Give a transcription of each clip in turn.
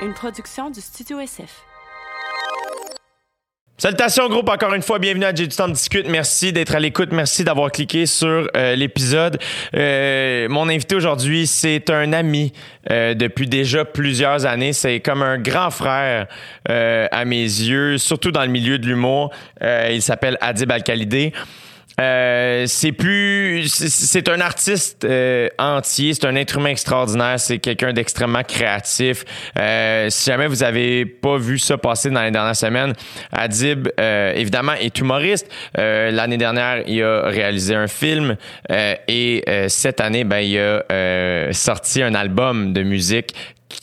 une production du Studio SF. Salutations groupe, encore une fois, bienvenue à J'ai du temps de discute. Merci d'être à l'écoute, merci d'avoir cliqué sur euh, l'épisode. Euh, mon invité aujourd'hui, c'est un ami euh, depuis déjà plusieurs années. C'est comme un grand frère à mes yeux, surtout dans le milieu de l'humour. il s'appelle Adib Al-Khalidé. Euh, c'est plus, c'est un artiste euh, entier, c'est un être humain extraordinaire, c'est quelqu'un d'extrêmement créatif. Euh, si jamais vous avez pas vu ça passer dans les dernières semaines, Adib évidemment est humoriste. L'année dernière, il a réalisé un film et cette année, ben il a sorti un album de musique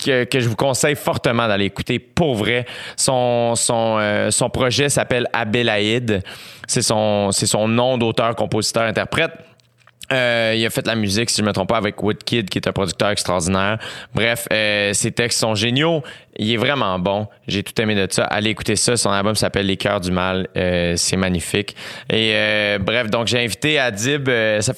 que, je vous conseille fortement d'aller écouter pour vrai. Son, son, son projet s'appelle Abelaïd. C'est son, son nom d'auteur, compositeur, interprète. Euh, il a fait la musique, si je ne me trompe pas, avec Woodkid, qui est un producteur extraordinaire. Bref, euh, ses textes sont géniaux. Il est vraiment bon. J'ai tout aimé de ça. Allez écouter ça. Son album s'appelle Les Cœurs du Mal. Euh, c'est magnifique. Et bref, donc j'ai invité Adib. ça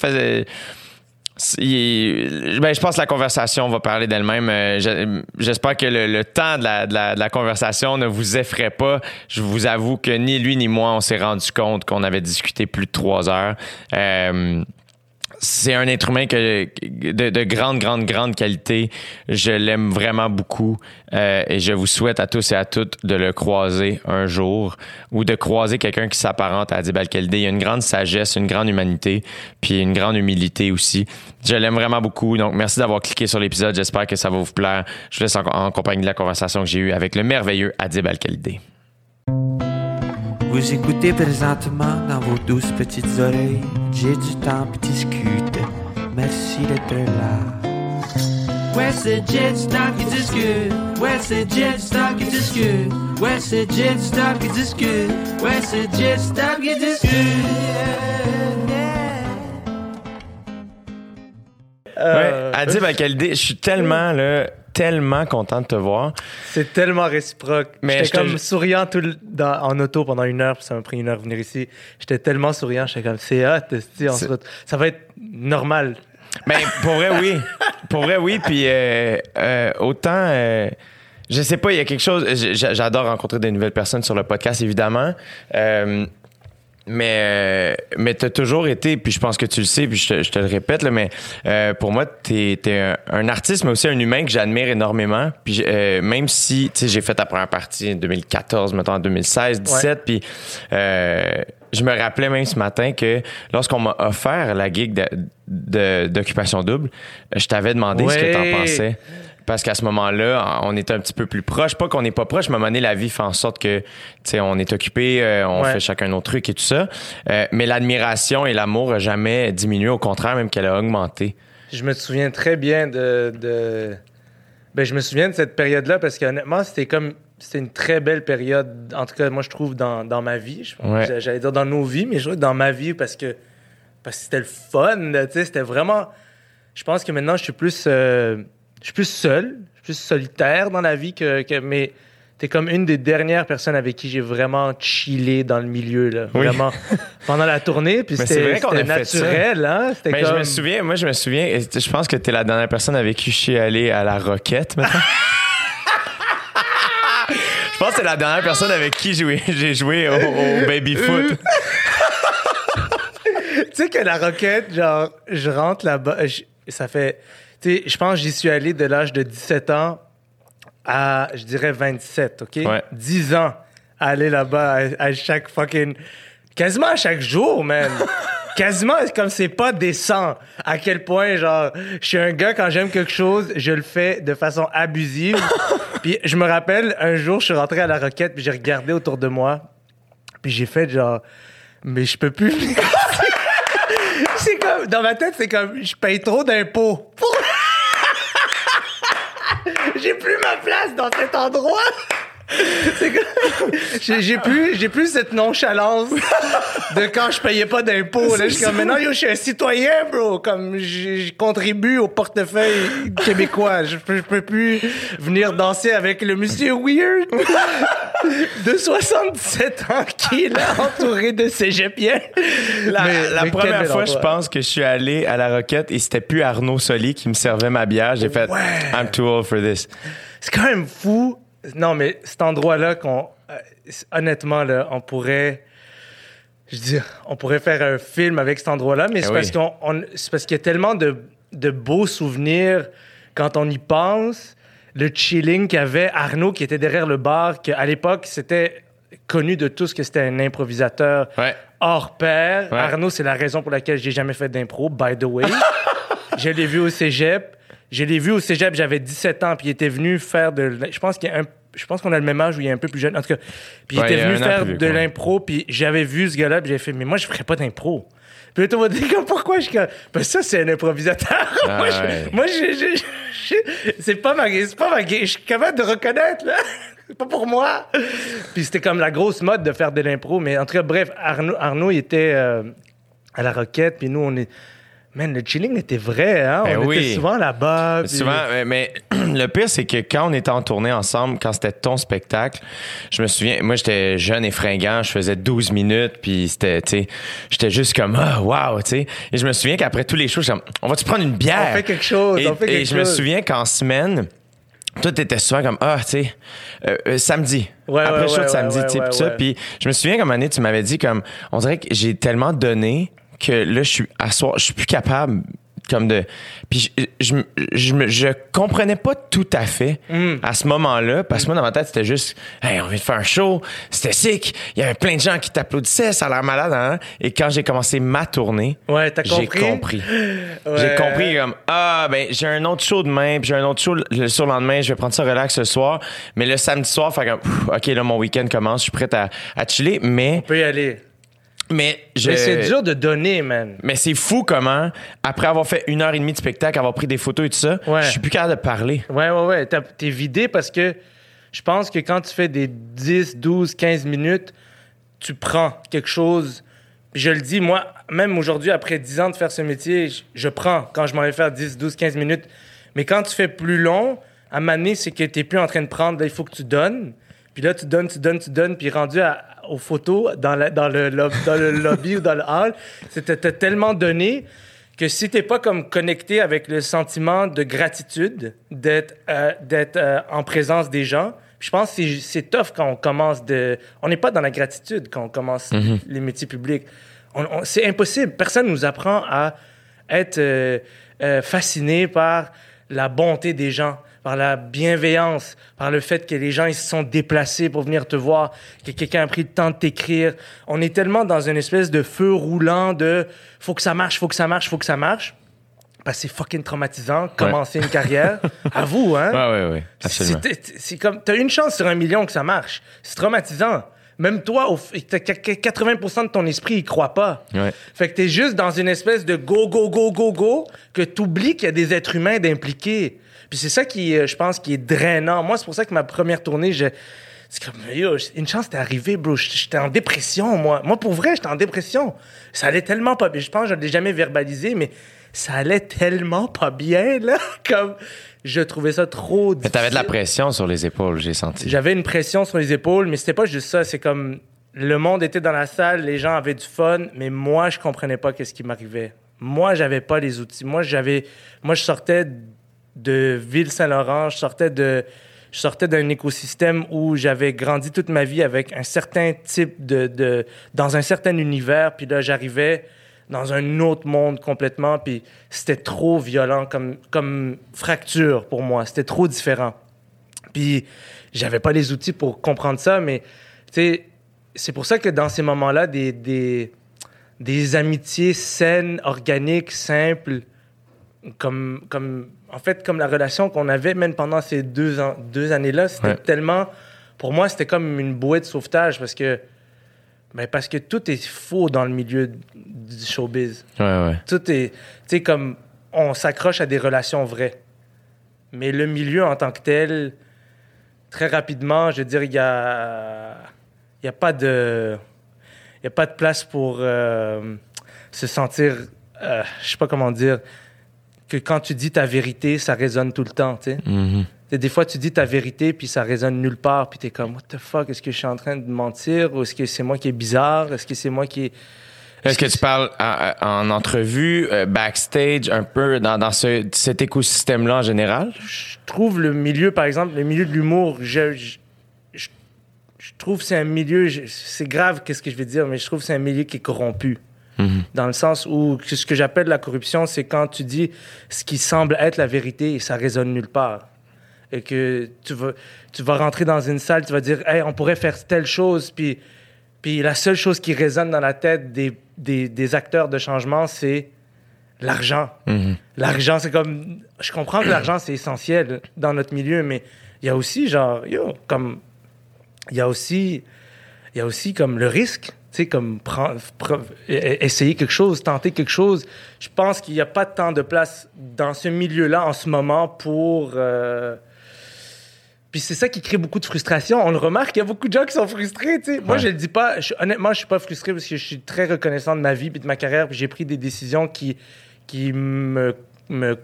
ben, je pense que la conversation va parler d'elle-même. Euh, j'espère que le, temps de la, conversation ne vous effraie pas. Je vous avoue que ni lui ni moi, on s'est rendu compte qu'on avait discuté plus de trois heures. Euh, c'est un être humain de, grande, grande, grande qualité. Je l'aime vraiment beaucoup euh, et je vous souhaite à tous et à toutes de le croiser un jour ou de croiser quelqu'un qui s'apparente à Adib Il y a une grande sagesse, une grande humanité, puis une grande humilité aussi. Je l'aime vraiment beaucoup. Donc, merci d'avoir cliqué sur l'épisode. J'espère que ça va vous plaire. Je vous laisse en, compagnie de la conversation que j'ai eue avec le merveilleux Adib al vous écoutez présentement dans vos douces petites oreilles. J'ai du temps pour discuter. Merci d'être là. Ouais, c'est Jet Stop qui discute. Ouais, c'est Jet Stop qui discute. Ouais, c'est Jet Stop qui discute. Ouais, c'est Jet Stop qui discute. Ouais, Adib Akaldi, je suis tellement là tellement content de te voir. C'est tellement réciproque. Mais j'étais comme souriant tout en auto pendant une heure, puis ça m'a pris une heure de venir ici. J'étais tellement souriant, j'étais comme, c'est hot, ça va être normal. Mais ben, pour vrai, oui. pour vrai, oui. Puis euh, euh, autant. Euh, je sais pas, il y a quelque chose. J'adore rencontrer des nouvelles personnes sur le podcast, évidemment. Mais, euh, mais tu as toujours été, puis je pense que tu le sais, puis je te, le répète, là, mais euh, pour moi, tu es, un, artiste, mais aussi un humain que j'admire énormément. Puis euh, même si, tu sais, j'ai fait ta première partie en 2014, mettons en 2016, 17, puis je me rappelais même ce matin que lorsqu'on m'a offert la gig d'occupation double, je t'avais demandé ce que tu en pensais. Parce qu'à ce moment-là, on était un petit peu plus proche. Pas qu'on n'est pas proche, mais à un moment donné, la vie fait en sorte que, tu sais, on est occupé, euh, on fait chacun nos trucs et tout ça. Euh, mais l'admiration et l'amour n'a jamais diminué. Au contraire, même qu'elle a augmenté. Je me souviens très bien de. de... Ben, je me souviens de cette période-là parce qu'honnêtement, c'était comme. C'était une très belle période, en tout cas, moi, je trouve, dans, dans ma vie. J'allais dire dans nos vies, mais je trouve dans ma vie parce que parce que c'était le fun, tu sais, c'était vraiment... Je pense que maintenant, je suis plus... Euh, je suis plus seul, je suis plus solitaire dans la vie que, que mais t'es comme une des dernières personnes avec qui j'ai vraiment chillé dans le milieu là, vraiment. Pendant la tournée puis c'était naturel hein. Mais je me souviens moi je me souviens je pense que t'es la dernière personne avec qui je suis allé à la Roquette maintenant je pense que c'est la dernière personne avec qui j'ai joué au, baby foot. Tu sais que la Roquette genre je rentre là-bas ça fait sais, je pense que j'y suis allé de l'âge de 17 ans à, je dirais, 27, OK? Ouais. 10 ans à aller là-bas à, chaque fucking... Quasiment à chaque jour, man. quasiment comme c'est pas décent à quel point genre je suis un gars quand j'aime quelque chose je le fais de façon abusive puis je me rappelle un jour je suis rentré à la roquette puis j'ai regardé autour de moi puis j'ai fait genre mais je peux plus c'est comme dans ma tête c'est comme je paye trop d'impôts j'ai plus ma place dans cet endroit. j'ai plus j'ai plus cette nonchalance de quand je payais pas d'impôts là. Je suis comme maintenant yo je suis un citoyen bro. Comme je contribue au portefeuille québécois. Je peux, peux plus venir danser avec le monsieur weird de 77 ans qui est là entouré de cégepiens la, la première fois je pense que je suis allé à la Roquette et c'était plus Arnaud Soli qui me servait ma bière. J'ai fait I'm too old for this. C'est quand même fou. Non, mais cet endroit-là, qu'on, euh, honnêtement, là, on pourrait, je dire, on pourrait faire un film avec cet endroit-là, mais c'est Eh parce oui. qu'on, on- c'est parce qu'il y a tellement de, de beaux souvenirs quand on y pense. Le chilling qu'il y avait, Arnaud qui était derrière le bar, qu'à l'époque, c'était connu de tous que c'était un improvisateur Ouais. hors pair. Ouais. Arnaud, c'est la raison pour laquelle j'ai jamais fait d'impro, by the way. je l'ai vu au cégep. Je l'ai vu au cégep, j'avais 17 ans, puis il était venu faire de. Je pense qu'il y a un. Je pense qu'on a le même âge ou il est un peu plus jeune. En tout cas, puis il Ouais, il était venu faire vieux de l'impro, puis j'avais vu ce gars-là, puis j'ai fait, mais moi, je ferais pas d'impro. Puis là, tout le monde pourquoi? Je. Ben, ça, c'est un improvisateur. Ah, moi, je- ouais. moi, je- je- je- c'est pas ma. C'est pas ma. Je suis capable de reconnaître, là. C'est pas pour moi. Puis c'était comme la grosse mode de faire de l'impro. Mais en tout cas, bref, Arnaud, Arnaud il était euh, à la roquette, puis nous, on est. Man, le chilling était vrai, hein? Ben on oui. était souvent là-bas. puis- Souvent, mais le pire, c'est que quand on était en tournée ensemble, quand c'était ton spectacle, je me souviens, moi, j'étais jeune et fringant, je faisais 12 minutes, puis c'était, tu sais, j'étais juste comme, ah, wow, tu sais. Et je me souviens qu'après tous les shows, j'étais comme, on va-tu prendre une bière? On fait quelque chose, Et, on fait et quelque je me chose. souviens qu'en semaine, toi, t'étais souvent comme, ah, tu sais, euh, euh, samedi. Ouais, Après ouais, le show de ouais, samedi, ouais, tu sais, ouais, puis ça. ouais. Puis je me souviens qu'à un moment donné, tu m'avais dit comme, on dirait que j'ai tellement donné que là, je suis à soir, je suis plus capable comme de puis je je, je, je comprenais pas tout à fait Mm. à ce moment-là parce que moi dans ma tête c'était juste hey, on vient de faire un show c'était sick il y avait plein de gens qui t'applaudissaient ça a l'air malade hein? et quand j'ai commencé ma tournée Ouais, t'as j'ai compris? Ouais. j'ai compris comme ah ben j'ai un autre show demain puis j'ai un autre show le surlendemain je vais prendre ça relax ce soir mais le samedi soir fait comme ok là mon week-end commence je suis prêt à, à chiller mais On peut y aller. Mais je Mais c'est dur de donner, man. mais c'est fou comment, après avoir fait une heure et demie de spectacle, avoir pris des photos et tout ça, Ouais. je suis plus capable de parler. Ouais, ouais, ouais. T'es vidé parce que je pense que quand tu fais des 10, 12, 15 minutes, tu prends quelque chose. Puis je le dis, moi, même aujourd'hui, après 10 ans de faire ce métier, je, je prends quand je m'en vais faire 10, 12, 15 minutes. Mais quand tu fais plus long, à donné, c'est que t'es plus en train de prendre. Là, il faut que tu donnes. Puis là, tu donnes, tu donnes, tu donnes. Puis rendu à- aux photos dans, la- dans, le, lob- dans le lobby ou dans le hall, c'était tellement donné que si t'es pas comme connecté avec le sentiment de gratitude d'être euh, d'être euh, en présence des gens, je pense que c'est- tough quand on commence de... On n'est pas dans la gratitude quand on commence les métiers publics. C'est impossible. Personne nous apprend à être euh, fasciné par la bonté des gens, par la bienveillance, par le fait que les gens ils se sont déplacés pour venir te voir, que quelqu'un a pris le temps de t'écrire. On est tellement dans une espèce de feu roulant de faut que ça marche, faut que ça marche, faut que ça marche. Parce que c'est fucking traumatisant, commencer une carrière. À vous, hein? Ouais, ouais, ouais, absolument. C'est- C'est comme, t'as une chance sur un million que ça marche. C'est traumatisant. Même toi, au f- t'as qu- qu- 80% de ton esprit, il croit pas. Ouais. Fait que t'es juste dans une espèce de go, go, go, go, go, que t'oublies qu'il y a des êtres humains d'impliqués. Puis c'est ça qui, euh, je pense, qui est drainant. Moi, c'est pour ça que ma première tournée, je... C'est comme, yo, une chance t'es arrivé, bro. J'étais en dépression, moi. Moi, pour vrai, j'étais en dépression. Ça allait tellement pas bien. Je pense que je ne l'ai jamais verbalisé, mais ça allait tellement pas bien, là. Comme, je trouvais ça trop Mais t'avais de la difficile. pression sur les épaules, j'ai senti. J'avais une pression sur les épaules, mais c'était pas juste ça. C'est comme le monde était dans la salle, les gens avaient du fun, mais moi, je comprenais pas qu'est-ce qui m'arrivait. Moi, j'avais pas les outils. Moi, j'avais, moi, je sortais de Ville-Saint-Laurent, je sortais de, je sortais d'un écosystème où j'avais grandi toute ma vie avec un certain type de, de dans un certain univers, puis là, j'arrivais dans un autre monde complètement, puis c'était trop violent comme, comme fracture pour moi. C'était trop différent. Puis j'avais pas les outils pour comprendre ça, mais c'est pour ça que dans ces moments-là, des, des, des amitiés saines, organiques, simples, comme, comme, en fait, comme la relation qu'on avait même pendant ces deux, deux années-là, c'était Ouais. tellement, pour moi, c'était comme une bouée de sauvetage parce que, ben, parce que tout est faux dans le milieu du showbiz. Ouais, ouais. Tout est, tu sais, comme on s'accroche à des relations vraies. Mais le milieu en tant que tel, très rapidement, je veux dire, il y a, il y a pas de, il a pas de place pour euh, se sentir, euh, je sais pas comment dire, que quand tu dis ta vérité, ça résonne tout le temps, tu sais. Mhm. Tu sais, Des fois, tu dis ta vérité, puis ça résonne nulle part, puis t'es comme, what the fuck, est-ce que je suis en train de mentir, ou est-ce que c'est moi qui est bizarre, est-ce que c'est moi qui est... Est-ce que tu parles en entrevue, euh, backstage, un peu dans, dans ce, cet écosystème-là en général? Je trouve le milieu, par exemple, le milieu de l'humour, je, je, je, trouve c'est un milieu, c'est grave qu'est-ce que je vais dire, mais je trouve c'est un milieu qui est corrompu. Mhm. Dans le sens où ce que j'appelle la corruption, c'est quand tu dis ce qui semble être la vérité et ça résonne nulle part. Et que tu vas, tu vas rentrer dans une salle, tu vas dire, hey, on pourrait faire telle chose, puis, puis la seule chose qui résonne dans la tête des des, acteurs de changement, c'est l'argent. Mhm. L'argent, c'est comme. Je comprends que l'argent, c'est essentiel dans notre milieu, mais il y a aussi, genre, yo, comme. Il y a aussi. Il y a aussi comme le risque, sais, comme prendre, e, e, essayer quelque chose, tenter quelque chose. Je pense qu'il n'y a pas tant de place dans ce milieu-là en ce moment pour. Euh, puis c'est ça qui crée beaucoup de frustration. On le remarque, il y a beaucoup de gens qui sont frustrés. sais. Moi, je le dis pas. honnêtement, je suis pas frustré parce que je suis très reconnaissant de ma vie et de ma carrière. Puis j'ai pris des décisions qui, qui me, me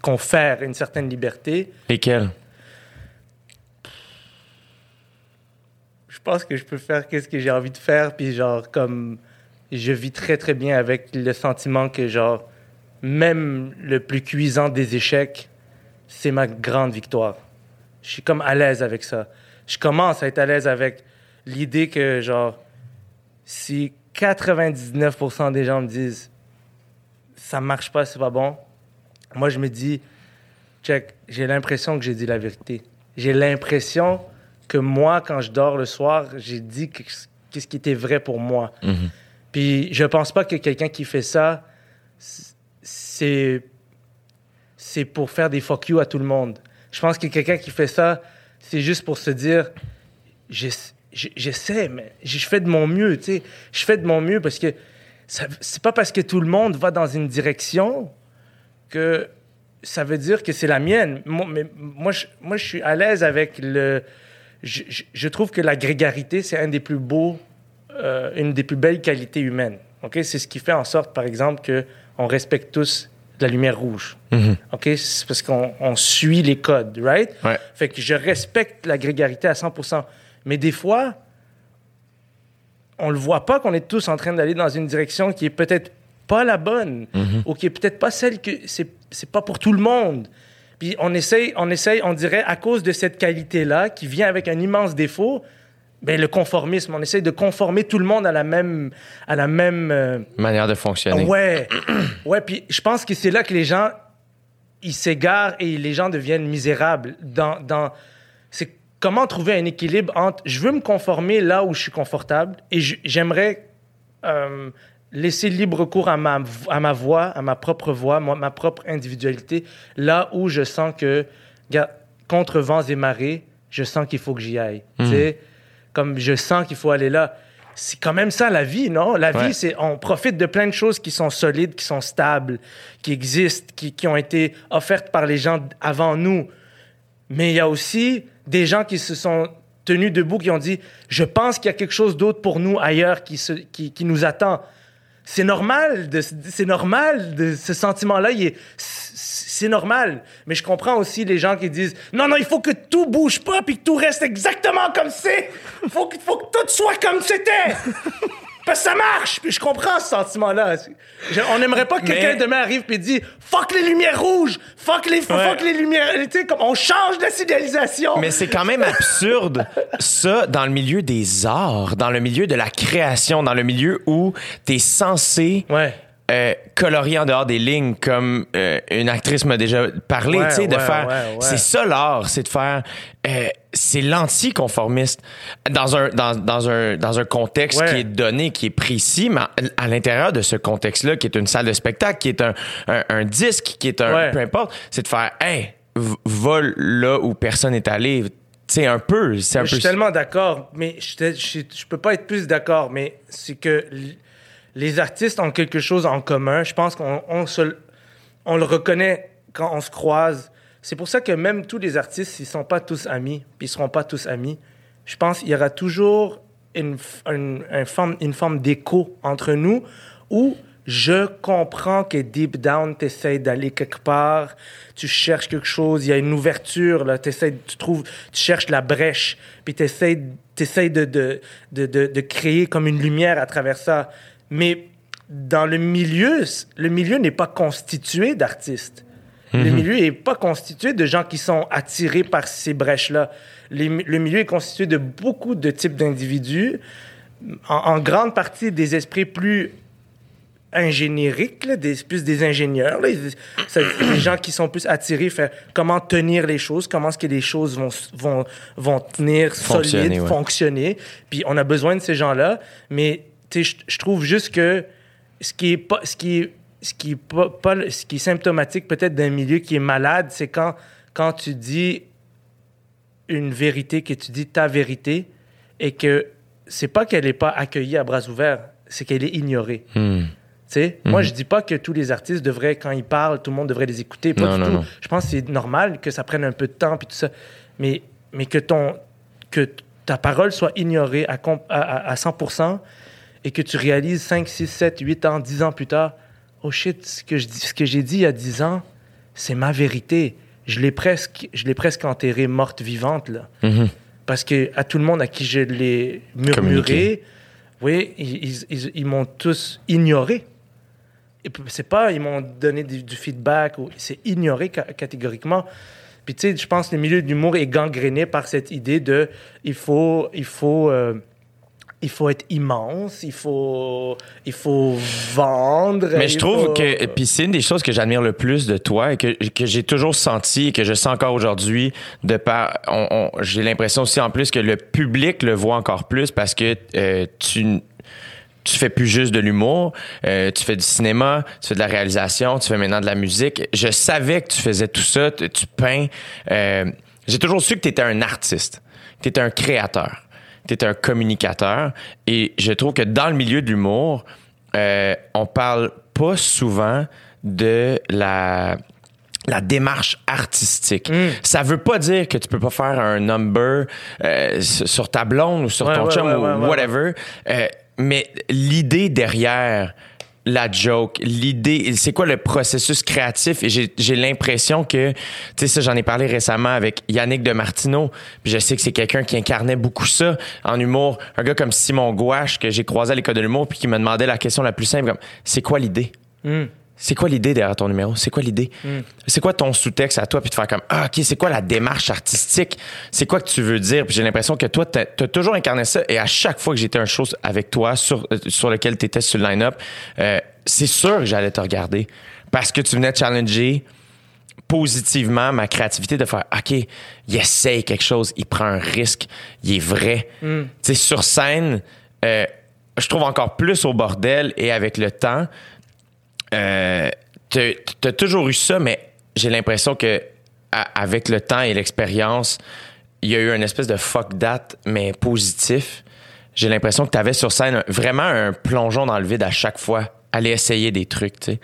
confèrent une certaine liberté. Lesquelles? Pense que je peux faire ce que j'ai envie de faire. Puis genre, comme je vis très très bien avec le sentiment que genre, même le plus cuisant des échecs, c'est ma grande victoire. Je suis comme à l'aise avec ça. Je commence à être à l'aise avec l'idée que, genre, si 99% des gens me disent ça marche pas, c'est pas bon, moi, je me dis, check, j'ai l'impression que j'ai dit la vérité. J'ai l'impression que moi, quand je dors le soir, j'ai dit qu'est-ce qui était vrai pour moi. Mhm. Puis je pense pas que quelqu'un qui fait ça, c'est c'est pour faire des fuck you à tout le monde. Je pense que quelqu'un qui fait ça, c'est juste pour se dire, j'essaie, mais je fais de mon mieux, tu sais. Je fais de mon mieux parce que c'est pas parce que tout le monde va dans une direction que ça veut dire que c'est la mienne. Moi, mais moi, je, moi, je suis à l'aise avec le. Je, je, trouve que la grégarité, c'est un des plus beaux, euh, une des plus belles qualités humaines. Ok, c'est ce qui fait en sorte, par exemple, que on respecte tous la lumière rouge. Mhm. OK? C'est parce qu'on suit les codes, right? Fait que je respecte la grégarité à 100% Mais des fois, on le voit pas qu'on est tous en train d'aller dans une direction qui est peut-être pas la bonne mhm. ou qui est peut-être pas celle que c'est pas pour tout le monde. Puis on essaye, on essaye, on dirait à cause de cette qualité-là qui vient avec un immense défaut, ben, le conformisme. On essaie de conformer tout le monde à la même. À la même euh, Manière de fonctionner. Ouais. ouais, puis je pense que c'est là que les gens. Ils s'égarent et les gens deviennent misérables. Dans, dans... C'est comment trouver un équilibre entre je veux me conformer là où je suis confortable et j'aimerais euh, laisser libre cours à ma, à ma voix, à ma propre voix, ma propre individualité, là où je sens que, contre vents et marées, je sens qu'il faut que j'y aille. Tu sais, comme je sens qu'il faut aller là. C'est quand même ça la vie, non? La vie, c'est on profite de plein de choses qui sont solides, qui sont stables, qui existent, qui, qui ont été offertes par les gens avant nous. Mais il y a aussi des gens qui se sont tenus debout, qui ont dit, je pense qu'il y a quelque chose d'autre pour nous ailleurs qui, se, qui, qui nous attend. C'est normal, c'est normal ce sentiment-là. Il est, c'est normal. Mais je comprends aussi les gens qui disent non, non, il faut que tout bouge pas puis que tout reste exactement comme c'est. Il faut, faut que tout soit comme c'était. Parce que ça marche. Puis je comprends ce sentiment-là. on n'aimerait pas que quelqu'un demain arrive puis dit fuck les lumières rouges, fuck les, fuck les lumières. Tu sais, comme on change de signalisation. Mais c'est quand même absurde, ça, dans le milieu des arts, dans le milieu de la création, dans le milieu où t'es censé. Ouais euh, colorier en dehors des lignes comme euh, une actrice m'a déjà parlé, tu sais, de faire. c'est ça l'art, c'est de faire. Euh, c'est l'anticonformiste dans un dans, dans un dans un contexte qui est donné, qui est précis, mais à, l'intérieur de ce contexte-là, qui est une salle de spectacle, qui est un un, disque, qui est un peu importe, c'est de faire, hey, vol là où personne n'est allé. C'est un peu, c'est un je peu. Je suis tellement d'accord, mais je, je, je peux pas être plus d'accord, mais c'est que les artistes ont quelque chose en commun. Je pense qu'on on le reconnaît quand on se croise. C'est pour ça que même tous les artistes, ils sont pas tous amis, puis ils seront pas tous amis. Je pense qu'il y aura toujours une, une, forme, une forme d'écho entre nous où je comprends que deep down, tu essaies d'aller quelque part, tu cherches quelque chose, il y a une ouverture, là, tu trouves, tu cherches la brèche, puis tu essaies, de, de, de, de, créer comme une lumière à travers ça Mais dans le milieu, le milieu n'est pas constitué d'artistes. Le Mhm. milieu n'est pas constitué de gens qui sont attirés par ces brèches-là. Le milieu est constitué de beaucoup de types d'individus, en, en grande partie des esprits plus là, des, plus des ingénieurs. là. C'est des gens qui sont plus attirés faire comment tenir les choses, comment est-ce que les choses vont, vont, vont tenir Fonctionner, solides, ouais. fonctionner. Puis on a besoin de ces gens-là. Mais je trouve juste que ce qui est pas, ce qui est, ce qui est pas, ce qui est symptomatique peut-être d'un milieu qui est malade, c'est quand, quand tu dis une vérité, que tu dis ta vérité, et que c'est pas qu'elle n'est pas accueillie à bras ouverts, c'est qu'elle est ignorée. Tu sais, Moi, je dis pas que tous les artistes devraient, quand ils parlent, tout le monde devrait les écouter. Pas Non, du non, tout. non. Je pense que c'est normal que ça prenne un peu de temps puis tout ça. Mais, mais que, ton, que ta parole soit ignorée à, à- à 100 et que tu réalises 5, 6, 7, 8 ans, 10 ans plus tard, oh shit, ce que, j'ai dit il y a 10 ans, c'est ma vérité. Je l'ai presque, je l'ai presque enterrée morte vivante, là. Mhm. Parce que à tout le monde à qui je l'ai murmuré, oui, ils, ils- ils- ils m'ont tous ignoré. C'est pas, ils m'ont donné du, du feedback, c'est ignoré ca- catégoriquement. Puis tu sais, je pense que le milieu de l'humour est gangréné par cette idée de il faut, il faut, euh, il faut être immense, il faut, il faut vendre. Mais je trouve faut- que, puis c'est une des choses que j'admire le plus de toi et que, que j'ai toujours senti et que je sens encore aujourd'hui, de par, on- on- j'ai l'impression aussi en plus que le public le voit encore plus parce que euh, tu, tu fais plus juste de l'humour, euh, tu fais du cinéma, tu fais de la réalisation, tu fais maintenant de la musique. Je savais que tu faisais tout ça, tu, tu peins. Euh, j'ai toujours su que tu étais un artiste, que tu étais un créateur, tu un communicateur. Et je trouve que dans le milieu de l'humour, euh, on parle pas souvent de la la démarche artistique. Ça veut pas dire que tu peux pas faire un number euh, sur ta blonde ou sur Ouais, ton ouais, chum ouais, ou whatever. Euh, mais l'idée derrière la joke, l'idée, c'est quoi le processus créatif? Et j'ai l'impression que, tu sais, ça, j'en ai parlé récemment avec Yannick de Martineau, puis je sais que c'est quelqu'un qui incarnait beaucoup ça en humour. Un gars comme Simon Gouache, que j'ai croisé à l'école de l'humour, puis qui me demandait la question la plus simple, c'est quoi l'idée? Hmm. C'est quoi l'idée derrière ton numéro? C'est quoi l'idée? C'est quoi ton sous-texte à toi? Puis de faire comme, ah, OK, c'est quoi la démarche artistique? C'est quoi que tu veux dire? Puis j'ai l'impression que toi, t'as as toujours incarné ça. Et à chaque fois que j'étais un show avec toi sur, euh, sur lequel tu étais sur le line-up, euh, c'est sûr que j'allais te regarder. Parce que tu venais challenger positivement ma créativité de faire, OK, il essaye quelque chose, il prend un risque, il est vrai. Tu sais, sur scène, euh, je trouve encore plus au bordel et avec le temps, euh, t'as t'as toujours eu ça, mais j'ai l'impression que avec le temps et l'expérience, il y a eu une espèce de fuck that, mais positif. J'ai l'impression que tu avais sur scène vraiment un plongeon dans le vide à chaque fois. Aller essayer des trucs, tu sais.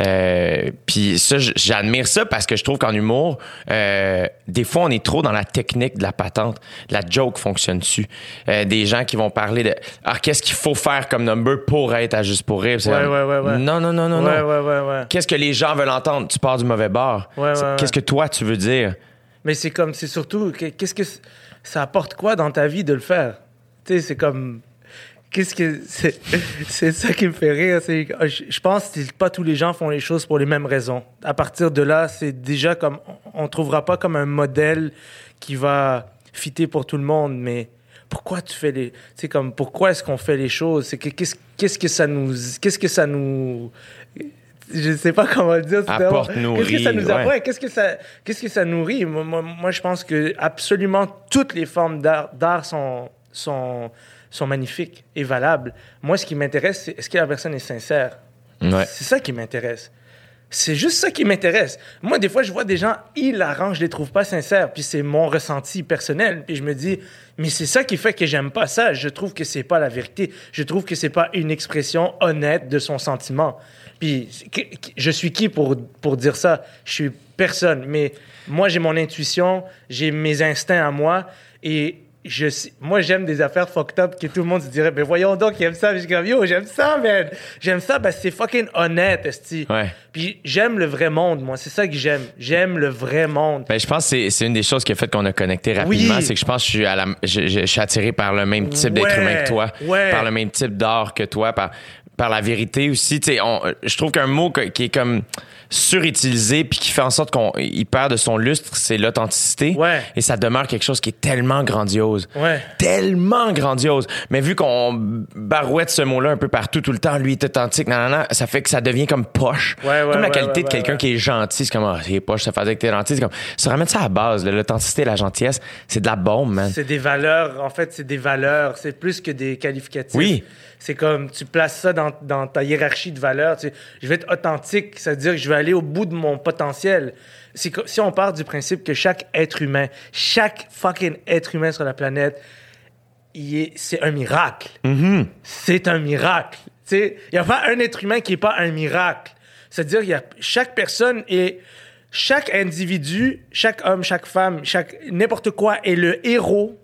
Euh, Puis ça, j'admire ça parce que je trouve qu'en humour, euh, des fois, on est trop dans la technique de la patente. La joke fonctionne dessus. Euh, des gens qui vont parler de ah qu'est-ce qu'il faut faire comme number pour être à juste pour rire? Ouais, comme, ouais, ouais. Non, non, non, non, non. ouais, ouais, ouais. Qu'est-ce que les gens veulent entendre? Tu pars du mauvais bord. Ouais, C'est- ouais, Qu'est-ce que toi, tu veux dire? Mais c'est comme, c'est surtout, que- qu'est-ce que ça apporte quoi dans ta vie de le faire? Tu sais, c'est comme, qu'est-ce que, c'est, c'est ça qui me fait rire. C'est, je, je pense que pas tous les gens font les choses pour les mêmes raisons. À partir de là, c'est déjà comme, on, trouvera pas comme un modèle qui va fitter pour tout le monde, mais pourquoi tu fais les, c'est comme, pourquoi est-ce qu'on fait les choses? C'est que, qu'est-ce, qu'est-ce que ça nous, qu'est-ce que ça nous, je sais pas comment le dire. Qu'est-ce que ça nous ouais. Ouais, qu'est-ce que ça, qu'est-ce que ça nourrit? Moi, moi, moi, je pense que absolument toutes les formes d'art, d'art sont, sont, sont magnifiques et valables. Moi, ce qui m'intéresse, c'est est-ce que la personne est sincère? Ouais. C'est ça qui m'intéresse. C'est juste ça qui m'intéresse. Moi, des fois, je vois des gens hilarants, je les trouve pas sincères, puis c'est mon ressenti personnel, puis je me dis, mais c'est ça qui fait que j'aime pas ça. Je trouve que c'est pas la vérité. Je trouve que c'est pas une expression honnête de son sentiment. Puis je suis qui pour, pour dire ça? Je suis personne. Mais moi, j'ai mon intuition, j'ai mes instincts à moi, et je, moi, j'aime des affaires fucked up que tout le monde se dirait, mais voyons donc, il aime ça. je dis, yo, j'aime ça, man. J'aime ça que c'est fucking honnête, esti. Ouais. Puis j'aime le vrai monde, moi. C'est ça que j'aime. J'aime le vrai monde. Ben, je pense que c'est une des choses qui a fait qu'on a connecté rapidement. Oui. C'est que je pense que je suis, à la, je, je- je suis attiré par le même type d'être Ouais. humain que toi, Ouais. par le même type d'art que toi, par, par la vérité aussi. Tu sais, on- je trouve qu'un mot qui est comme surutilisé puis qui fait en sorte qu'on il perd de son lustre, c'est l'authenticité. Ouais. Et ça demeure quelque chose qui est tellement grandiose. Ouais. Tellement grandiose. Mais vu qu'on barouette ce mot-là un peu partout tout le temps, lui est authentique, nan, nan, nan, ça fait que ça devient comme poche. Ouais, ouais, comme la qualité de quelqu'un qui est gentil, c'est comme ah, c'est poche, ça fait dire que t'es gentil, c'est comme se remettre ça à la base, l'authenticité, la gentillesse, c'est de la bombe, man. C'est des valeurs, en fait, c'est des valeurs. C'est plus que des qualificatifs. Oui. C'est comme, tu places ça dans, dans ta hiérarchie de valeurs. Tu sais, je vais être authentique, ça veut dire que je vais aller au bout de mon potentiel. Si on part du principe que chaque être humain, chaque fucking être humain sur la planète, est- c'est un miracle. C'est un miracle. Tu sais, il n'y a pas un être humain qui n'est pas un miracle. C'est-à-dire a chaque personne et chaque individu, chaque homme, chaque femme, chaque n'importe quoi est le héros,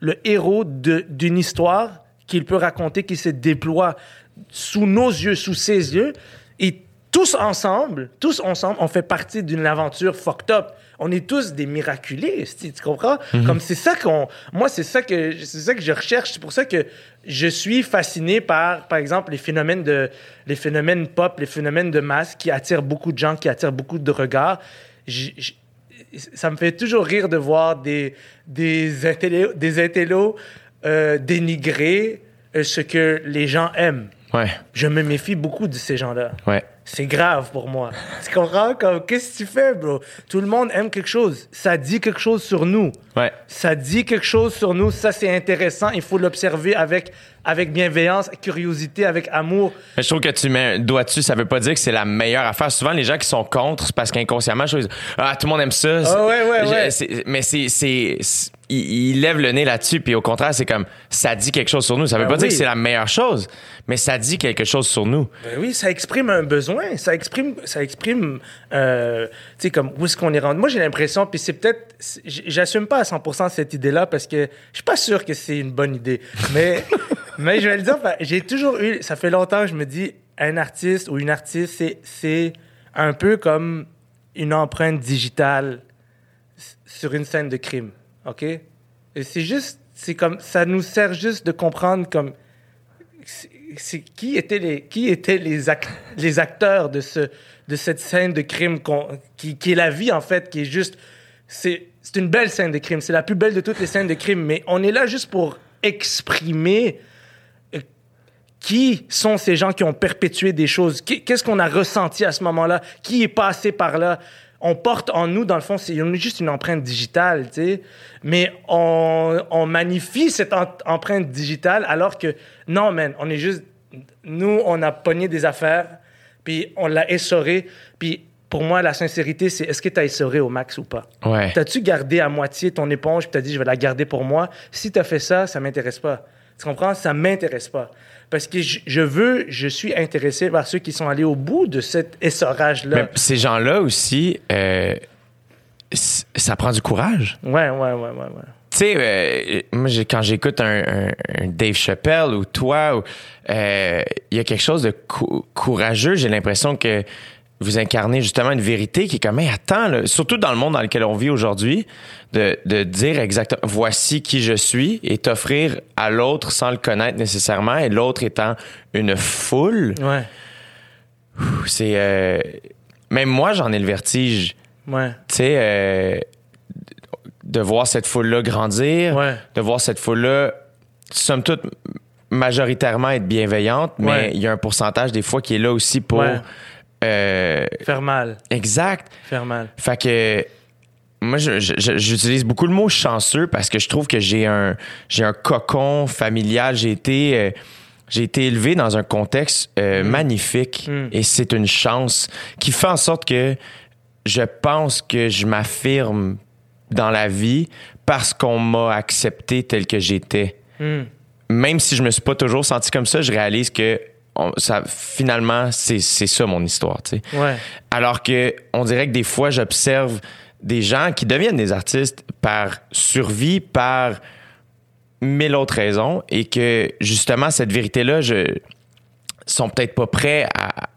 le héros d'une histoire qu'il peut raconter, qui se déploie sous nos yeux, sous ses yeux, et tous ensemble, tous ensemble, on fait partie d'une aventure fucked up. On est tous des miraculés, tu comprends? Comme c'est ça qu'on, moi c'est ça que c'est ça que je recherche. C'est pour ça que je suis fasciné par, par exemple, les phénomènes de, les phénomènes pop, les phénomènes de masse qui attirent beaucoup de gens, qui attirent beaucoup de regards. Ça me fait toujours rire de voir des, des des intellos euh, dénigrer euh, ce que les gens aiment. Ouais, Je me méfie beaucoup de ces gens-là. ouais. C'est grave pour moi. Tu comprends? Comme, qu'est-ce que tu fais, bro? Tout le monde aime quelque chose. Ça dit quelque chose sur nous. Ouais. Ça dit quelque chose sur nous. Ça, c'est intéressant. Il faut l'observer avec, avec bienveillance, curiosité, avec amour. Mais je trouve que tu mets un doigt dessus, ça veut pas dire que c'est la meilleure affaire. Souvent, les gens qui sont contre, c'est parce qu'inconsciemment, je dis, ah, tout le monde aime ça. Ah ouais, ouais, ouais. Mais c'est, il, il lève le nez là-dessus, puis au contraire, c'est comme, ça dit quelque chose sur nous. Ça veut Ben pas dire que c'est la meilleure chose, mais ça dit quelque chose sur nous. Ben oui, ça exprime un besoin, ça exprime, ça exprime, euh, tu sais, comme où est-ce qu'on est rendu. Moi, j'ai l'impression, puis c'est peut-être, j'assume pas à 100% cette idée-là parce que je suis pas sûr que c'est une bonne idée. Mais, mais je vais le dire, enfin, j'ai toujours eu, ça fait longtemps que je me dis, un artiste ou une artiste, c'est, un peu comme une empreinte digitale sur une scène de crime, ok? Et c'est juste, c'est comme, ça nous sert juste de comprendre comme qui étaient les qui étaient les, les acteurs de ce de cette scène de crime qui, qui est la vie en fait qui est juste c'est une belle scène de crime c'est la plus belle de toutes les scènes de crime mais on est là juste pour exprimer qui sont ces gens qui ont perpétué des choses? Qu'est-ce qu'on a ressenti à ce moment-là? Qui est passé par là? On porte en nous, dans le fond, c'est juste une empreinte digitale, tu sais. Mais on, on magnifie cette em- empreinte digitale alors que, non, man, on est juste... Nous, on a pogné des affaires, puis on l'a essoré. Puis pour moi, la sincérité, c'est est-ce que tu as essoré au max ou pas? Ouais. T'as-tu gardé à moitié ton éponge, puis t'as dit, je vais la garder pour moi? Si t'as fait ça, ça m'intéresse pas. Tu comprends? Ça m'intéresse pas. Parce que je, veux, je suis intéressé par ceux qui sont allés au bout de cet essorage-là. Mais ces gens-là aussi, euh, ça prend du courage. Ouais, ouais, ouais, ouais, ouais. Tu sais, euh, moi, quand j'écoute un, un- un Dave Chappelle ou toi, euh, il y a quelque chose de cou- courageux. J'ai l'impression que vous incarnez justement une vérité qui est comme, mais attends, là, surtout dans le monde dans lequel on vit aujourd'hui, de, de dire exactement, voici qui je suis et t'offrir à l'autre sans le connaître nécessairement et l'autre étant une foule. Ouais, C'est, euh, même moi, j'en ai le vertige ouais, tu sais, euh, de voir cette foule-là grandir, Ouais. de voir cette foule-là, somme toute, majoritairement être bienveillante, mais Ouais. il y a un pourcentage des fois qui est là aussi pour... Euh, faire mal, exact. faire mal. Fait que moi, j'utilise beaucoup le mot chanceux parce que je trouve que j'ai un, j'ai un cocon familial. J'ai été, euh, j'ai été élevé dans un contexte euh, magnifique Mm. et c'est une chance qui fait en sorte que je pense que je m'affirme dans la vie parce qu'on m'a accepté tel que j'étais. Hmm. Même si je me suis pas toujours senti comme ça, je réalise que on- ça, finalement, c'est c'est ça mon histoire. tu sais. Ouais, Alors que on dirait que des fois, j'observe des gens qui deviennent des artistes par survie, par mille autres raisons et que justement cette vérité-là, je sont peut-être pas prêts à,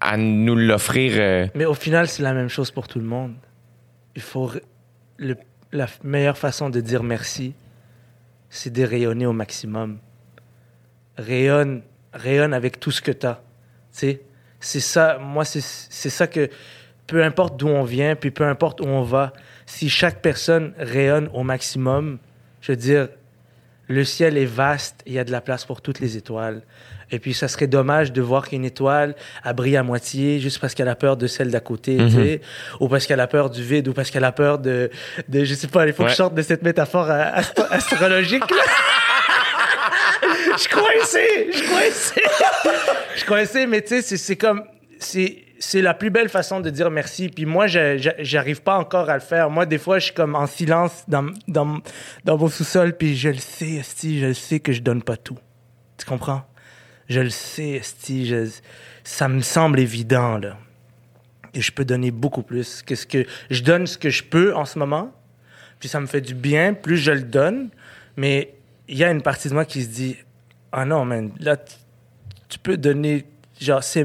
à nous l'offrir. euh, Mais au final, c'est la même chose pour tout le monde. Il faut. le- la meilleure façon de dire merci, c'est de rayonner au maximum. Rayonne, rayonne avec tout ce que tu as. Tu sais, c'est ça, moi, c'est ça que. Peu importe d'où on vient, puis peu importe où on va, si chaque personne rayonne au maximum, je veux dire, le ciel est vaste, il y a de la place pour toutes les étoiles. Et puis, ça serait dommage de voir qu'une étoile a brillé à moitié juste parce qu'elle a peur de celle d'à côté, tu sais, ou parce qu'elle a peur du vide, ou parce qu'elle a peur de, de je sais pas, il faut que je sorte de cette métaphore astro- astrologique. là. coincé, je suis coincé. je coincé, mais tu sais, c'est- comme, c'est la plus belle façon de dire merci. Puis moi, je- j'arrive pas encore à le faire. Moi, des fois, je suis comme en silence dans, dans, dans mon sous-sol, puis je le sais, esti, je le sais que je donne pas tout. Tu comprends? Je le sais, je- ça me semble évident, là. Et je peux donner beaucoup plus que ce que... Je donne ce que je peux en ce moment, puis ça me fait du bien, plus je le donne, mais il y a une partie de moi qui se dit, ah non, man, là, tu, peux donner, genre, c'est...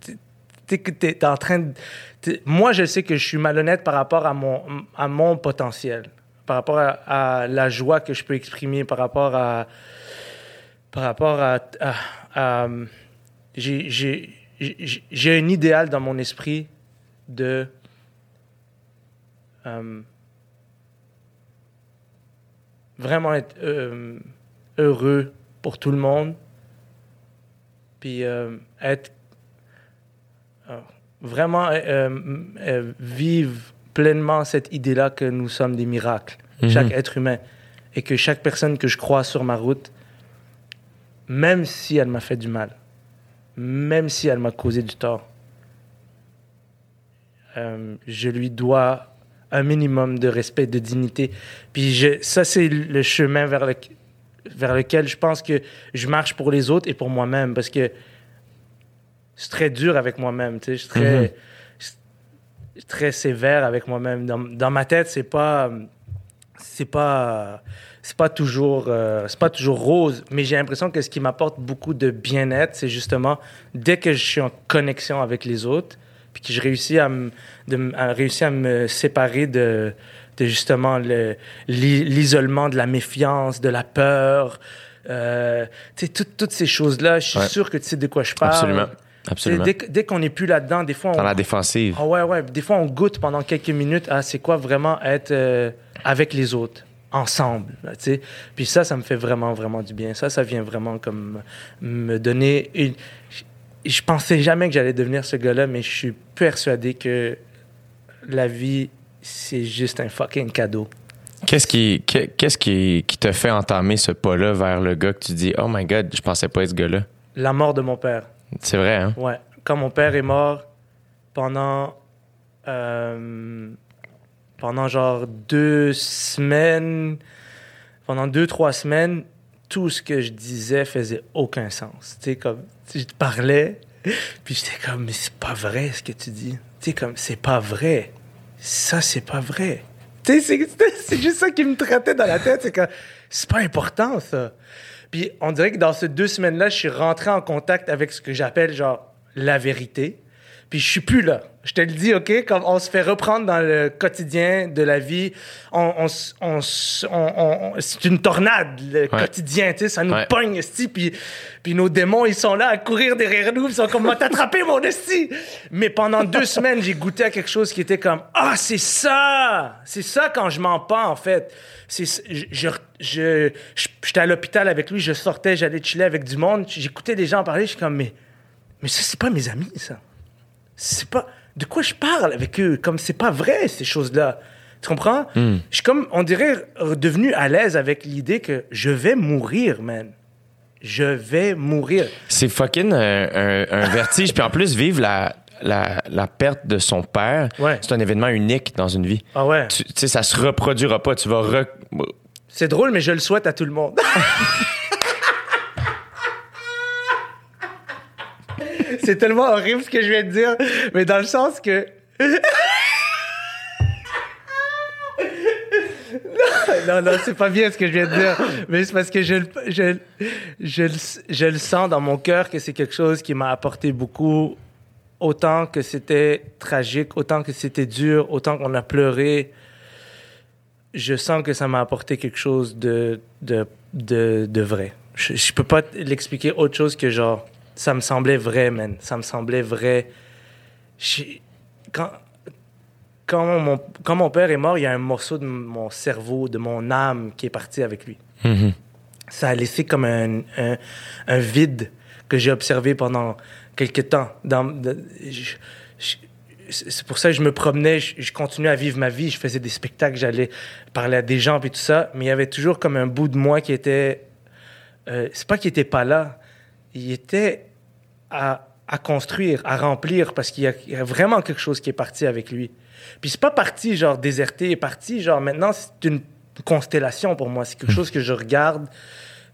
t'es- T'es t'es en train de... moi, je sais que je suis malhonnête par rapport à mon, à mon potentiel, par rapport à, la joie que je peux exprimer, par rapport à... Par rapport à... j'ai un idéal dans mon esprit de... euh, vraiment être euh, heureux pour tout le monde, puis euh, être euh, vraiment euh, vivre pleinement cette idée-là que nous sommes des miracles, chaque être humain, et que chaque personne que je croise sur ma route, même si elle m'a fait du mal, même si elle m'a causé du tort, je lui dois un minimum de respect, de dignité. Puis je, ça, c'est le chemin vers, le, vers lequel je pense que je marche pour les autres et pour moi-même. Parce que je suis très dur avec moi-même. Tu sais, je suis très, je suis très sévère avec moi-même. Dans, dans ma tête, c'est pas, c'est pas, c'est pas toujours, euh, c'est pas toujours rose. Mais j'ai l'impression que ce qui m'apporte beaucoup de bien-être, c'est justement dès que je suis en connexion avec les autres, puis que je réussis à me, de m- à réussir à me séparer de, de justement le- l'i- l'isolement, de la méfiance, de la peur. Euh, tu sais, toutes- ces choses-là, je suis Ouais. sûr que tu sais de quoi je parle. Absolument. Dès, qu'on n'est plus là-dedans, des fois, on, Dans la défensive. ah ouais, ouais. Des fois, on goûte pendant quelques minutes à c'est quoi vraiment être euh, avec les autres, ensemble. là. Puis ça, ça me fait vraiment, vraiment du bien. Ça, ça vient vraiment comme me donner une... Je- Je pensais jamais que j'allais devenir ce gars-là, mais je suis persuadé que la vie, c'est juste un fucking cadeau. Qu'est-ce qui, qu'est- qu'est-ce qui, qui te fait entamer ce pas-là vers le gars que tu dis, oh my god, je pensais pas être ce gars-là? La mort de mon père. C'est vrai, hein? Ouais. Quand mon père est mort, pendant. euh, pendant genre deux semaines. Pendant deux, trois semaines, tout ce que je disais faisait aucun sens. Tu sais, comme. Je te parlais, puis j'étais comme, mais c'est pas vrai ce que tu dis. Tu sais, comme, c'est pas vrai. Ça, c'est pas vrai. C'est- juste ça qui me traitait dans la tête. C'est que c'est pas important, ça. Puis on dirait que dans ces deux semaines-là, je suis rentré en contact avec ce que j'appelle genre la vérité. Puis je suis plus là. Je te le dis, OK? Comme on se fait reprendre dans le quotidien de la vie. On, on on s- on- on- c'est une tornade, le quotidien, tu sais. Ça nous Ouais. pogne, esti. Puis, puis nos démons, ils sont là à courir derrière nous. Ils sont comme, t'as attrapé, mon esti! Mais pendant deux semaines, j'ai goûté à quelque chose qui était comme, ah, c'est ça! C'est ça quand je mens pas, en fait. C'est, je- je- j'étais à l'hôpital avec lui, je sortais, j'allais chiller avec du monde. J'écoutais des gens parler, je suis comme, mais, mais ça, c'est pas mes amis, ça. C'est pas. De quoi je parle avec eux? Comme c'est pas vrai, ces choses-là. Tu comprends? Je suis comme, on dirait, devenu à l'aise avec l'idée que je vais mourir, man. Je vais mourir. C'est fucking un, un vertige. Puis en plus, vivre la, la, la perte de son père, Ouais. c'est un événement unique dans une vie. Ah ouais. Tu tu sais, ça se reproduira pas. Tu vas re- C'est drôle, mais je le souhaite à tout le monde. C'est tellement horrible ce que je viens de dire, mais dans le sens que. non, non, c'est pas bien ce que je viens de dire. Mais c'est parce que je, je, je, je le sens dans mon cœur que c'est quelque chose qui m'a apporté beaucoup. Autant que c'était tragique, autant que c'était dur, autant qu'on a pleuré. Je sens que ça m'a apporté quelque chose de, de, de, de vrai. Je, je peux pas l'expliquer autre chose que genre, ça me semblait vrai, man. Ça me semblait vrai. Quand, quand mon, quand mon père est mort, il y a un morceau de mon cerveau, de mon âme qui est parti avec lui. Mhm. Ça a laissé comme un, un, un vide que j'ai observé pendant quelques temps. Dans, de- je- je- c'est pour ça que je me promenais, je, je continuais à vivre ma vie, je faisais des spectacles, j'allais parler à des gens et tout ça, mais il y avait toujours comme un bout de moi qui était... euh, c'est pas qu'il était pas là, il était à, à construire, à remplir, parce qu'il y, a- il y a vraiment quelque chose qui est parti avec lui. Puis c'est pas parti genre déserté, il est parti genre maintenant c'est une constellation pour moi, c'est quelque chose que je regarde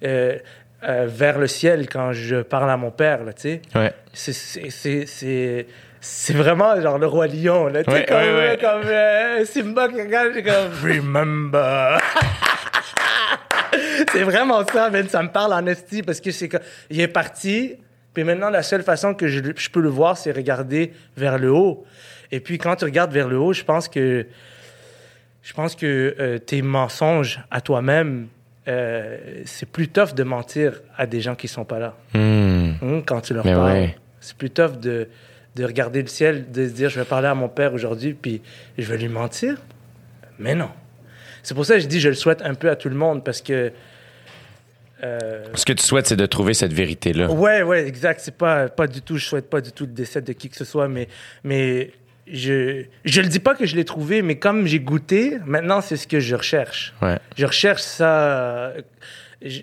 euh, euh, vers le ciel quand je parle à mon père, là, tu sais. Ouais. C'est- C'est c'est- c'est- c'est vraiment genre le roi lion, là, tu sais, Ouais, comme, ouais, ouais. comme euh, Simba qui regarde, j'ai comme Remember. C'est vraiment ça, man. Ça me parle en esti parce que c'est il est parti. Puis maintenant, la seule façon que je, je peux le voir, c'est regarder vers le haut. Et puis quand tu regardes vers le haut, je pense que je pense que euh, tes mensonges à toi-même, euh, c'est plus tough de mentir à des gens qui sont pas là. Hmm. Hum, quand tu leur Mais parles. ouais. C'est plus tough de, de regarder le ciel, de se dire je vais parler à mon père aujourd'hui, puis je vais lui mentir. Mais non. C'est pour ça que je dis je le souhaite un peu à tout le monde parce que. Euh, Ce que tu souhaites, c'est de trouver cette vérité-là. Ouais, ouais, exact. C'est pas, pas du tout, je souhaite pas du tout le décès de qui que ce soit, mais, mais je, je le dis pas que je l'ai trouvé, mais comme j'ai goûté, maintenant c'est ce que je recherche. Ouais. Je recherche ça. je-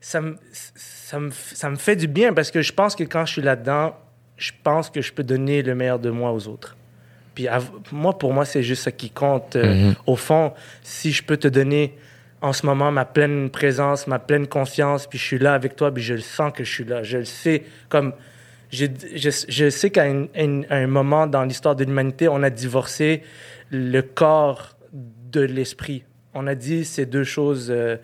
ça, me, ça, me, ça me fait du bien parce que je pense que quand je suis là-dedans, je pense que je peux donner le meilleur de moi aux autres. Puis moi, pour moi, c'est juste ça qui compte. Euh, Au fond, si je peux te donner en ce moment ma pleine présence, ma pleine confiance, puis je suis là avec toi, puis je le sens que je suis là. Je le sais comme... Je, je, je sais qu'à un, moment dans l'histoire de l'humanité, on a divorcé le corps de l'esprit. On a dit ces deux choses euh,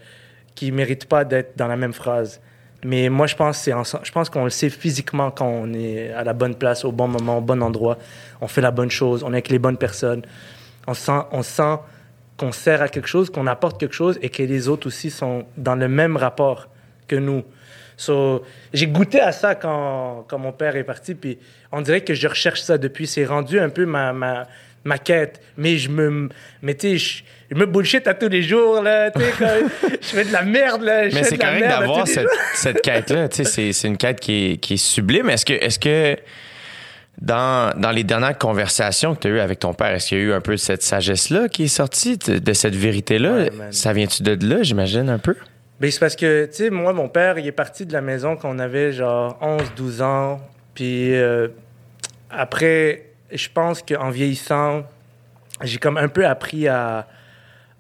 qui méritent pas d'être dans la même phrase. Mais moi, je pense, c'est je pense qu'on le sait physiquement quand on est à la bonne place, au bon moment, au bon endroit. On fait la bonne chose, on est avec les bonnes personnes. On sent, on sent qu'on sert à quelque chose, qu'on apporte quelque chose et que les autres aussi sont dans le même rapport que nous. So, j'ai goûté à ça quand, quand mon père est parti, puis on dirait que je recherche ça depuis. C'est rendu un peu ma, ma, ma quête. Mais je me. Mais je, je me bullshit à tous les jours, là. Comme- je fais de la merde, là. Je Mais c'est correct d'avoir cette, cette quête-là. C'est une quête qui est, qui est sublime. Est-ce que, est-ce que dans, dans les dernières conversations que tu as eues avec ton père, est-ce qu'il y a eu un peu cette sagesse-là qui est sortie, de, de cette vérité-là? Ouais. Ça vient-tu de là, j'imagine, un peu? Ben, c'est parce que, tu sais, moi, mon père, il est parti de la maison quand on avait genre 11, 12 ans. Puis euh, après, je pense qu'en vieillissant, j'ai comme un peu appris à,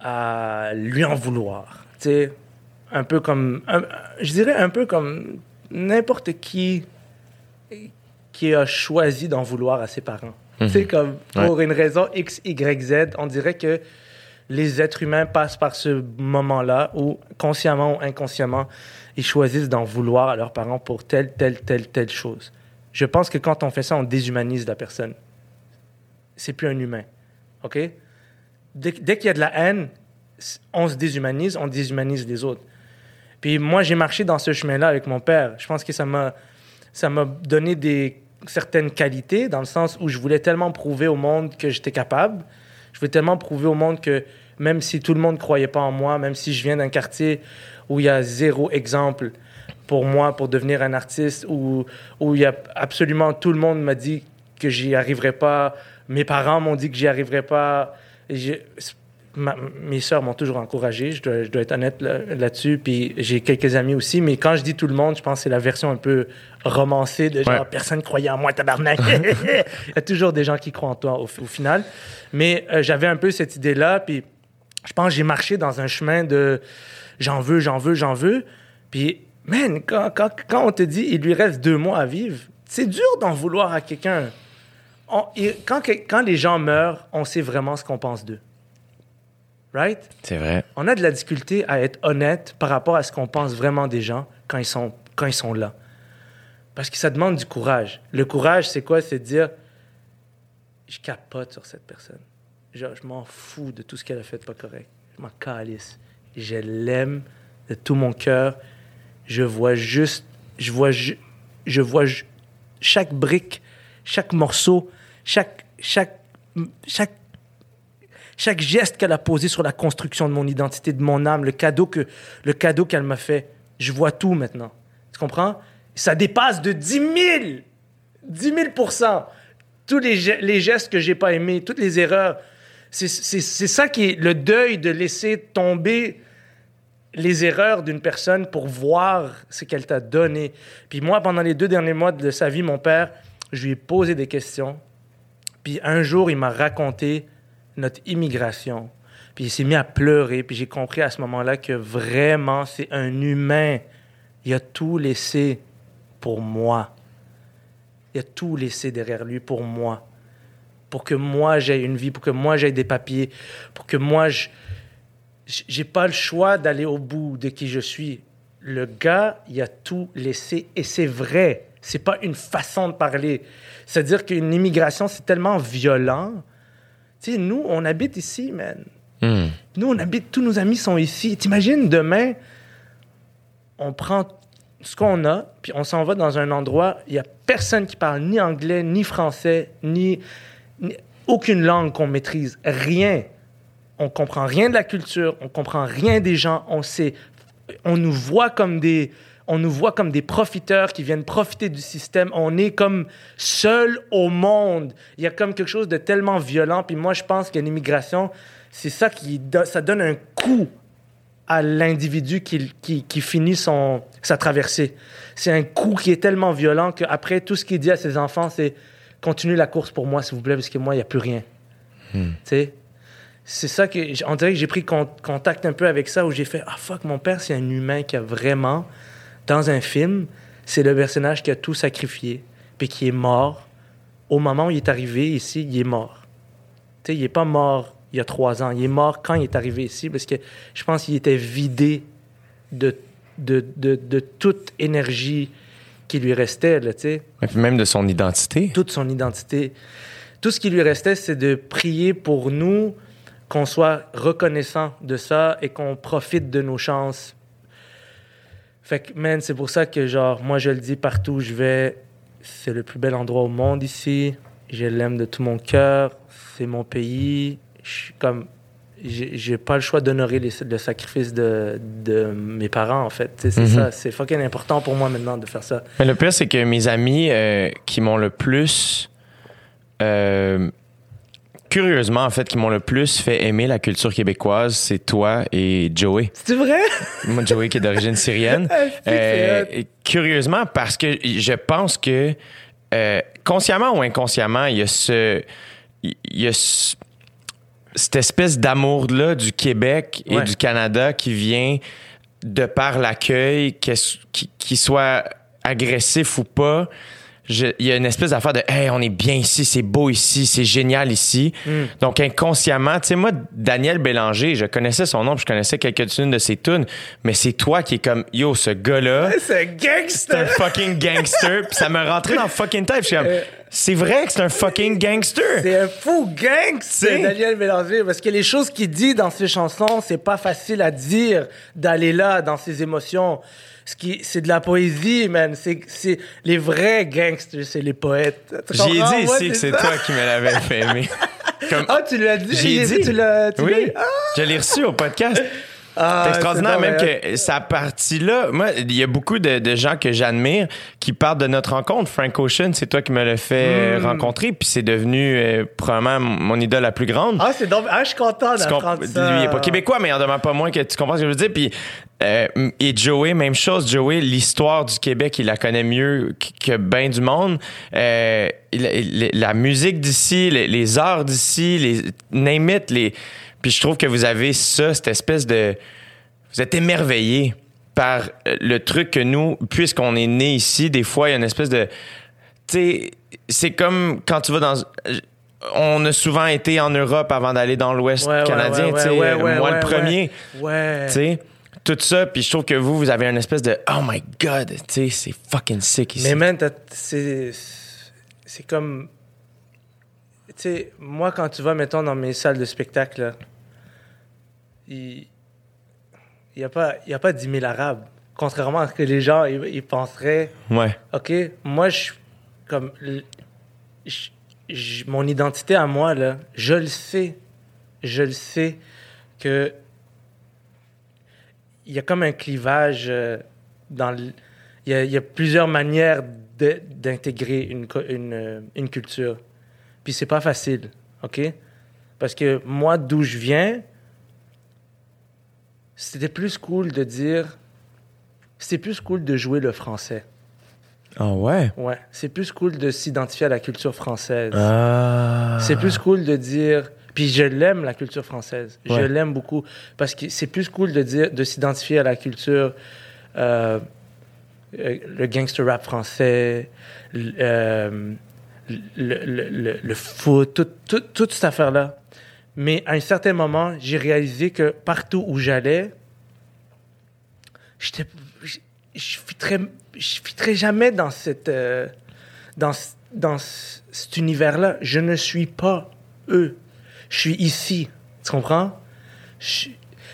à lui en vouloir. Tu sais, un peu comme, un- je dirais un peu comme n'importe qui qui a choisi d'en vouloir à ses parents. Tu sais, comme pour une raison X, Y, Z, on dirait que les êtres humains passent par ce moment-là où, consciemment ou inconsciemment, ils choisissent d'en vouloir à leurs parents pour telle, telle, telle, telle chose. Je pense que quand on fait ça, on déshumanise la personne. C'est plus un humain. OK? Dès, dès qu'il y a de la haine, on se déshumanise, on déshumanise les autres. Puis moi, j'ai marché dans ce chemin-là avec mon père. Je pense que ça m'a, ça m'a donné des certaines qualités dans le sens où je voulais tellement prouver au monde que j'étais capable. Je voulais tellement prouver au monde que même si tout le monde croyait pas en moi, même si je viens d'un quartier où il y a zéro exemple pour moi pour devenir un artiste, où, où il y a absolument tout le monde m'a dit que j'y arriverais pas, mes parents m'ont dit que j'y arriverais pas. Ma- mes sœurs m'ont toujours encouragé, je dois, je dois être honnête là- là-dessus. Puis j'ai quelques amis aussi, mais quand je dis tout le monde, je pense que c'est la version un peu romancée de genre Ouais. personne croyait en moi, tabarnak. Il y a toujours des gens qui croient en toi au, au final. Mais euh, j'avais un peu cette idée-là, puis je pense que j'ai marché dans un chemin de j'en veux, j'en veux, j'en veux. Puis, man, quand, quand, quand on te dit il lui reste deux mois à vivre, c'est dur d'en vouloir à quelqu'un. Quand les gens meurent, on sait vraiment ce qu'on pense d'eux. Right? C'est vrai. On a de la difficulté à être honnête par rapport à ce qu'on pense vraiment des gens quand ils sont, quand ils sont là. Parce que ça demande du courage. Le courage, c'est quoi? C'est de dire, je capote sur cette personne. Genre, je m'en fous de tout ce qu'elle a fait de pas correct. Je m'en calisse. Je l'aime de tout mon cœur. Je vois juste, je vois, je, je vois chaque brique, chaque morceau, chaque, chaque, chaque, chaque geste qu'elle a posé sur la construction de mon identité, de mon âme, le cadeau que, le cadeau qu'elle m'a fait. Je vois tout maintenant. Tu comprends? Ça dépasse de 10 000! 10 000 Tous les, les gestes que j'ai pas aimés, toutes les erreurs. C'est ça qui est le deuil de laisser tomber les erreurs d'une personne pour voir ce qu'elle t'a donné. Puis moi, pendant les deux derniers mois de sa vie, mon père, je lui ai posé des questions. Puis un jour, il m'a raconté notre immigration. Puis il s'est mis à pleurer. Puis j'ai compris à ce moment-là que vraiment, c'est un humain. Il a tout laissé pour moi. Il a tout laissé derrière lui pour moi. Pour que moi, j'aie une vie, pour que moi, j'aie des papiers, pour que moi, je, j'ai pas le choix d'aller au bout de qui je suis. Le gars, il a tout laissé et c'est vrai. C'est pas une façon de parler. C'est-à-dire qu'une immigration, c'est tellement violent. Tu sais, nous, on habite ici, man. Hmm. Nous, on habite, tous nos amis sont ici. T'imagines, demain, on prend ce qu'on a, puis on s'en va dans un endroit, il y a personne qui parle ni anglais, ni français, ni, ni- aucune langue qu'on maîtrise. Rien. On comprend rien de la culture, on comprend rien des gens, on sait, on nous voit comme des, on nous voit comme des profiteurs qui viennent profiter du système. On est comme seul au monde. Il y a comme quelque chose de tellement violent. Puis moi, je pense que l'immigration, c'est ça qui do- ça donne un coup à l'individu qui, qui, qui finit son, sa traversée. C'est un coup qui est tellement violent qu'après, tout ce qu'il dit à ses enfants, c'est continuez la course pour moi, s'il vous plaît, parce que moi, il n'y a plus rien. Tu sais? C'est ça que. On dirait que j'ai pris con- contact un peu avec ça, où j'ai fait Ah fuck, mon père, c'est un humain qui a vraiment, dans un film, c'est le personnage qui a tout sacrifié, puis qui est mort. Au moment où il est arrivé ici, il est mort. Tu sais, il est pas mort il y a trois ans. Il est mort quand il est arrivé ici parce que je pense qu'il était vidé de, de, de, de toute énergie qui lui restait, là, tu sais, Et puis même de son identité. toute son identité. Tout ce qui lui restait, c'est de prier pour nous, qu'on soit reconnaissant de ça et qu'on profite de nos chances. Fait que, man, c'est pour ça que, genre, moi, je le dis partout où je vais, c'est le plus bel endroit au monde ici. Je l'aime de tout mon cœur. C'est mon pays. Je suis comme. J'ai pas le choix d'honorer le sacrifice de, de mes parents, en fait. C'est Mhm. ça. C'est fucking important pour moi maintenant de faire ça. Mais le pire, c'est que mes amis euh, qui m'ont le plus. euh, curieusement, en fait, qui m'ont le plus fait aimer la culture québécoise, c'est toi et Joey. C'est vrai? Moi, Joey qui est d'origine syrienne. Ah, Euh, curieusement, parce que je pense que euh, consciemment ou inconsciemment, il y a ce. Il y a ce- cette espèce d'amour-là du Québec et Ouais. du Canada qui vient de par l'accueil, qu'est-ce- qui, qui soit agressif ou pas. Il y a une espèce d'affaire de Hey, on est bien ici, c'est beau ici, c'est génial ici. Mm. Donc, inconsciemment, tu sais, moi, Daniel Bélanger, je connaissais son nom, puis je connaissais quelques-unes de ses tunes, mais c'est toi qui est comme Yo, ce gars-là, C'est un c'est un gangster! fucking gangster. puis ça me rentrait dans le fucking tête. Je suis comme, c'est vrai que c'est un fucking gangster. C'est un fou gangster, C'est- Daniel Mélanger. Parce que les choses qu'il dit dans ses chansons, c'est pas facile à dire, d'aller là, dans ses émotions. Ce qui, c'est de la poésie, man. C'est, c'est les vrais gangsters, c'est les poètes. J'ai dit ici que c'est toi qui me l'avais fait aimer. Comme, Ah, tu l'as dit? J'ai dit. Tu l'as, tu oui, Ah, je l'ai reçu au podcast. ah, c'est extraordinaire, même que sa partie-là, moi, il y a beaucoup de, de gens que j'admire qui partent de notre rencontre. Frank Ocean, c'est toi qui me l'as fait Mm. rencontrer, puis c'est devenu euh, probablement mon idole la plus grande. Ah, c'est donc... Ah, je suis content d'apprendre ça. Lui, il est pas québécois, mais il en demeure pas moins que tu comprends ce que je veux dire. Puis, euh, et Joey, même chose. Joey, l'histoire du Québec, il la connaît mieux que, bien du monde. Euh, la musique d'ici, les, les arts d'ici, les name it, les. Puis je trouve que vous avez ça, cette espèce de. Vous êtes émerveillé par euh, le truc que nous, puisqu'on est né ici, des fois, il y a une espèce de. Tu sais, c'est comme quand tu vas dans. on a souvent été en Europe avant d'aller dans l'Ouest Ouais, canadien, ouais, tu sais, ouais, moi le premier, Ouais. tu sais, tout ça, puis je trouve que vous, vous avez une espèce de oh my god, tu sais, c'est fucking sick ici. Mais man, c'est c'est comme tu sais, moi quand tu vas mettons dans mes salles de spectacle il il y a pas y a pas 10 000 arabes. Contrairement à ce que les gens ils, ils penseraient. Ouais, OK, moi je suis comme je- mon identité à moi là, je le sais. Je le sais que il y a comme un clivage euh, dans le- il y, a, il y a plusieurs manières d'intégrer une, une, euh, une culture. Puis c'est pas facile, OK? Parce que moi, d'où je viens, c'était plus cool de dire... C'était plus cool de jouer le français. ah ouais, Ouais. C'est plus cool de s'identifier à la culture française. ah, C'est plus cool de dire. Puis je l'aime, la culture française. Je l'aime beaucoup. Parce que c'est plus cool de dire de s'identifier à la culture. euh, euh, le gangster rap français, le, euh, le, le- le- le foot, tout- tout- toute cette affaire-là. Mais à un certain moment, j'ai réalisé que partout où j'allais, j'étais, je, je fitterais jamais dans cette, dans, dans ce- cet univers-là. Je ne suis pas eux. Je suis ici. Tu comprends? Je-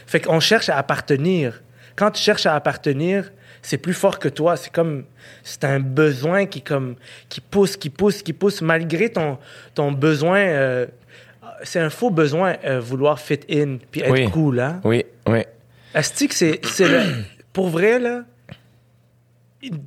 fait qu'on cherche à appartenir. Quand tu cherches à appartenir, c'est plus fort que toi. C'est comme, c'est un besoin qui comme, qui pousse, qui pousse, qui pousse, malgré ton, ton besoin. euh, c'est un faux besoin, euh, vouloir fit in puis être Oui. cool, hein? oui, oui, Asti que c'est, c'est le- pour vrai, là,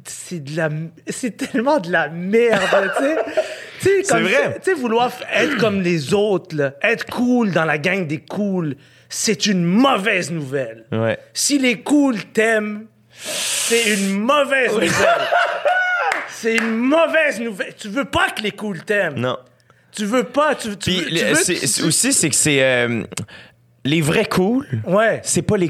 c'est de la, c'est tellement de la merde, tu sais. C'est vrai. Tu sais, vouloir être comme les autres, là, être cool dans la gang des cools, c'est une mauvaise nouvelle. ouais. Si les cools t'aiment, c'est une mauvaise nouvelle. C'est une mauvaise nouvelle. Tu veux pas que les cools t'aiment. Non. Tu veux pas. Tu, tu Puis veux, tu aussi, c'est que c'est euh, les vrais cool, Ouais. c'est pas les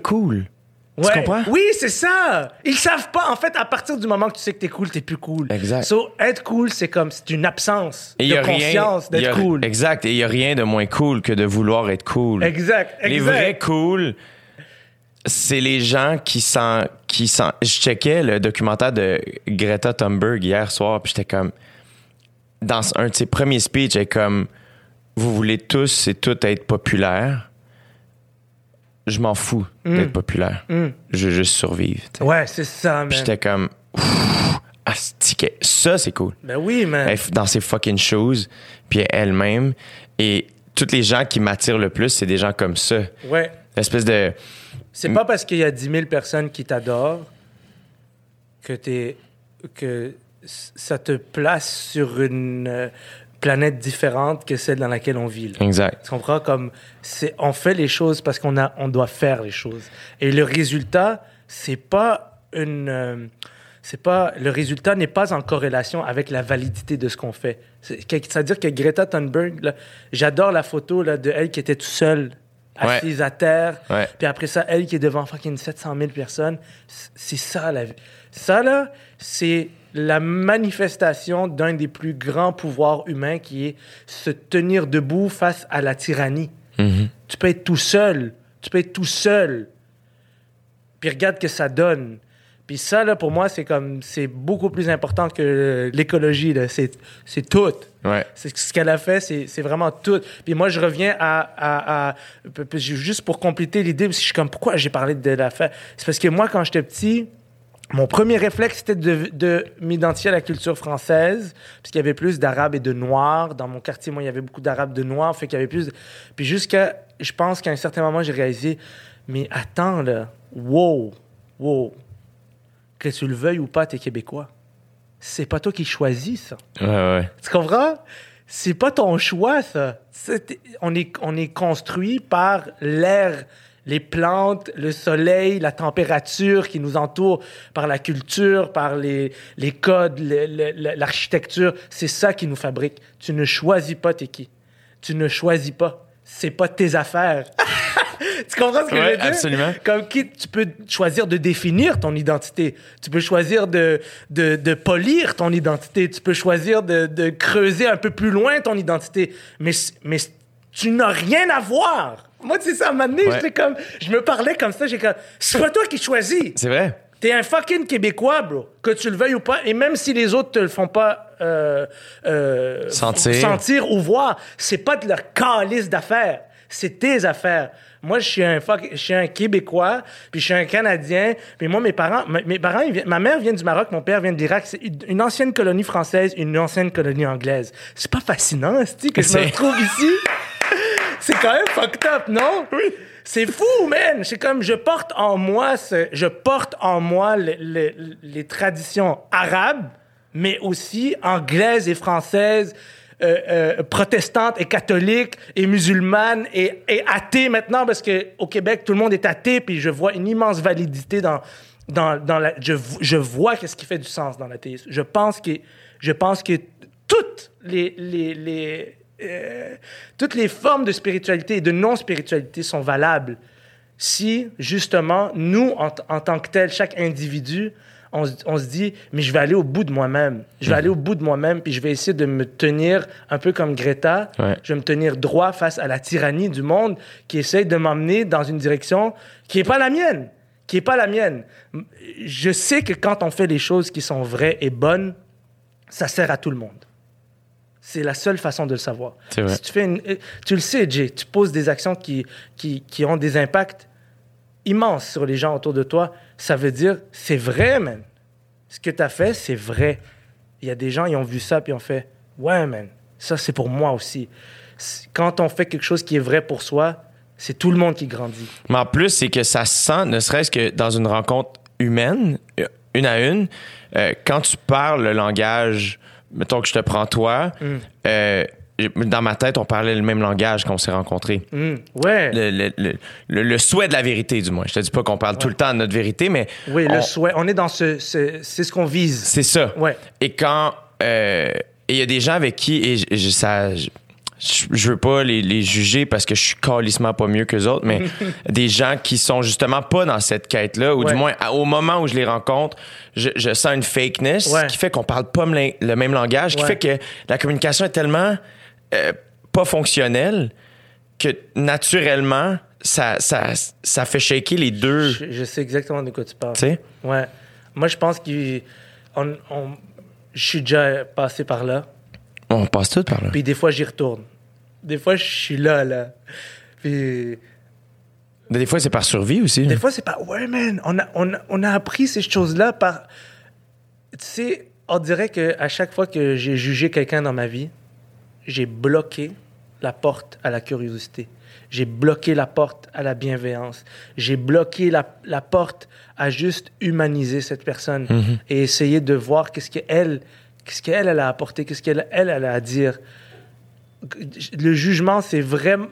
cool. Tu Ouais. comprends? Oui, c'est ça. Ils savent pas. En fait, à partir du moment que tu sais que t'es cool, t'es plus cool. Exact. So, être cool, c'est comme, c'est une absence Et de y a conscience y d'être cool. Exact. Et il n'y a rien de moins cool que de vouloir être cool. Exact, exact. Les vrais cool, c'est les gens qui sont. Qui sont je checkais le documentaire de Greta Thunberg hier soir, puis j'étais comme. Dans un de ses premiers speeches, elle est comme. Vous voulez tous et toutes être populaires. Je m'en fous d'être populaire. Je veux juste survivre. Ouais, c'est ça, man. J'étais comme. Ouf, asti que- Ça, c'est cool. Ben oui, man. Elle dans ses fucking shoes, puis elle-même. Et tous les gens qui m'attirent le plus, c'est des gens comme ça. Ouais. L'espèce de. C'est pas parce qu'il y a 10 000 personnes qui t'adorent que t'es que ça te place sur une euh, planète différente que celle dans laquelle on vit. là. Exact. Tu comprends? Comme, c'est, on fait les choses parce qu'on a, on doit faire les choses. Et le résultat, c'est pas une, euh, c'est pas, le résultat n'est pas en corrélation avec la validité de ce qu'on fait. C'est-à-dire que Greta Thunberg, j'adore la photo, là, de elle qui était toute seule, Ouais. assise à terre. Ouais. Puis après ça, elle qui est devant fucking 700 000 personnes. C'est ça, la vie. Ça, là, c'est la manifestation d'un des plus grands pouvoirs humains qui est se tenir debout face à la tyrannie. Tu peux être tout seul. Tu peux être tout seul. Puis regarde que ça donne. Puis ça, là, pour moi, c'est comme, c'est beaucoup plus important que l'écologie, là. C'est, c'est tout. Ouais. C'est ce qu'elle a fait, c'est c'est vraiment tout. Puis moi, je reviens à, à, à- juste pour compléter l'idée, parce que je suis comme pourquoi j'ai parlé de l'affaire. C'est parce que moi, quand j'étais petit, mon premier réflexe c'était de, de m'identifier à la culture française, parce qu'il y avait plus d'arabes et de noirs dans mon quartier. Moi, il y avait beaucoup d'arabes, de noirs, fait qu'il y avait plus. de- Puis jusqu'à, je pense qu'à un certain moment, j'ai réalisé, mais attends là, wow, wow, que tu le veuilles ou pas, t'es québécois. C'est pas toi qui choisis ça. Ouais, ouais. Tu comprends? C'est pas ton choix, ça. On, est, on est construit par l'air, les plantes, le soleil, la température qui nous entoure, par la culture, par les, les codes, l'architecture. C'est ça qui nous fabrique. Tu ne choisis pas t'es qui. Tu ne choisis pas. c'est pas tes affaires. tu comprends ce que je veux dire? Absolument. Comme qui, tu peux choisir de définir ton identité. Tu peux choisir de, de, de polir ton identité. Tu peux choisir de, de, creuser un peu plus loin ton identité. Mais, mais tu n'as rien à voir. Moi, c'est ça, à un moment donné, comme, je me parlais comme ça, j'ai comme, c'est pas toi qui choisis. C'est vrai. T'es un fucking Québécois, bro. Que tu le veuilles ou pas. Et même si les autres te le font pas euh, euh, sentir. sentir ou voir, c'est pas de leur calice d'affaires. C'est tes affaires. Moi, je suis un je suis un Québécois, puis je suis un Canadien, puis moi, mes parents, mes parents, ma mère vient du Maroc, mon père vient de l'Irak. C'est une ancienne colonie française, une ancienne colonie anglaise. C'est pas fascinant, cest que je me retrouve ici? c'est quand même fucked up, non? Oui. C'est fou, man! C'est comme, je porte en moi, je porte en moi les traditions arabes, mais aussi anglaises et françaises, euh, euh, protestantes et catholiques et musulmanes et, et athées maintenant, parce qu'au Québec, tout le monde est athée, puis je vois une immense validité dans, dans, dans la... Je, je vois qu'est-ce qui fait du sens dans l'athéisme. Je pense que, je pense que toutes les, les, les euh, toutes les formes de spiritualité et de non-spiritualité sont valables si, justement, nous, en, tant que tel, chaque individu, on, se dit, mais je vais aller au bout de moi-même. Je vais mhm. aller au bout de moi-même, puis je vais essayer de me tenir un peu comme Greta. Je vais me tenir droit face à la tyrannie du monde qui essaye de m'emmener dans une direction qui n'est pas la mienne. Qui n'est pas la mienne. Je sais que quand on fait les choses qui sont vraies et bonnes, ça sert à tout le monde. C'est la seule façon de le savoir. tu, fais euh, tu le sais, Jay, tu poses des actions qui, qui, qui ont des impacts immenses sur les gens autour de toi. Ça veut dire, c'est vrai, man. Ce que tu as fait, c'est vrai. Il y a des gens, ils ont vu ça, puis ils ont fait, ouais, man, ça, c'est pour moi aussi. Quand on fait quelque chose qui est vrai pour soi, c'est tout le monde qui grandit. Mais en plus, c'est que ça se sent, ne serait-ce que dans une rencontre humaine, une à une, euh, quand tu parles le langage mettons que je te prends toi, mm. euh, dans ma tête, on parlait le même langage quand on s'est rencontrés. Mm. Ouais. Le, souhait de la vérité, du moins. Je te dis pas qu'on parle tout le temps de notre vérité, mais. Oui, le souhait. On est dans ce. c'est ce qu'on vise. C'est ça. Ouais. Et quand. Euh, il y a des gens avec qui. Et ça, je veux pas les, juger parce que je suis calissement pas mieux qu'eux autres, mais des gens qui sont justement pas dans cette quête-là, ou du moins au moment où je les rencontre, je, sens une fakeness qui fait qu'on parle pas le même langage, qui fait que la communication est tellement euh, pas fonctionnelle que naturellement, ça, ça, ça fait shaker les deux. Je, sais exactement de quoi tu parles. Tu sais? Ouais. Moi, je pense que on, je suis déjà passé par là. On passe tout par là. Puis des fois, j'y retourne. Des fois, je suis là, là. Puis. Des fois, c'est par survie aussi. Des fois, c'est pas. Ouais, man, on a, on, on a appris ces choses-là par. Tu sais, on dirait qu'à chaque fois que j'ai jugé quelqu'un dans ma vie, j'ai bloqué la porte à la curiosité. J'ai bloqué la porte à la bienveillance. J'ai bloqué la, la, porte à juste humaniser cette personne mm-hmm. et essayer de voir qu'est-ce qu'elle qu'est-ce qu'elle elle a apporté, qu'est-ce qu'elle elle, elle a à dire le jugement, c'est vraiment.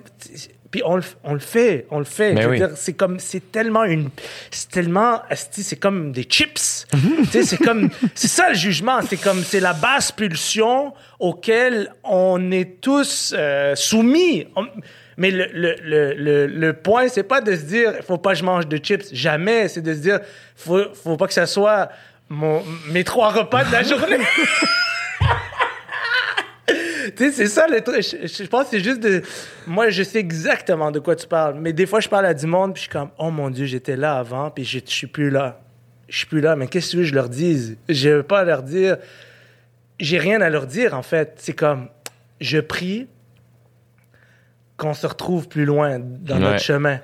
Puis on le, on le, fait, on le fait. c'est comme, c'est tellement une, c'est tellement, c'est comme des chips. c'est comme, c'est ça le jugement. C'est comme, c'est la basse pulsion auquel on est tous euh, soumis. mais le, le, le, le, point, c'est pas de se dire, faut pas que je mange de chips. Jamais. C'est de se dire, faut, faut pas que ça soit mon, mes trois repas de la journée. Sais, c'est ça le truc. Je, pense que c'est juste de. Moi, je sais exactement de quoi tu parles. Mais des fois, je parle à du monde, puis je suis comme, oh mon Dieu, j'étais là avant, puis je, suis plus là. Je suis plus là. Mais qu'est-ce que tu veux que je leur dise? Je veux pas leur dire. J'ai rien à leur dire, en fait. C'est comme, je prie qu'on se retrouve plus loin dans notre chemin.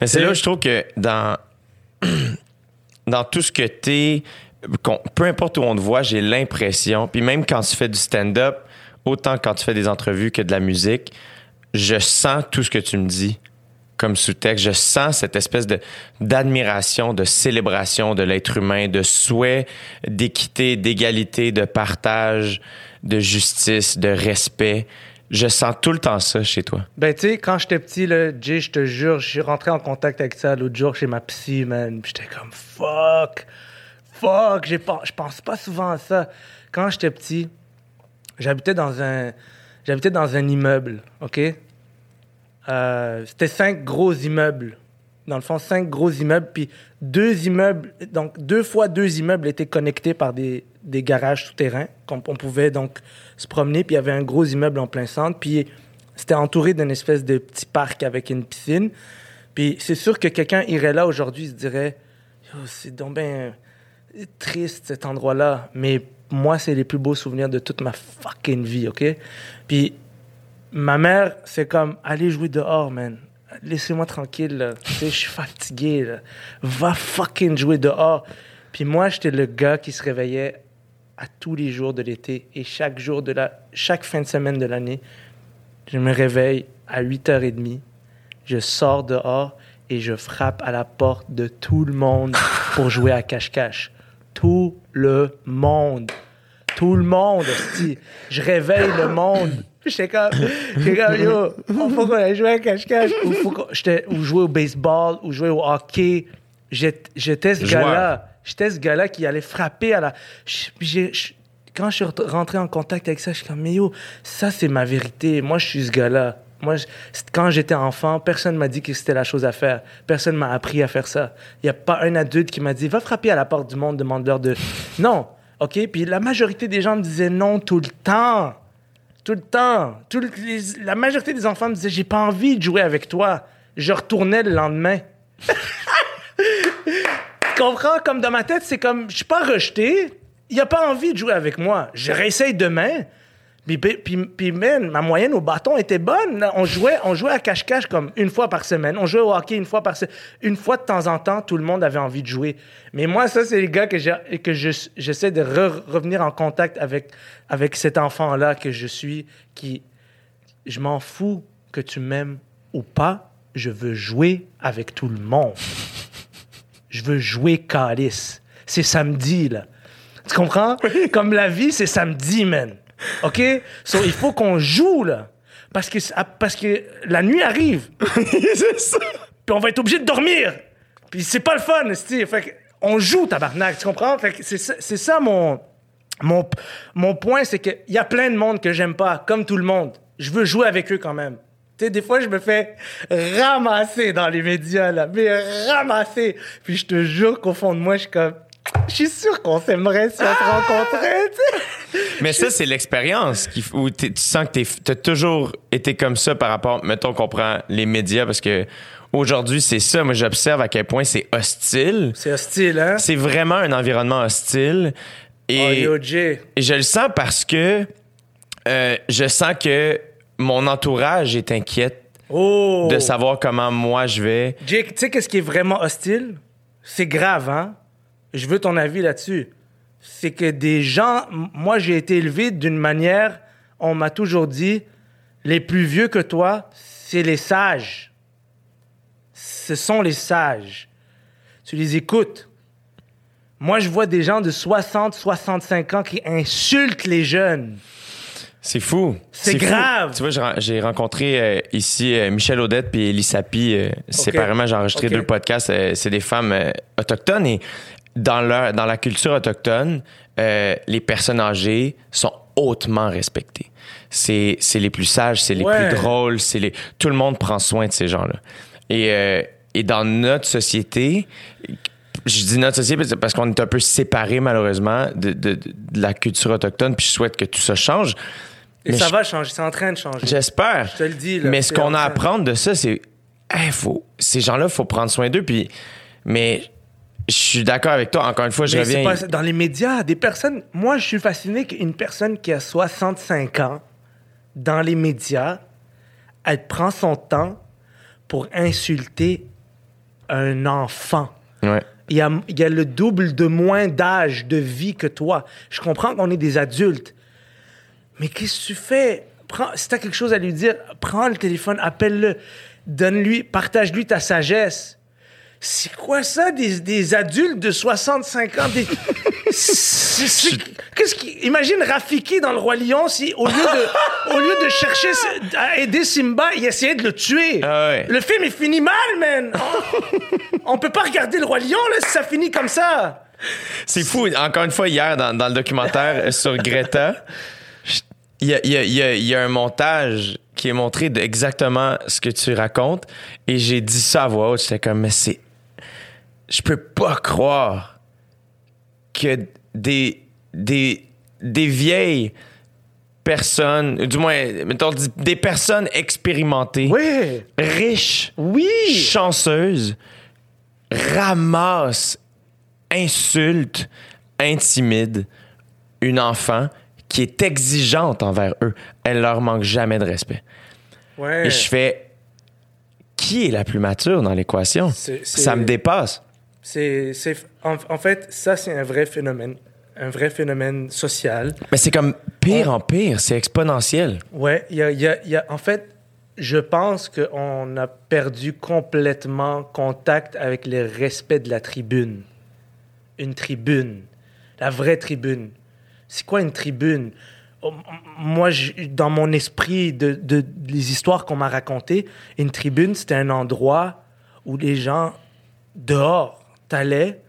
Mais c'est là où je trouve que dans, dans tout ce que tu es, peu importe où on te voit, j'ai l'impression, puis même quand tu fais du stand-up, autant quand tu fais des entrevues que de la musique, je sens tout ce que tu me dis comme sous-texte. Je sens cette espèce de d'admiration, de célébration de l'être humain, de souhait d'équité, d'égalité, de partage, de justice, de respect. Je sens tout le temps ça chez toi. Ben, tu sais, quand j'étais petit, là, Jay, je te jure, je suis rentré en contact avec ça l'autre jour chez ma psy, man. J'étais comme, fuck, fuck, je pense pas souvent à ça. Quand j'étais petit, J'habitais dans un j'habitais dans un immeuble, OK? Euh, c'était cinq gros immeubles. Dans le fond, cinq gros immeubles, puis deux immeubles, donc deux fois deux immeubles étaient connectés par des, des garages souterrains. qu'on on pouvait donc se promener, puis il y avait un gros immeuble en plein centre, puis c'était entouré d'une espèce de petit parc avec une piscine. Puis c'est sûr que quelqu'un irait là aujourd'hui, se dirait, c'est donc triste cet endroit-là, mais moi, c'est les plus beaux souvenirs de toute ma fucking vie, OK? Puis ma mère, c'est comme, allez jouer dehors, man. Laissez-moi tranquille, je suis fatigué, là. Va fucking jouer dehors. Puis moi, j'étais le gars qui se réveillait à tous les jours de l'été et chaque jour de la... chaque fin de semaine de l'année, je me réveille à 8h30, je sors dehors et je frappe à la porte de tout le monde pour jouer à cache-cache. Tout le monde. Tout le monde, Je réveille le monde. J'étais comme, j'étais comme, yo, faut qu'on aille jouer à cache-cache. Ou, faut ou jouer au baseball, ou jouer au hockey. J'étais ce gars-là. J'étais ce gars-là qui allait frapper à la. quand je suis rentré en contact avec ça, je suis comme, mais yo, ça, c'est ma vérité. Moi, je suis ce gars-là. Moi, quand j'étais enfant, personne m'a dit que c'était la chose à faire. Personne m'a appris à faire ça. Il n'y a pas un adulte qui m'a dit va frapper à la porte du monde, demande-leur de. Non, ok? Puis la majorité des gens me disaient non tout le temps, tout le temps. Tout La majorité des enfants me disaient j'ai pas envie de jouer avec toi. Je retournais le lendemain. tu comprends? Comme dans ma tête, c'est comme je suis pas rejeté. Il a pas envie de jouer avec moi. Je réessaye demain. Puis, puis, ma moyenne au bâton était bonne. On jouait, on jouait à cache-cache comme une fois par semaine. On jouait au hockey une fois par semaine. Une fois de temps en temps, tout le monde avait envie de jouer. Mais moi, ça, c'est les gars que, que j'essaie de revenir en contact avec, avec cet enfant-là que je suis, qui, je m'en fous que tu m'aimes ou pas, je veux jouer avec tout le monde. Je veux jouer calice. C'est samedi, là. Tu comprends? Comme la vie, c'est samedi, man. OK? So, il faut qu'on joue, là. Parce que, parce que la nuit arrive. c'est ça. Puis on va être obligé de dormir. Puis c'est pas le fun, Fait on joue, tabarnak, tu comprends? Fait que c'est ça, ça mon, mon, mon point, c'est qu'il y a plein de monde que j'aime pas, comme tout le monde. Je veux jouer avec eux quand même. Tu sais, des fois, je me fais ramasser dans les médias, là, mais ramasser. Puis je te jure qu'au fond de moi, je suis comme, je suis sûr qu'on s'aimerait si on se rencontrait, Mais ça, c'est l'expérience où tu sens que tu as toujours été comme ça par rapport, mettons qu'on prend les médias, parce que aujourd'hui, c'est ça. Moi, j'observe à quel point c'est hostile. C'est hostile, hein? C'est vraiment un environnement hostile. Et, oh, et je le sens parce que euh, je sens que mon entourage est inquiète oh. de savoir comment moi je vais. Jake, tu sais qu'est-ce qui est vraiment hostile? C'est grave, hein? Je veux ton avis là-dessus. C'est que des gens, moi j'ai été élevé d'une manière, on m'a toujours dit, les plus vieux que toi, c'est les sages. Ce sont les sages. Tu les écoutes. Moi, je vois des gens de 60, 65 ans qui insultent les jeunes. C'est fou. C'est grave. Tu vois, j'ai rencontré euh, ici euh, Michel Odette puis Elissapi. Euh, séparément, j'ai enregistré deux podcasts. c'est des femmes autochtones et dans, leur, dans la culture autochtone, euh, les personnes âgées sont hautement respectées. C'est, c'est les plus sages, c'est les plus drôles, c'est les... tout le monde prend soin de ces gens-là. Et, euh, et dans notre société, je dis notre société parce qu'on est un peu séparés malheureusement de, de, de, la culture autochtone, puis je souhaite que tout ça change. Et ça va changer, c'est en train de changer. J'espère. Je te le dis. Là, mais ce qu'on a à apprendre de ça, c'est, hey, faut, ces gens-là, faut prendre soin d'eux, puis mais je suis d'accord avec toi. Encore une fois, je reviens. Pas, dans les médias, des personnes. Moi, je suis fasciné qu'une personne qui a 65 ans, dans les médias, elle prend son temps pour insulter un enfant. Ouais. Il y, a, il y a le double de moins d'âge de vie que toi. Je comprends qu'on est des adultes. Mais qu'est-ce que tu fais? Prends, si tu as quelque chose à lui dire, prends le téléphone, appelle-le, donne-lui, partage-lui ta sagesse c'est quoi ça, des, des, adultes de 65 ans? Des... Qu'est-ce qui... Imagine Rafiki dans Le Roi Lion si, au lieu de, au lieu de chercher à aider Simba, il essayait de le tuer. Ah le film est fini mal, man! On, peut pas regarder Le Roi Lion, là, si ça finit comme ça. C'est fou. Encore une fois, hier, dans, dans le documentaire sur Greta, il y a, y, a, y, a, y a, un montage qui est montré d'exactement ce que tu racontes et j'ai dit ça à voix haute. J'étais comme, mais c'est. Je peux pas croire que des, des, des vieilles personnes, du moins, mettons, des personnes expérimentées, oui. riches, oui. chanceuses, ramassent, insultent, intimident une enfant qui est exigeante envers eux. Elle leur manque jamais de respect. Ouais. Et je fais, qui est la plus mature dans l'équation? Ça me dépasse. C'est, en, en, fait, ça, c'est un vrai phénomène. Un vrai phénomène social. Mais c'est comme pire en pire, c'est exponentiel. Ouais, y a, y, a, y a, en fait, je pense qu'on a perdu complètement contact avec le respect de la tribune. Une tribune. La vraie tribune. C'est quoi une tribune? Moi, je, dans mon esprit, de, de, les histoires qu'on m'a racontées, une tribune, c'était un endroit où les gens, dehors, t'allais,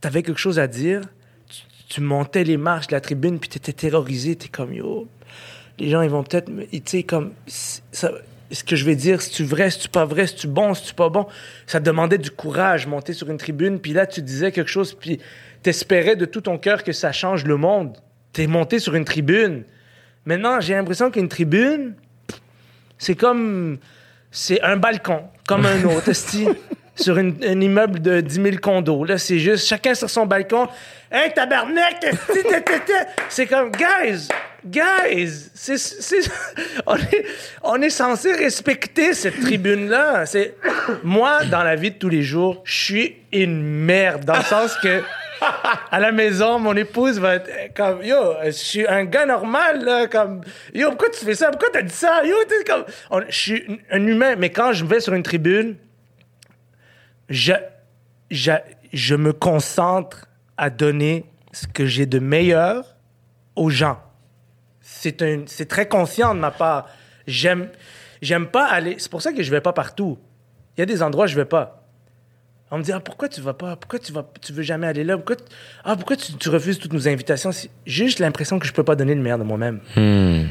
t'avais quelque chose à dire, tu, tu, montais les marches de la tribune, puis t'étais terrorisé, t'es comme, yo, les gens, ils vont peut-être, tu sais, comme, ça, ce que je vais dire, si tu vrai, si tu pas vrai, si tu bon, si tu pas bon, ça demandait du courage, monter sur une tribune, puis là, tu disais quelque chose, puis t'espérais de tout ton cœur que ça change le monde. T'es monté sur une tribune. Maintenant, j'ai l'impression qu'une tribune, c'est comme. C'est un balcon, comme un autre, sur une, un immeuble de 10 000 condos. Là, c'est juste chacun sur son balcon. Hey, tabarnak! C'est comme, guys, guys, c'est, c'est, on, est, on est censé respecter cette tribune-là. C'est, moi, dans la vie de tous les jours, je suis une merde, dans le sens que à la maison, mon épouse va être comme Yo, je suis un gars normal, là, comme Yo, pourquoi tu fais ça? Pourquoi t'as dit ça? Yo, t'es comme. Je suis un humain, mais quand je vais sur une tribune, je, je, je me concentre à donner ce que j'ai de meilleur aux gens. C'est, c'est très conscient de ma part. J'aime, j'aime pas aller. C'est pour ça que je vais pas partout. Il y a des endroits où je vais pas. On me dit ah, pourquoi tu vas pas? Pourquoi tu vas tu veux jamais aller là? Pourquoi tu, ah pourquoi tu, tu, refuses toutes nos invitations? J'ai juste l'impression que je peux pas donner le meilleur de moi-même. Hmm.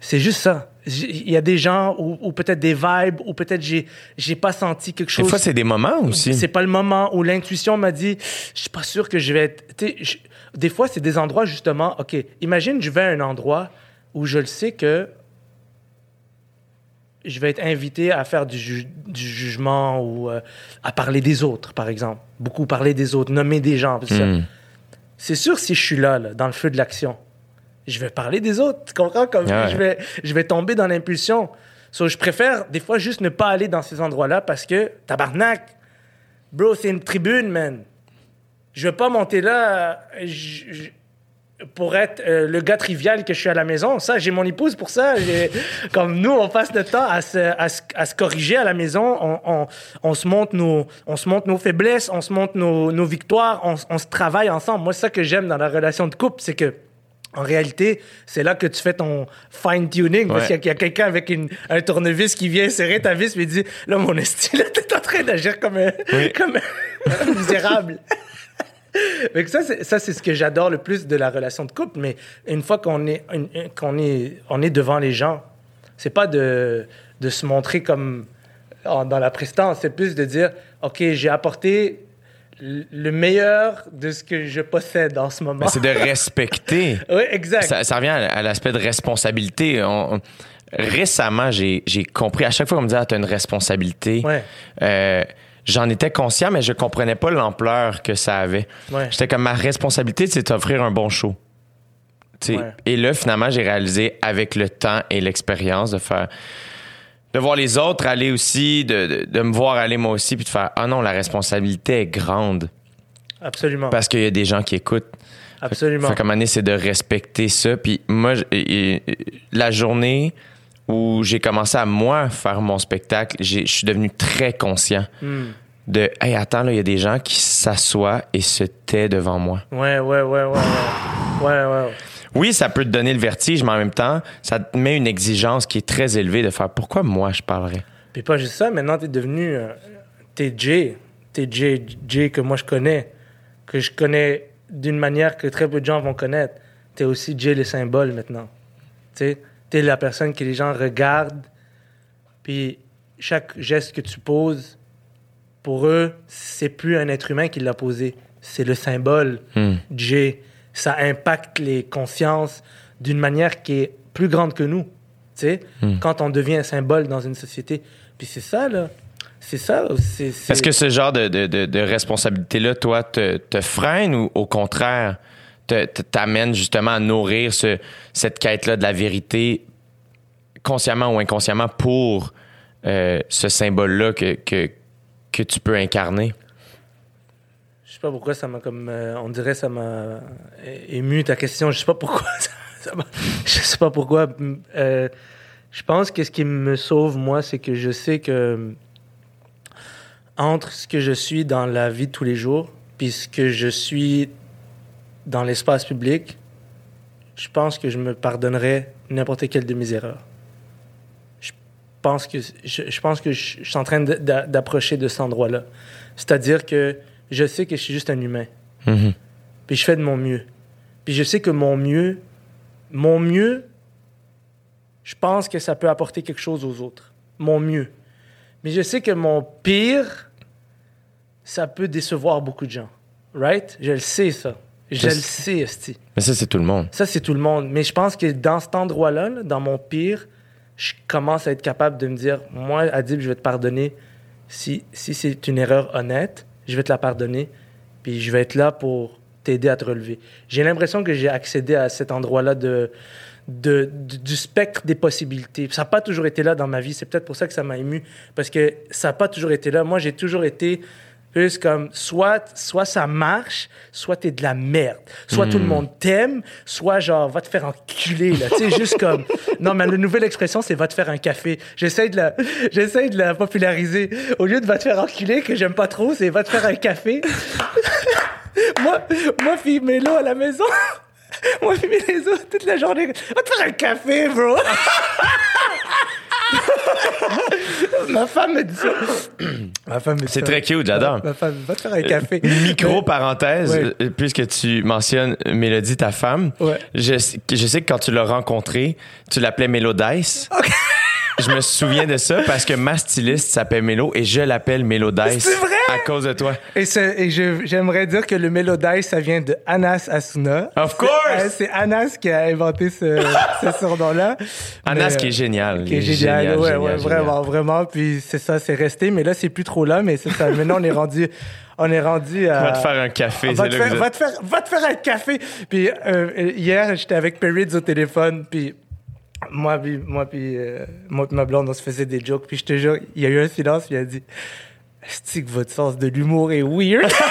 C'est juste ça. Il y a des gens ou, ou peut-être des vibes ou peut-être j'ai j'ai pas senti quelque chose. Des fois c'est des moments aussi. C'est pas le moment où l'intuition m'a dit je suis pas sûr que je vais être. Je, des fois c'est des endroits justement. Ok, imagine je vais à un endroit où je le sais que je vais être invité à faire du, ju du jugement ou euh, à parler des autres, par exemple. Beaucoup parler des autres, nommer des gens. Hmm. C'est sûr, si je suis là, là dans le feu de l'action, je vais parler des autres. Tu comprends? Comme Ouais. je, vais, je vais tomber dans l'impulsion. So, je préfère des fois juste ne pas aller dans ces endroits-là parce que, tabarnak, bro, c'est une tribune, man. Je vais pas monter là. je- je- pour être euh, le gars trivial que je suis à la maison. Ça, j'ai mon épouse pour ça. Comme nous, on passe notre temps à se, à se, à se corriger à la maison. On, on, on se montre nos, on se montre nos faiblesses, on se montre nos, nos victoires, on, on se travaille ensemble. Moi, c'est ça que j'aime dans la relation de couple, c'est que en réalité, c'est là que tu fais ton fine-tuning. Parce Ouais. qu'il y a, quelqu'un avec une, un tournevis qui vient serrer ta vis et dit Là, mon esti, là, t'es en train d'agir comme un, Oui. comme un misérable. Mais ça, c'est, ça, c'est ce que j'adore le plus de la relation de couple. Mais une fois qu'on est, qu'on est, on est devant les gens, c'est pas de, de se montrer comme en- dans la prestance, c'est plus de dire OK, j'ai apporté le meilleur de ce que je possède en ce moment. C'est de respecter. oui, exact. ça, ça revient à, à l'aspect de responsabilité. On- on- récemment, j'ai compris, à chaque fois qu'on me disait, ah, t'as une responsabilité, Ouais. euh, j'en étais conscient, mais je comprenais pas l'ampleur que ça avait. Ouais. J'étais comme, ma responsabilité, c'est d'offrir un bon show. Tu. Ouais. Et là, finalement, j'ai réalisé avec le temps et l'expérience de faire de voir les autres aller aussi, de, de, de me voir aller moi aussi, puis de faire ah non, la responsabilité est grande Absolument. parce qu'il y a des gens qui écoutent. Absolument. Fait un moment donné, c'est de respecter ça. Puis moi, je- et- et- la journée où j'ai commencé à moi faire mon spectacle, je suis devenu très conscient Hmm. de hey attends là, il y a des gens qui s'assoient et se taient devant moi. Ouais, ouais, ouais, ouais, ouais. Ouais, ouais. Oui, ça peut te donner le vertige, mais en même temps, ça te met une exigence qui est très élevée de faire pourquoi moi je parlerais? Puis pas juste ça, maintenant t'es devenu. euh, t'es Jay. T'es Jay, Jay que moi je connais. Que je connais d'une manière que très peu de gens vont connaître. T'es aussi Jay le symbole maintenant. Tu es la personne que les gens regardent, puis chaque geste que tu poses, pour eux, c'est plus un être humain qui l'a posé, c'est le symbole Hmm. J. Ça impacte les consciences d'une manière qui est plus grande que nous. Tu sais, Hmm. quand on devient un symbole dans une société. Puis c'est ça, là. C'est ça. c'est- c'est- Est-ce que ce genre de, de, de, de responsabilité-là, toi, te, te freine ou au contraire, te- te- t'amène justement à nourrir ce, cette quête-là de la vérité, consciemment ou inconsciemment, pour euh, ce symbole-là que, que, que tu peux incarner? Je sais pas pourquoi ça m'a comme. euh, on dirait ça m'a ému ta question. Je sais pas pourquoi. je sais pas pourquoi. Euh, je pense que ce qui me sauve, moi, c'est que je sais que entre ce que je suis dans la vie de tous les jours, puis ce que je suis dans l'espace public, je pense que je me pardonnerais n'importe quelle de mes erreurs. Je pense que je, je pense que je, suis en train d'approcher de cet endroit-là. C'est-à-dire que je sais que je suis juste un humain. Mhm. Puis je fais de mon mieux. Puis je sais que mon mieux, mon mieux, je pense que ça peut apporter quelque chose aux autres. Mon mieux. Mais je sais que mon pire, ça peut décevoir beaucoup de gens. Right? Je le sais, ça. Je le sais, Esti. Mais ça, c'est tout le monde. Ça, c'est tout le monde. Mais je pense que dans cet endroit-là, là, dans mon pire, je commence à être capable de me dire, moi, Adib, je vais te pardonner. Si, si c'est une erreur honnête, je vais te la pardonner. Puis je vais être là pour t'aider à te relever. J'ai l'impression que j'ai accédé à cet endroit-là de, de, du- du spectre des possibilités. Ça n'a pas toujours été là dans ma vie. C'est peut-être pour ça que ça m'a ému. Parce que ça n'a pas toujours été là. Moi, j'ai toujours été plus comme soit, soit ça marche, soit t'es de la merde. Soit tout le monde t'aime, soit genre va te faire enculer là. Tu sais, juste comme. Non, mais la nouvelle expression, c'est va te faire un café. J'essaie de la, j'essaie de la populariser. Au lieu de va te faire enculer, que j'aime pas trop, c'est va te faire un café. moi, moi, fille Mélo à la maison. Moi, fille Mélo toute la journée. Va te faire un café, bro. Ma femme me dit ça. Ma femme me dit C'est très cute, j'adore. Ma femme, va te faire un café. Micro parenthèse, Ouais. euh, puisque tu mentionnes Mélodie, ta femme, Ouais. je, sais- je sais que quand tu l'as rencontrée, tu l'appelais Mélodice. Je me souviens de ça parce que ma styliste s'appelle Mélo et je l'appelle Mélodice. C'est vrai? À cause de toi. Et, et je- j'aimerais dire que le Mélodice, ça vient de Anas Asuna. Of C'est- euh, course! C'est Anas qui a inventé ce, ce surnom-là. Anas Mais, qui est génial. Qui est génial, génial, ouais, génial, ouais, génial. vraiment, vraiment. Puis c'est ça, c'est resté. Mais là, c'est plus trop là, mais c'est ça. Maintenant, on est rendu, on est rendu à. Va te faire un café. Va te, faire, va, te faire, va te faire un café. Puis euh, hier, j'étais avec Perrids au téléphone. Puis moi, puis, moi, puis, euh, moi, puis ma blonde, on se faisait des jokes. Puis je te jure, il y a eu un silence. Puis il a dit Est-ce que votre sens de l'humour est weird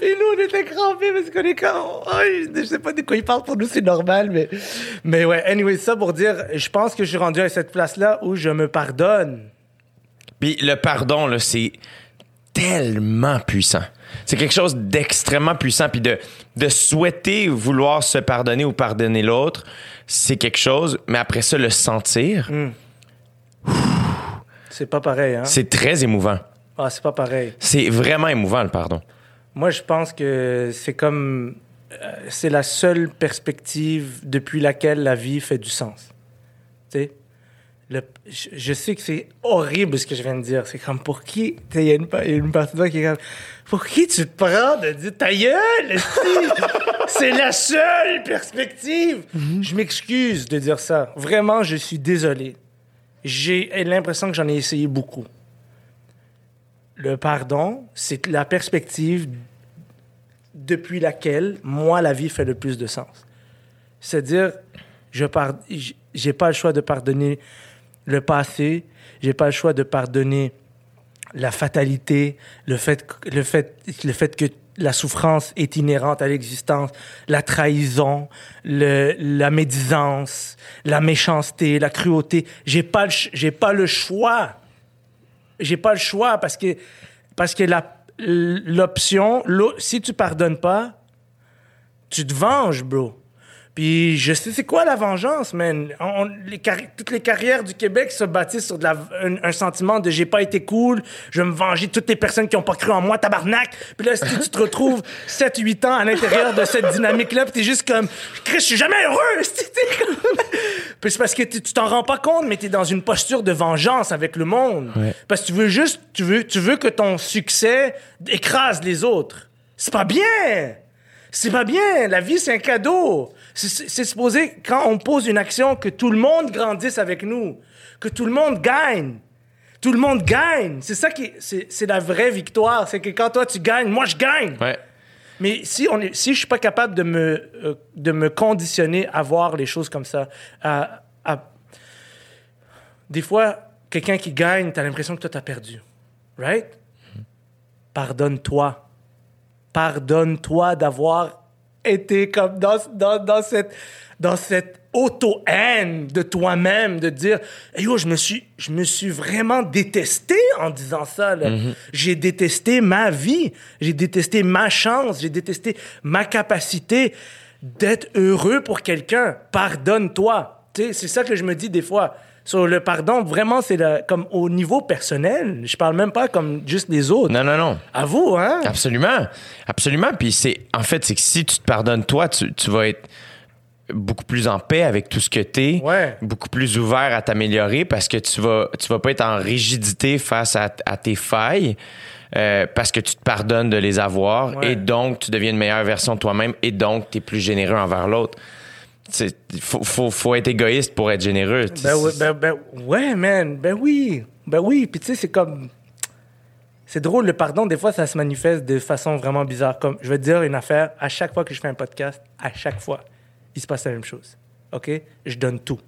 Puis nous, on était crampés parce qu'on est comme. Oh, je sais pas de quoi il parle. Pour nous, c'est normal. Mais, mais ouais, anyway, ça pour dire, je pense que je suis rendu à cette place-là où je me pardonne. Puis le pardon, là, c'est tellement puissant. C'est quelque chose d'extrêmement puissant. Puis de, de souhaiter vouloir se pardonner ou pardonner l'autre, c'est quelque chose. Mais après ça, le sentir, C'est pas pareil, hein? c'est très émouvant. Ah, c'est pas pareil. C'est vraiment émouvant, le pardon. Moi, je pense que c'est comme. euh, c'est la seule perspective depuis laquelle la vie fait du sens. Tu sais? Le- je, je sais que c'est horrible ce que je viens de dire. C'est comme pour qui? Il y, a une partie de moi qui est comme. Pour qui tu te prends de dire ta gueule? c'est la seule perspective. Je m'excuse de dire ça. Vraiment, je suis désolé. J'ai l'impression que j'en ai essayé beaucoup. Le pardon, c'est la perspective depuis laquelle, moi, la vie fait le plus de sens. C'est-à-dire, je par... j- j'ai pas le choix de pardonner le passé, j'ai pas le choix de pardonner la fatalité, le fait, le fait, le fait que la souffrance est inhérente à l'existence, la trahison, la médisance, la méchanceté, la cruauté. J'ai pas j'ai pas le choix j'ai pas le choix parce que parce que la l'option l'o- si tu pardonnes pas tu te venges bro Puis je sais c'est quoi la vengeance, man? On- les carri- toutes les carrières du Québec se bâtissent sur de la, un, un sentiment de j'ai pas été cool, je vais me venger de toutes les personnes qui ont pas cru en moi, tabarnak. Puis là, si tu te retrouves 7-8 ans à l'intérieur de cette dynamique-là, puis t'es juste comme, Chris, je suis jamais heureux. Puis c'est parce que tu tu t'en rends pas compte, mais t'es dans une posture de vengeance avec le monde. Ouais. Parce que tu veux juste, tu veux, tu veux que ton succès écrase les autres. C'est pas bien. C'est pas bien. La vie, c'est un cadeau. C'est- supposé, quand on pose une action, que tout le monde grandisse avec nous. Que tout le monde gagne. Tout le monde gagne. C'est ça qui est- c'est c'est la vraie victoire. C'est que quand toi, tu gagnes, moi, je gagne. Ouais. Mais si, on est, si je suis pas capable de me, euh, de me conditionner à voir les choses comme ça, à, à- des fois, quelqu'un qui gagne, tu as l'impression que toi, tu as perdu. Right? Pardonne-toi. Pardonne-toi d'avoir été comme dans, dans, dans cette, dans cette auto-haine de toi-même, de dire hey, yo, je me suis, je me suis vraiment détesté en disant ça. là. J'ai détesté ma vie, j'ai détesté ma chance, j'ai détesté ma capacité d'être heureux pour quelqu'un. Pardonne-toi. C'est ça que je me dis des fois. Sur le pardon, vraiment, c'est comme au niveau personnel. Je parle même pas comme juste les autres. Non, non, non. À vous, hein? Absolument. Absolument. Puis c'est, en fait, c'est que si tu te pardonnes toi, tu, tu vas être beaucoup plus en paix avec tout ce que t'es, Ouais. beaucoup plus ouvert à t'améliorer parce que tu vas, tu vas pas être en rigidité face à, à tes failles. euh, parce que tu te pardonnes de les avoir Ouais. et donc tu deviens une meilleure version de toi-même et donc tu es plus généreux envers l'autre. Il faut, faut, faut être égoïste pour être généreux. Ben, ouais, ben, ben, ouais, man. Ben oui. Ben oui. Puis tu sais, c'est comme. C'est drôle, le pardon, des fois, ça se manifeste de façon vraiment bizarre. Comme, je vais te dire une affaire, à chaque fois que je fais un podcast, à chaque fois, il se passe la même chose. OK? Je donne tout.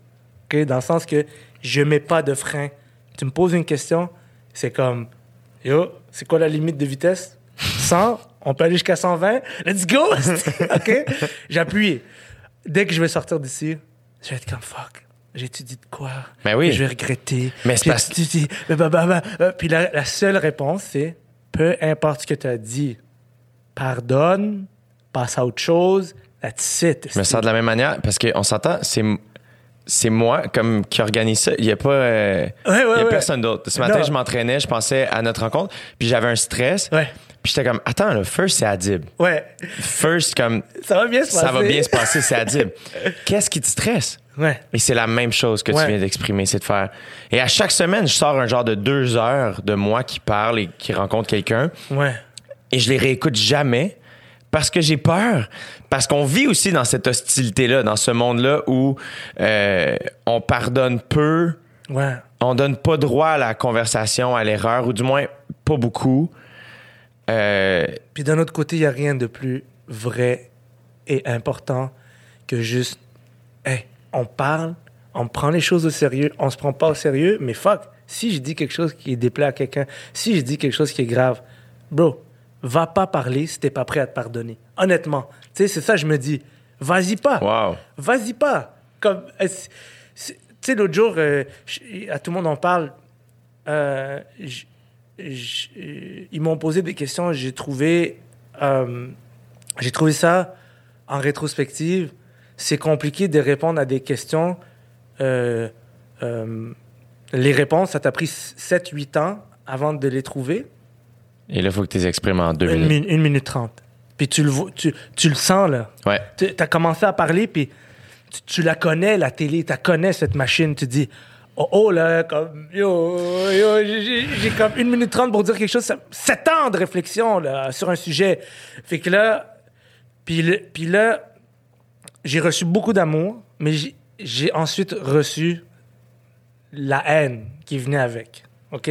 OK? Dans le sens que je mets pas de frein. Tu me poses une question, c'est comme, yo, c'est quoi la limite de vitesse? 100? On peut aller jusqu'à 120? Let's go! OK? J'appuie. Dès que je vais sortir d'ici, je vais être comme, fuck. J'étudie de quoi? Ben oui. Je vais regretter. Mais c'est parce-. Bah, bah, bah, bah. Puis la, la seule réponse, c'est peu importe ce que tu as dit, pardonne, passe à autre chose, that's it. Je me sens de la même manière parce qu'on s'entend, c'est c'est moi comme qui organise ça. Il n'y a pas euh, Ouais, ouais, y a ouais. personne d'autre. Ce matin, Non. je m'entraînais, je pensais à notre rencontre, puis j'avais un stress. Puis j'étais comme attends là, first c'est Adib. Ouais, First comme ça va bien se passer. ça va bien se passer, c'est Adib. Qu'est-ce qui te stresse? Ouais. Et c'est la même chose que Ouais. tu viens d'exprimer, c'est de faire. Et à chaque semaine, je sors un genre de deux heures de moi qui parle et qui rencontre quelqu'un Ouais. et je les réécoute jamais parce que j'ai peur. Parce qu'on vit aussi dans cette hostilité-là, dans ce monde-là où euh, on pardonne peu, Ouais. on donne pas droit à la conversation, à l'erreur, ou du moins pas beaucoup. Euh, Puis d'un autre côté, il n'y a rien de plus vrai et important que juste, hey, on parle, on prend les choses au sérieux, on se prend pas au sérieux, mais fuck, si je dis quelque chose qui déplaît à quelqu'un, si je dis quelque chose qui est grave, bro, va pas parler si t'es pas prêt à te pardonner. Honnêtement, tu sais, c'est ça, je me dis, vas-y pas. wow. Vas-y pas. Comme, euh, tu sais, l'autre jour, euh, à tout le monde en parle. euh, ils m'ont posé des questions. J'ai trouvé, euh, j'ai trouvé ça en rétrospective. C'est compliqué de répondre à des questions. euh, euh, les réponses, ça t'a pris 7-8 ans avant de les trouver. Et là, il faut que tu les exprimes en deux Une, minutes. mi- une minute trente. Puis tu le, vois- tu, tu le sens, là. Ouais. Tu as commencé à parler, puis tu, tu la connais, la télé, tu la connais, cette machine. Tu dis, oh, oh, là, comme, yo, yo, j'ai- comme une minute trente pour dire quelque chose. Sept ans de réflexion, là, sur un sujet. Fait que là, puis là, j'ai reçu beaucoup d'amour, mais j'ai- j'ai ensuite reçu la haine qui venait avec. OK?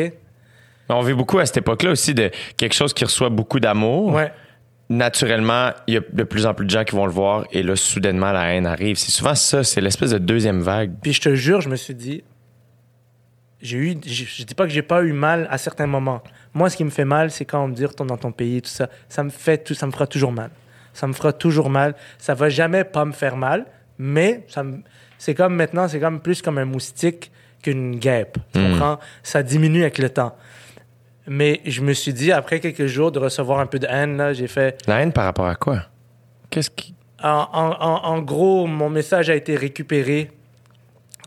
On vit beaucoup à cette époque-là aussi de quelque chose qui reçoit beaucoup d'amour. Ouais. Naturellement, il y a de plus en plus de gens qui vont le voir et là, soudainement, la haine arrive. C'est souvent ça, c'est l'espèce de deuxième vague. Puis je te jure, je me suis dit, j'ai eu, je, je dis pas que j'ai pas eu mal à certains moments. Moi, ce qui me fait mal, c'est quand on me dit retourne dans ton pays, tout ça. Ça me fait tout, ça me fera toujours mal. Ça me fera toujours mal. Ça va jamais pas me faire mal, mais ça me, c'est comme maintenant, c'est comme plus comme un moustique qu'une guêpe. Tu comprends? Ça diminue avec le temps. Mais je me suis dit, après quelques jours de recevoir un peu de haine, là, j'ai fait, La haine par rapport à quoi? Qu'est-ce qui. en, en- en gros, mon message a été récupéré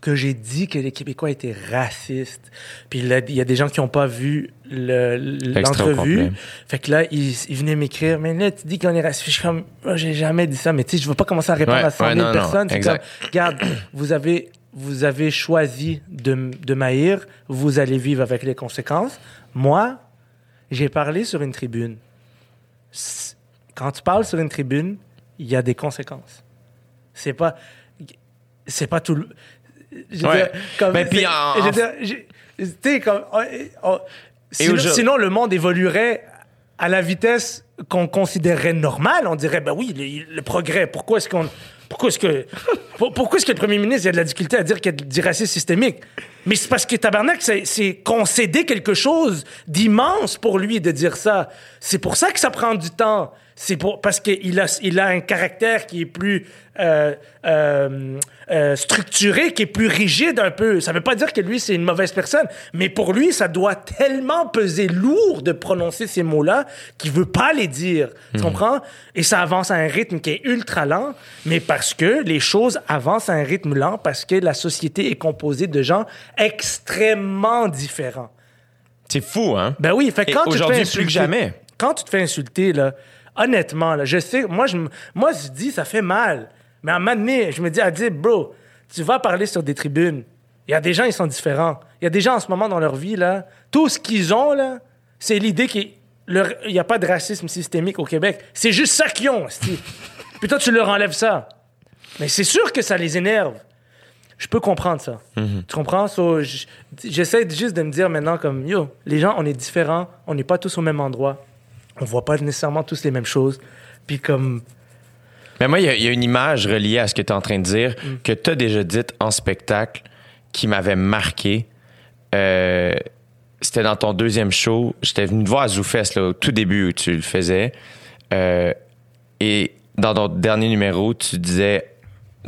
que j'ai dit que les Québécois étaient racistes. Puis là, il y a des gens qui n'ont pas vu le- l'entrevue. complet. Fait que là, ils, ils venaient m'écrire, mais là, tu dis qu'on est raciste. Je suis comme, Oh, j'ai jamais dit ça, mais tu sais, je veux pas commencer à répondre Ouais, à 100 000 ouais, non, personnes. C'est comme, regarde, vous avez, vous avez choisi de, de m'haïr, vous allez vivre avec les conséquences. Moi, j'ai parlé sur une tribune. Quand tu parles sur une tribune, il y a des conséquences. C'est pas, c'est pas tout le. Je Ouais. dire, comme- Mais puis en- je veux dire, comme, on- on- sinon, le monde évoluerait à la vitesse qu'on considérerait normale. On dirait, ben oui, le, le progrès. Pourquoi est-ce qu'on. Pourquoi est-ce que. pour- Pourquoi est-ce que le premier ministre il a de la difficulté à dire qu'il y a du racisme systémique? Mais c'est parce que Tabarnak, c'est concéder quelque chose d'immense pour lui de dire ça. C'est pour ça que ça prend du temps. C'est pour parce qu'il a, il a un caractère qui est plus euh, euh, euh, structuré, qui est plus rigide un peu. Ça veut pas dire que lui c'est une mauvaise personne, mais pour lui ça doit tellement peser lourd de prononcer ces mots-là qu'il veut pas les dire. Tu comprends? Et ça avance à un rythme qui est ultra lent, mais parce que les choses avancent à un rythme lent parce que la société est composée de gens extrêmement différents. C'est fou, hein? Ben oui, fait Et quand tu te fais insulter, plus que jamais. Quand tu te fais insulter, là, honnêtement, là, je sais, moi, je, moi, je dis, ça fait mal. Mais à un moment donné, je me dis, à dire, bro, tu vas parler sur des tribunes. Il y a des gens, ils sont différents. Il y a des gens en ce moment dans leur vie, là, tout ce qu'ils ont, là, c'est l'idée qu'il n'y a pas de racisme systémique au Québec. C'est juste ça qu'ils ont. Puis toi, tu leur enlèves ça. Mais c'est sûr que ça les énerve. Je peux comprendre ça. Tu comprends? So, J'essaie juste de me dire maintenant comme, yo, les gens, on est différents, on n'est pas tous au même endroit, on voit pas nécessairement tous les mêmes choses. Puis comme, Mais moi, il y, a- il y a une image reliée à ce que tu es en train de dire Mm. que tu as déjà dite en spectacle qui m'avait marqué. Euh, C'était dans ton deuxième show. J'étais venu te voir à ZooFest, là, au tout début où tu le faisais. Euh, et dans ton dernier numéro, tu disais.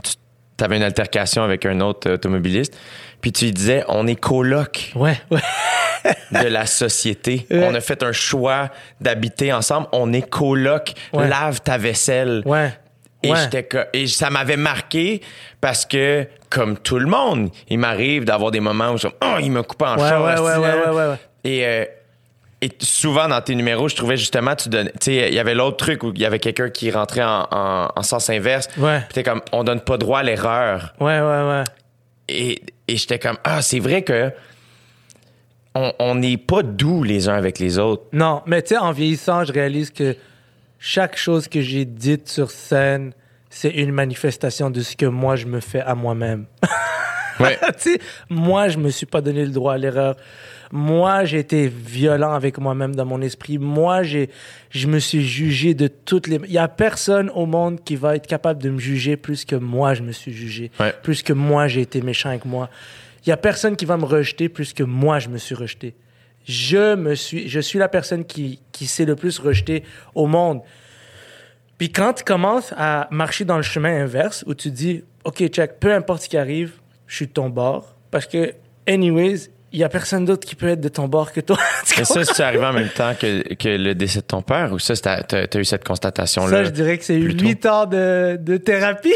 Tu avais une altercation avec un autre automobiliste. Puis tu lui disais on est coloc ouais, ouais. de la société. Ouais. On a fait un choix d'habiter ensemble. On est coloc. Ouais. Lave ta vaisselle. Ouais. Et, et ça m'avait marqué parce que, comme tout le monde, il m'arrive d'avoir des moments où je oh, il m'a coupé en Ouais, short, ouais, esti, ouais, là. ouais, ouais, ouais. Et, euh, et souvent dans tes numéros, je trouvais justement, tu donnes, tu sais, il y avait l'autre truc où il y avait quelqu'un qui rentrait en, en- en sens inverse. Ouais. Puis t'es comme, on donne pas droit à l'erreur. Ouais, ouais, ouais. Et, et j'étais comme, ah, c'est vrai que on on n'est pas doux les uns avec les autres. Non, mais tu sais, en vieillissant, je réalise que chaque chose que j'ai dite sur scène, c'est une manifestation de ce que moi, je me fais à moi-même. Ouais. tu sais, moi, je me suis pas donné le droit à l'erreur. Moi, j'ai été violent avec moi-même dans mon esprit. Moi, j'ai, je me suis jugé de toutes les. Il y a personne au monde qui va être capable de me juger plus que moi, je me suis jugé. Ouais. Plus que moi, j'ai été méchant avec moi. Il y a personne qui va me rejeter plus que moi, je me suis rejeté. Je me suis, je suis la personne qui, qui s'est le plus rejeté au monde. Puis quand tu commences à marcher dans le chemin inverse, où tu dis, OK, check, peu importe ce qui arrive, je suis de ton bord. Parce que, anyways, il y a personne d'autre qui peut être de ton bord que toi. Mais ça, c'est arrivé en même temps que, que le décès de ton père ou ça, t'as as eu cette constatation-là? Ça, je dirais que c'est huit ans de, de thérapie.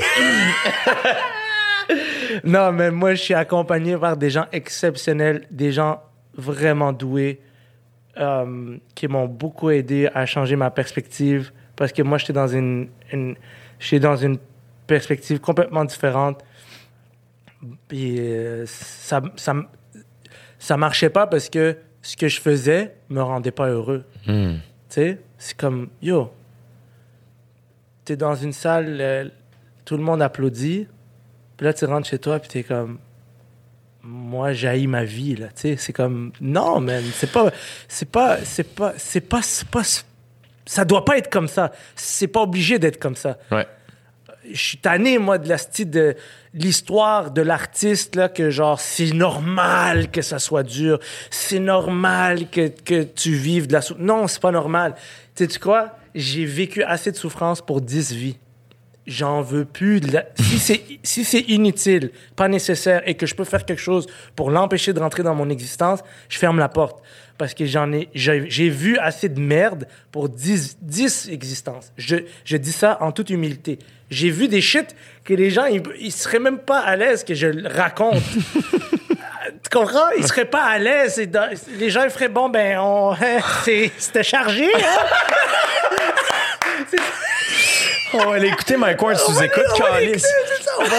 non, mais moi, je suis accompagné par des gens exceptionnels, des gens vraiment doués, euh, qui m'ont beaucoup aidé à changer ma perspective. Parce que moi, j'étais dans une, une, j'étais dans une perspective complètement différente. Puis euh, ça, ça, ça marchait pas parce que ce que je faisais me rendait pas heureux. Hmm. Tu sais, c'est comme, yo, t'es dans une salle, euh, tout le monde applaudit, puis là, tu rentres chez toi, puis t'es comme, moi, j'haïs ma vie, là, tu sais, c'est comme, non, man, c'est pas, c'est pas, c'est pas, c'est pas, c'est pas, ça doit pas être comme ça. C'est pas obligé d'être comme ça Ouais. Je suis tanné, moi, de la style de l'histoire de l'artiste, là, que genre, c'est normal que ça soit dur. C'est normal que, que tu vives de la souffrance. Non, c'est pas normal. Tu sais, tu quoi? J'ai vécu assez de souffrance pour 10 vies. J'en veux plus. de la- Si c'est inutile, pas nécessaire, et que je peux faire quelque chose pour l'empêcher de rentrer dans mon existence, je ferme la porte. parce que j'en ai, j'ai vu assez de merde pour 10, 10 existences. Je, je dis ça en toute humilité. J'ai vu des shit que les gens, ils, ils seraient même pas à l'aise que je le raconte. tu comprends? Ils seraient pas à l'aise. dans- Les gens, ils feraient, bon, ben, on, c'est- c'était chargé, hein? On va aller écouter Mike Ward sous écoute, ça. On va,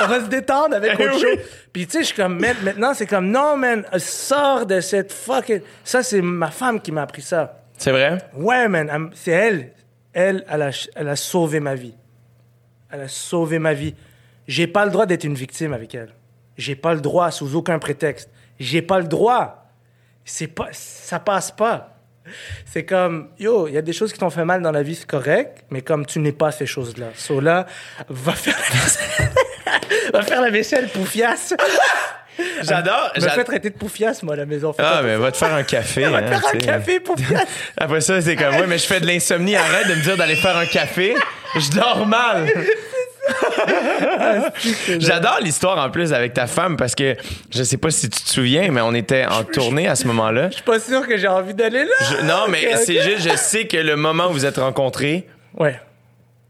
on va se détendre avec Eh autre chose. Puis tu sais, je suis comme, maintenant, c'est comme, non, man, sors de cette fucking... Ça, c'est ma femme qui m'a appris ça. C'est vrai? Ouais, man, c'est elle. Elle, elle a, elle a sauvé ma vie. Elle a sauvé ma vie. J'ai pas le droit d'être une victime avec elle. J'ai pas le droit, sous aucun prétexte. J'ai pas le droit. C'est pas, ça passe pas. C'est comme, yo, il y a des choses qui t'ont fait mal dans la vie, c'est correct, mais comme tu n'es pas ces choses-là. So là, va faire la vaisselle. va faire la vaisselle, poufiasse. J'adore. Je me fais traiter de poufiasse, moi, à la maison. Ah, mais va te faire un café. Va hein, te faire un café, poufiasse. Après ça, c'est comme, ouais, mais je fais de l'insomnie, arrête de me dire d'aller faire un café. Je dors mal. J'adore l'histoire en plus avec ta femme parce que je sais pas si tu te souviens, mais on était en tournée à ce moment-là. Je suis pas sûr que j'ai envie d'aller là. Je- non, mais c'est juste, je sais que le moment où vous êtes rencontrés, Ouais.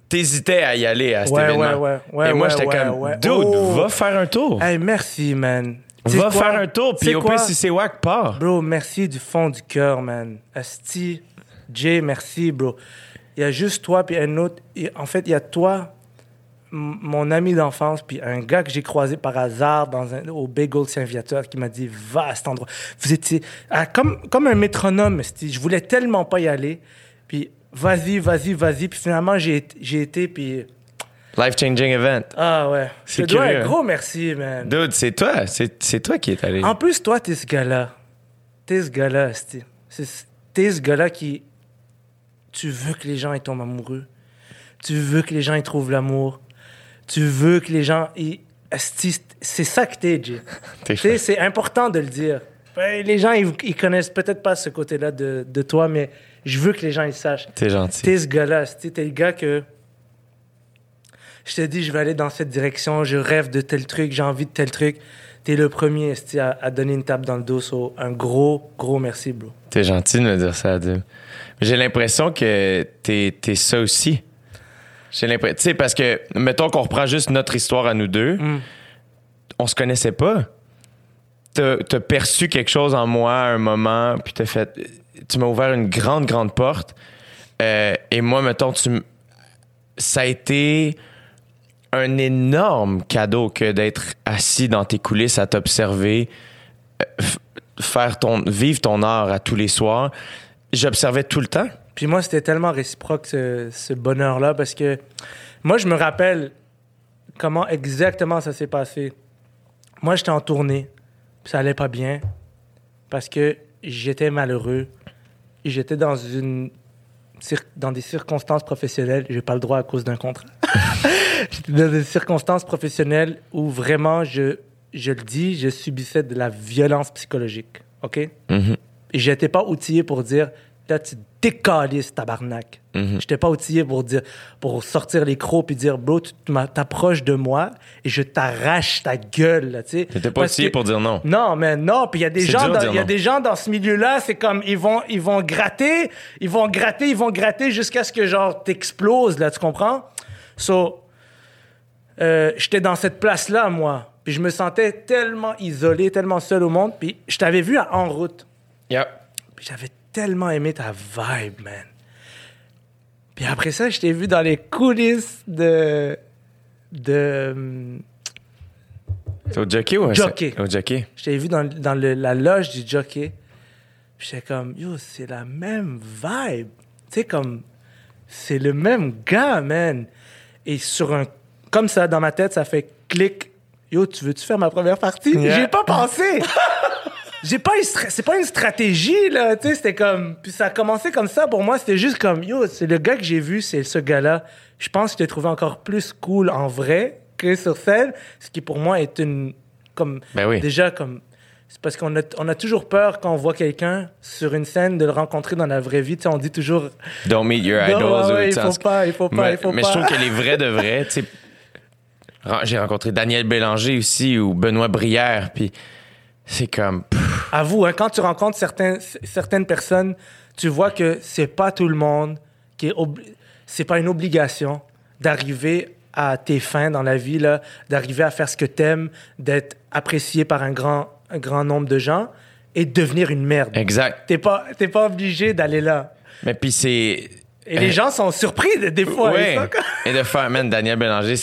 T'hésitais à y aller à cet Ouais, événement. ouais, ouais, Et moi, j'étais comme, dude, Oh. va faire un tour. Hey, merci, man. Tu sais va quoi? faire un tour, puis au pire, si c'est wack, pars. Bro, merci du fond du cœur, man. Asti, Jay, merci, bro. Il y a juste toi, puis un autre. et En fait, il y a toi, mon ami d'enfance, puis un gars que j'ai croisé par hasard dans un, au Bagel Saint-Viateur qui m'a dit Va à cet endroit. Vous étiez ah, comme, comme un métronome. Je voulais tellement pas y aller. Puis vas-y, vas-y, vas-y. Puis finalement, j'ai été- j'ai été, puis. Life-changing event. Ah ouais. Je C'est dois curieux, un gros merci, man. Dude, c'est toi. C'est c'est toi qui est allé. En plus, toi, t'es ce gars-là. T'es ce gars-là, esti. C'est- T'es ce gars-là qui. Tu veux que les gens ils tombent amoureux. Tu veux que les gens ils trouvent l'amour. Tu veux que les gens. Ils... esti, c'est ça que t'es, Jay. T'es Tu sais, chouette. c'est important de le dire. Ben, Les gens, ils, ils connaissent peut-être pas ce côté-là de, de toi, mais je veux que les gens ils sachent. T'es gentil. T'es ce gars-là. T'es le gars que. Je te dis, je vais aller dans cette direction, je rêve de tel truc, j'ai envie de tel truc. T'es le premier à, à donner une tape dans le dos. So, un gros, gros merci, bro. T'es gentil de me dire ça. Mais J'ai l'impression que t'es es ça aussi. J'ai l'impression. Tu sais, parce que, mettons qu'on reprend juste notre histoire à nous deux, Mm. on se connaissait pas. T'as as perçu quelque chose en moi à un moment, puis t'as fait. Tu m'as ouvert une grande, grande porte. Euh, et moi, mettons, tu ça a été un énorme cadeau que d'être assis dans tes coulisses à t'observer, euh, faire ton, vivre ton art à tous les soirs. J'observais tout le temps. Puis moi, c'était tellement réciproque, ce, ce bonheur-là, parce que moi, je me rappelle comment exactement ça s'est passé. Moi, j'étais en tournée, ça allait pas bien, parce que j'étais malheureux, et j'étais dans une dans des circonstances professionnelles, j'ai pas le droit à cause d'un contrat. j'étais dans des circonstances professionnelles où vraiment, je, je le dis, je subissais de la violence psychologique, OK? Mhm. Et j'étais pas outillé pour dire là tu décalisses tabarnak. Mhm. J'étais pas outillé pour dire pour sortir les crocs puis dire bro tu t'approches de moi et je t'arrache ta gueule là, tu sais. T'étais pas outillé que- pour dire non. non, mais non, puis il y a des gens dans, y a des gens dans ce milieu-là, c'est comme ils vont ils vont gratter, ils vont gratter, ils vont gratter jusqu'à ce que genre t'exploses là, tu comprends? So euh, j'étais dans cette place-là moi, puis je me sentais tellement isolé, tellement seul au monde, puis je t'avais vu à en route. Yeah. Puis j'avais tellement aimé ta vibe, man. Puis après ça, je t'ai vu dans les coulisses de. de. C'est au jockey ou Jockey. Au jockey? Je t'ai vu dans, dans le- la loge du jockey. Puis j'étais comme, yo, c'est la même vibe. Tu sais, comme. C'est le même gars, man. Et sur un. Comme ça, dans ma tête, ça fait clic. Yo, tu veux-tu faire ma première partie? Yeah. J'ai pas pensé. J'ai pas c'est pas une stratégie là, tu sais, c'était comme puis ça a commencé comme ça pour moi, c'était juste comme yo, c'est le gars que j'ai vu, c'est ce gars-là. Je pense que je l'ai trouvé encore plus cool en vrai que sur scène, ce qui pour moi est une comme Ben oui. déjà comme c'est parce qu'on a, on a toujours peur quand on voit quelqu'un sur une scène de le rencontrer dans la vraie vie. Tu sais, on dit toujours Don't meet your Non, idols. ouais, ou, ouais, tu il faut pas, il faut pas, mais, il faut mais pas. je trouve que les vrais de vrais, tu sais, ren- j'ai rencontré Daniel Bélanger aussi ou Benoît Brière, puis c'est comme, pff, Avoue, hein, quand tu rencontres certains, certaines personnes, tu vois que c'est pas tout le monde qui est c'est pas une obligation d'arriver à tes fins dans la vie, là, d'arriver à faire ce que t'aimes, d'être apprécié par un grand, un grand nombre de gens et de devenir une merde. Exact. T'es pas, t'es pas obligé d'aller là. Mais puis c'est. Et les gens sont surpris des fois. Oui. Et de faire, man, Daniel Bélanger,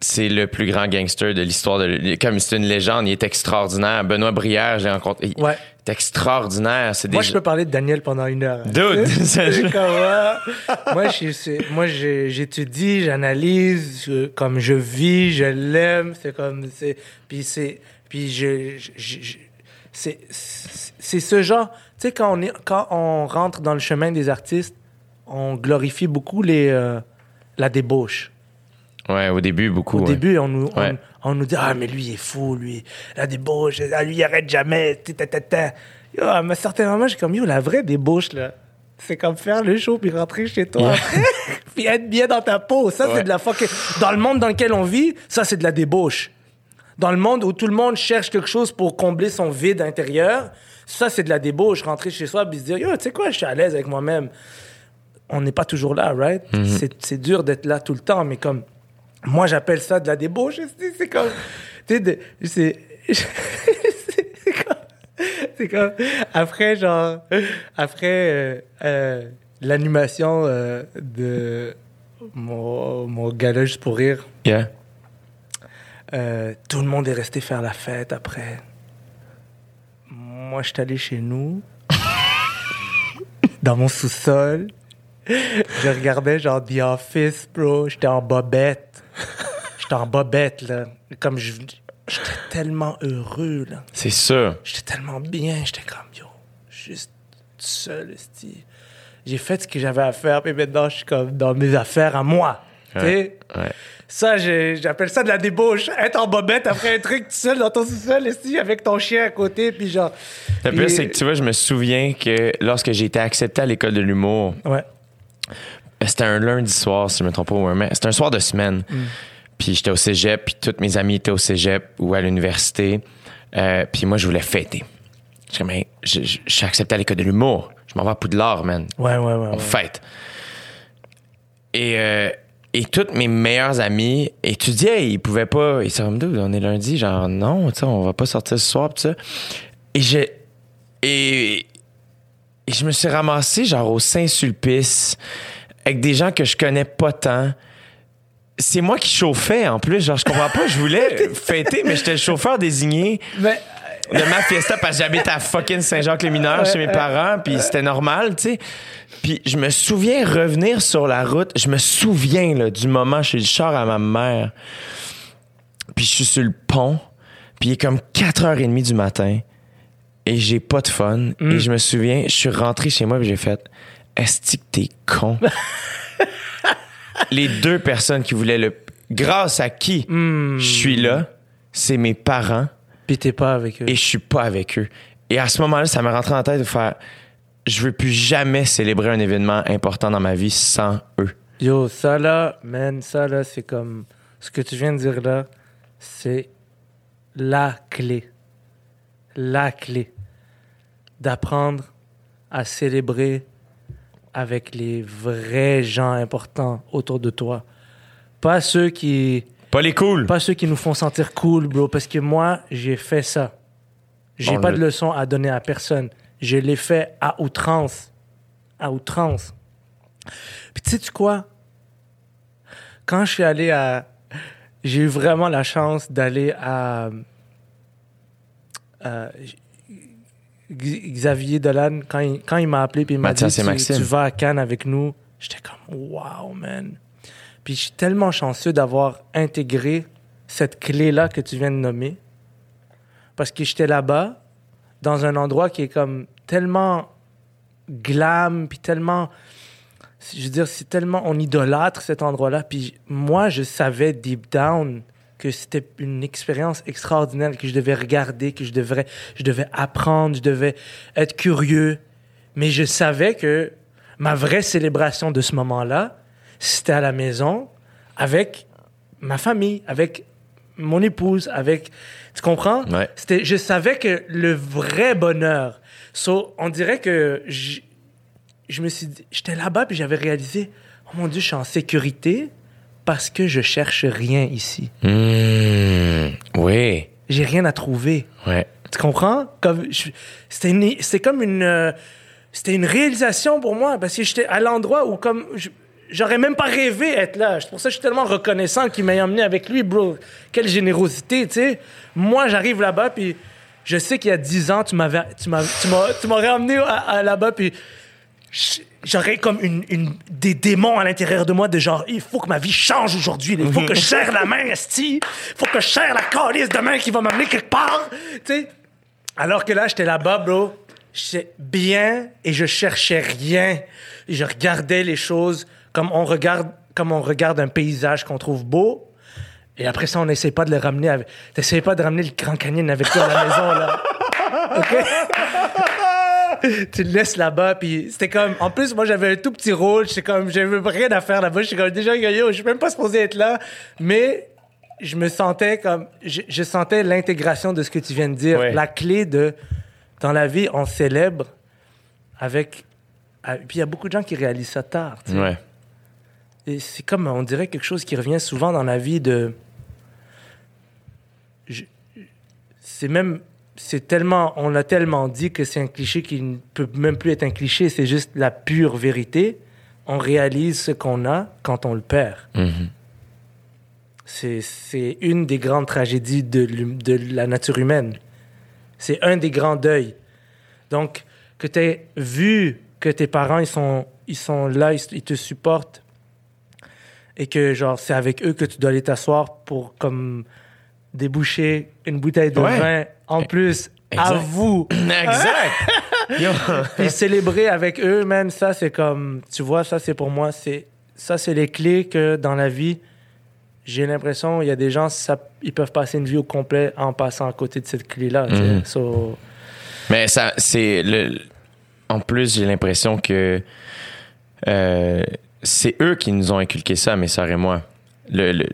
c'est le plus grand gangster de l'histoire de comme c'est une légende il est extraordinaire. Benoît Brière j'ai rencontré il ouais. est extraordinaire c'est moi je peux parler de Daniel pendant une heure. Dude. Moi moi j'étudie j'analyse comme je vis je l'aime c'est comme c'est puis c'est puis je, c'est c'est ce genre tu sais quand on est quand on rentre dans le chemin des artistes on glorifie beaucoup les euh, la débauche Ouais, au début, beaucoup. Au début, on nous, on, nous dit Ah, mais lui, il est fou, lui. La débauche, ah, lui, il arrête jamais. Yo, à un certain moment, j'ai comme Yo, la vraie débauche, là. C'est comme faire le show puis rentrer chez toi puis être bien dans ta peau. Ça, c'est de la fucking. Dans le monde dans lequel on vit, ça, c'est de la débauche. Dans le monde où tout le monde cherche quelque chose pour combler son vide intérieur, ça, c'est de la débauche. Rentrer chez soi puis se dire Yo, tu sais quoi, je suis à l'aise avec moi-même. On n'est pas toujours là, right? Mm-hmm. C'est dur d'être là tout le temps, mais comme moi, j'appelle ça de la débauche. C'est comme. Tu sais, c'est. comme. C'est comme. Après, genre. Après euh, euh, l'animation euh, de mon, mon gala juste pour rire. Yeah. tout le monde est resté faire la fête après. Moi, je suis allé chez nous, dans mon sous-sol. Je regardais genre The Office, bro. J'étais en bobette. J'étais en bobette, là. Comme je. J'étais tellement heureux, là. C'est sûr. J'étais tellement bien. J'étais comme, yo, juste seul, esti. J'ai fait ce que j'avais à faire, puis maintenant, je suis comme dans mes affaires à moi. tu sais? Ouais. Ça, j'appelle ça de la débauche. Être en bobette après un truc tout seul dans ton sous-sol, avec ton chien à côté, puis genre. Le plus, c'est que tu vois, je me souviens que lorsque j'ai été accepté à l'école de l'humour, ouais. C'était un lundi soir, si je me trompe pas, mais c'était un soir de semaine. Mm. Puis j'étais au cégep, puis toutes mes amis étaient au cégep ou à l'université. Euh, puis moi, je voulais fêter. Je, mais je, je, suis accepté à l'école de l'humour. Je m'en vais à Poudlard, man. Ouais, ouais, ouais. On fête. Et, euh, et toutes mes meilleurs amis étudiaient. Ils pouvaient pas. Ils disaient, on est lundi. Genre, non, on va pas sortir ce soir, pis ça. Et j'ai. Et, et je me suis ramassé, genre, au Saint-Sulpice avec des gens que je connais pas tant. C'est moi qui chauffais en plus. Genre, je comprends pas. Je voulais fêter, mais j'étais le chauffeur désigné. Mais de ma fiesta parce que j'habite à fucking Saint-Jacques-les-Mineurs chez mes parents puis c'était normal tu sais puis je me souviens revenir sur la route je me souviens là, du moment chez le char à ma mère puis je suis sur le pont puis il est comme 4h30 du matin et j'ai pas de fun et Mm. je me souviens je suis rentré chez moi et j'ai fait est-ce que t'es con? Les deux personnes qui voulaient le grâce à qui Mm. je suis là c'est mes parents Puis t'es pas avec eux. et je suis pas avec eux. Et à ce moment-là, ça m'est rentré en tête de faire je veux plus jamais célébrer un événement important dans ma vie sans eux. Yo, ça là, man, ça là, c'est comme. Ce que tu viens de dire là, c'est la clé. La clé. D'apprendre à célébrer avec les vrais gens importants autour de toi. Pas ceux qui. Pas les cools. Pas ceux qui nous font sentir cool, bro. Parce que moi, j'ai fait ça. J'ai Bon, pas le- de leçon à donner à personne. Je l'ai fait à outrance. À outrance. Puis tu sais-tu quoi? Quand je suis allé à... J'ai eu vraiment la chance d'aller à... X- Xavier Dolan, quand il, quand il m'a appelé puis il m'a dit tu, tu vas à Cannes avec nous, j'étais comme wow man. Puis je suis tellement chanceux d'avoir intégré cette clé-là que tu viens de nommer. Parce que j'étais là-bas, dans un endroit qui est comme tellement glam, puis tellement. Je veux dire, c'est tellement. On idolâtre cet endroit-là. Puis moi, je savais deep down que c'était une expérience extraordinaire, que je devais regarder, que je devrais, je devais apprendre, je devais être curieux. Mais je savais que ma vraie célébration de ce moment-là, c'était à la maison avec ma famille, avec mon épouse, avec. Tu comprends? Ouais. C'était, je savais que le vrai bonheur. So, on dirait que je, je me suis dit, j'étais là-bas puis j'avais réalisé, oh mon Dieu, je suis en sécurité parce que je cherche rien ici. Hmm. Oui. J'ai rien à trouver. Ouais. Tu comprends? Comme, c'était comme une, euh, c'était une réalisation pour moi parce que j'étais à l'endroit où comme, je- j'aurais même pas rêvé être là. C'est pour ça que je suis tellement reconnaissant qu'il m'ait emmené avec lui, bro. Quelle générosité, tu sais. Moi, j'arrive là-bas puis je sais qu'il y a 10 ans, tu m'avais, tu m'aurais emmené à, à là-bas puis j'aurais comme une, des démons à l'intérieur de moi de genre il faut que ma vie change aujourd'hui il faut que je serre la main esti. Il faut que je serre la calice de main qui va m'amener quelque part tu sais. Alors que là j'étais là-bas bro. J'étais bien et je cherchais rien. Je regardais les choses comme on regarde comme on regarde un paysage qu'on trouve beau. Et après ça on n'essaie pas de le ramener avec t'essayes pas de ramener le Grand Canyon avec toi à la maison là. OK? tu le laisses là-bas, puis c'était comme... En plus, moi, j'avais un tout petit rôle, j'étais comme... J'avais rien à faire là-bas, j'étais comme... Déjà, yo, je suis même pas supposé être là, mais je me sentais comme... Je, je sentais l'intégration de ce que tu viens de dire. Ouais. La clé de... Dans la vie, on célèbre avec... ah, Puis il y a beaucoup de gens qui réalisent ça tard, tu sais. Ouais. Et c'est comme, on dirait quelque chose qui revient souvent dans la vie de. C'est même. C'est tellement. On l'a tellement dit que c'est un cliché qui ne peut même plus être un cliché, c'est juste la pure vérité. On réalise ce qu'on a quand on le perd. Mhm. C'est- une des grandes tragédies de, de la nature humaine. C'est un des grands deuils. Donc, que tu aies vu que tes parents, ils sont, ils sont là, ils, ils te supportent, et que, genre, c'est avec eux que tu dois aller t'asseoir pour, comme, déboucher une bouteille de Ouais. vin en plus à vous. Exact. Et célébrer avec eux, man, ça, c'est comme, tu vois, ça, c'est pour moi, c'est, ça, c'est les clés que dans la vie, j'ai l'impression, il y a des gens, ça, ils peuvent passer une vie au complet en passant à côté de cette clé-là. Mhm. So, Mais ça, c'est le. En plus, j'ai l'impression que euh, c'est eux qui nous ont inculqué ça, mes sœurs et moi. Le, le-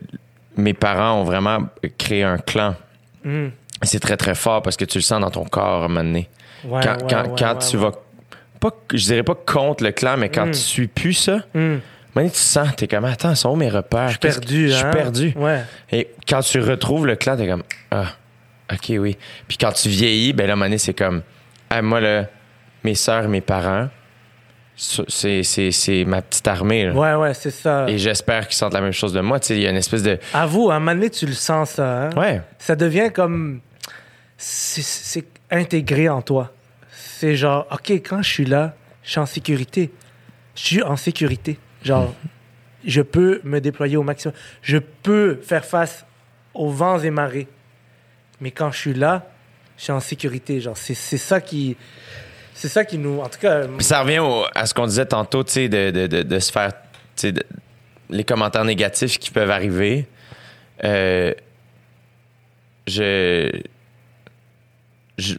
mes parents ont vraiment créé un clan. mhm. C'est très très fort parce que tu le sens dans ton corps à un moment donné. Ouais, quand ouais, quand, ouais, quand ouais, tu vas. Pas, je dirais pas contre le clan, mais quand Mm. tu suis plus ça, à donné, tu sens, t'es comme, attends, sont où mes repères? Je suis que- perdu. Je suis hein? perdu? Ouais. Et quand tu retrouves le clan, t'es comme Ah, ok, oui. Puis quand tu vieillis, ben là, à donné, c'est comme Ah, moi, là, mes sœurs, mes parents, c'est, c'est, c'est ma petite armée. là. Ouais, ouais, c'est ça. Et j'espère qu'ils sentent la même chose de moi. Tu sais, il y a une espèce de. Avoue, à un moment donné, tu le sens, ça. hein? Ouais. Ça devient comme. C'est- intégré en toi. C'est genre, OK, quand je suis là, je suis en sécurité. Je suis en sécurité. Genre, je peux me déployer au maximum. Je peux faire face aux vents et marées. Mais quand je suis là, je suis en sécurité. Genre, c'est ça qui. C'est ça qui nous. En tout cas. Puis ça revient au- à ce qu'on disait tantôt, tu sais, de, de, de, de se faire. Tu sais, les commentaires négatifs qui peuvent arriver. Euh, je, je-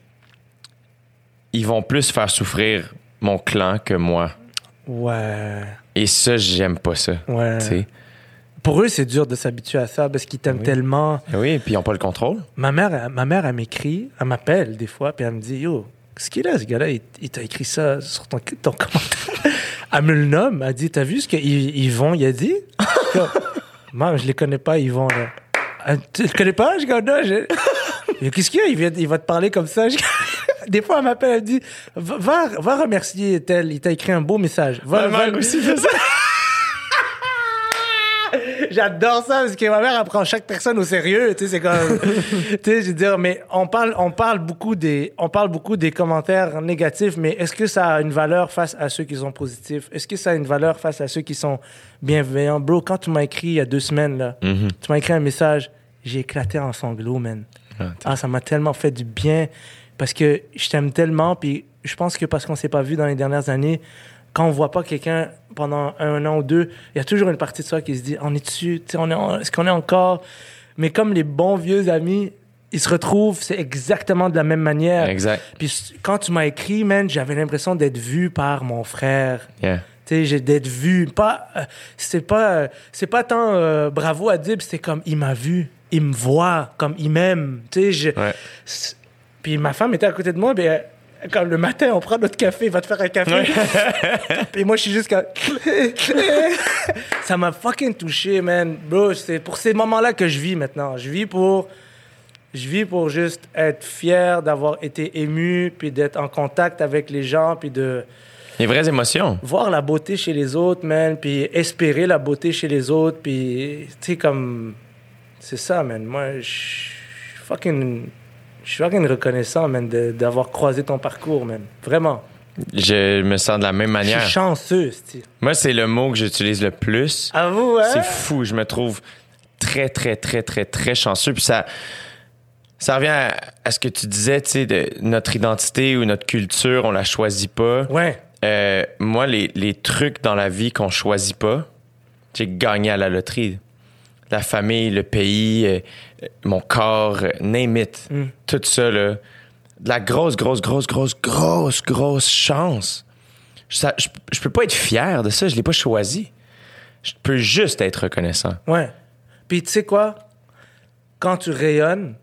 Ils vont plus faire souffrir mon clan que moi. Ouais. Et ça, j'aime pas ça. Ouais. Pour eux, c'est dur de s'habituer à ça parce qu'ils t'aiment Oui. tellement. Oui, puis ils n'ont pas le contrôle. Ma mère, elle- ma mère, elle m'écrit, elle m'appelle des fois, puis elle me dit Yo, qu'est-ce qu'il a, ce gars-là? Il, il t'a écrit ça sur ton, ton commentaire. elle me le nomme, elle dit T'as vu ce qu'ils Yvon, il a dit? Maman, je les connais pas, Yvon, là. Elle, tu le connais pas Je dis Non, je- Qu'est-ce qu'il y a? Il, vient- il va te parler comme ça. Des fois, elle m'appelle, elle me dit va, va, remercier tel, il t'a écrit un beau message. Va, va- J'adore ça parce que ma mère elle prend chaque personne au sérieux, tu sais c'est comme tu sais je veux dire mais on parle on parle beaucoup des on parle beaucoup des commentaires négatifs mais est-ce que ça a une valeur face à ceux qui sont positifs? Est-ce que ça a une valeur face à ceux qui sont bienveillants? Bro, quand tu m'as écrit il y a deux semaines là, Mhm. tu m'as écrit un message, j'ai éclaté en sanglots, man. Ah, Ah, ça m'a tellement fait du bien parce que je t'aime tellement. Puis je pense que parce qu'on s'est pas vu dans les dernières années, quand on voit pas quelqu'un pendant un an ou deux, il y a toujours une partie de soi qui se dit on est dessus, on est, est-ce qu'on est encore? Mais comme les bons vieux amis, ils se retrouvent, c'est exactement de la même manière. Exact. Puis quand tu m'as écrit, man, j'avais l'impression d'être vu par mon frère. Yeah. Tu sais, d'être vu. Pas, euh, c'est pas, euh, c'est pas tant euh, bravo à Dib, c'était comme il m'a vu. Il me voit, comme il m'aime. Tu sais, je... Ouais. Puis ma femme était à côté de moi, ben, comme le matin, on prend notre café, va te faire un café. Puis moi, je suis juste comme... Ça m'a fucking touché, man. Bro, c'est pour ces moments-là que je vis maintenant. Je vis pour... Je vis pour juste être fier d'avoir été ému, puis d'être en contact avec les gens, puis de Les vraies émotions. voir la beauté chez les autres, man, puis espérer la beauté chez les autres, puis tu sais comme c'est ça, man. Moi, je suis fucking je suis fucking reconnaissant, man, d'avoir croisé ton parcours, man. Vraiment. Je me sens de la même Je manière. suis chanceux, c'ti. Moi, c'est le mot que j'utilise le plus. À vous, hein? C'est fou. Je me trouve très, très, très, très, très chanceux. Puis ça, ça revient à, à ce que tu disais, tu sais, de notre identité ou notre culture, on la choisit pas. Ouais. Euh, moi, les, les trucs dans la vie qu'on choisit pas, j'ai gagné à la loterie. La famille, le pays, euh, euh, mon corps, euh, name it. Mm. Tout ça, là. De la grosse, grosse, grosse, grosse, grosse, grosse chance. Ça- je, je peux pas être fier de ça. Je l'ai pas choisi. Je peux juste être reconnaissant. Ouais. Puis tu sais quoi? Quand tu rayonnes,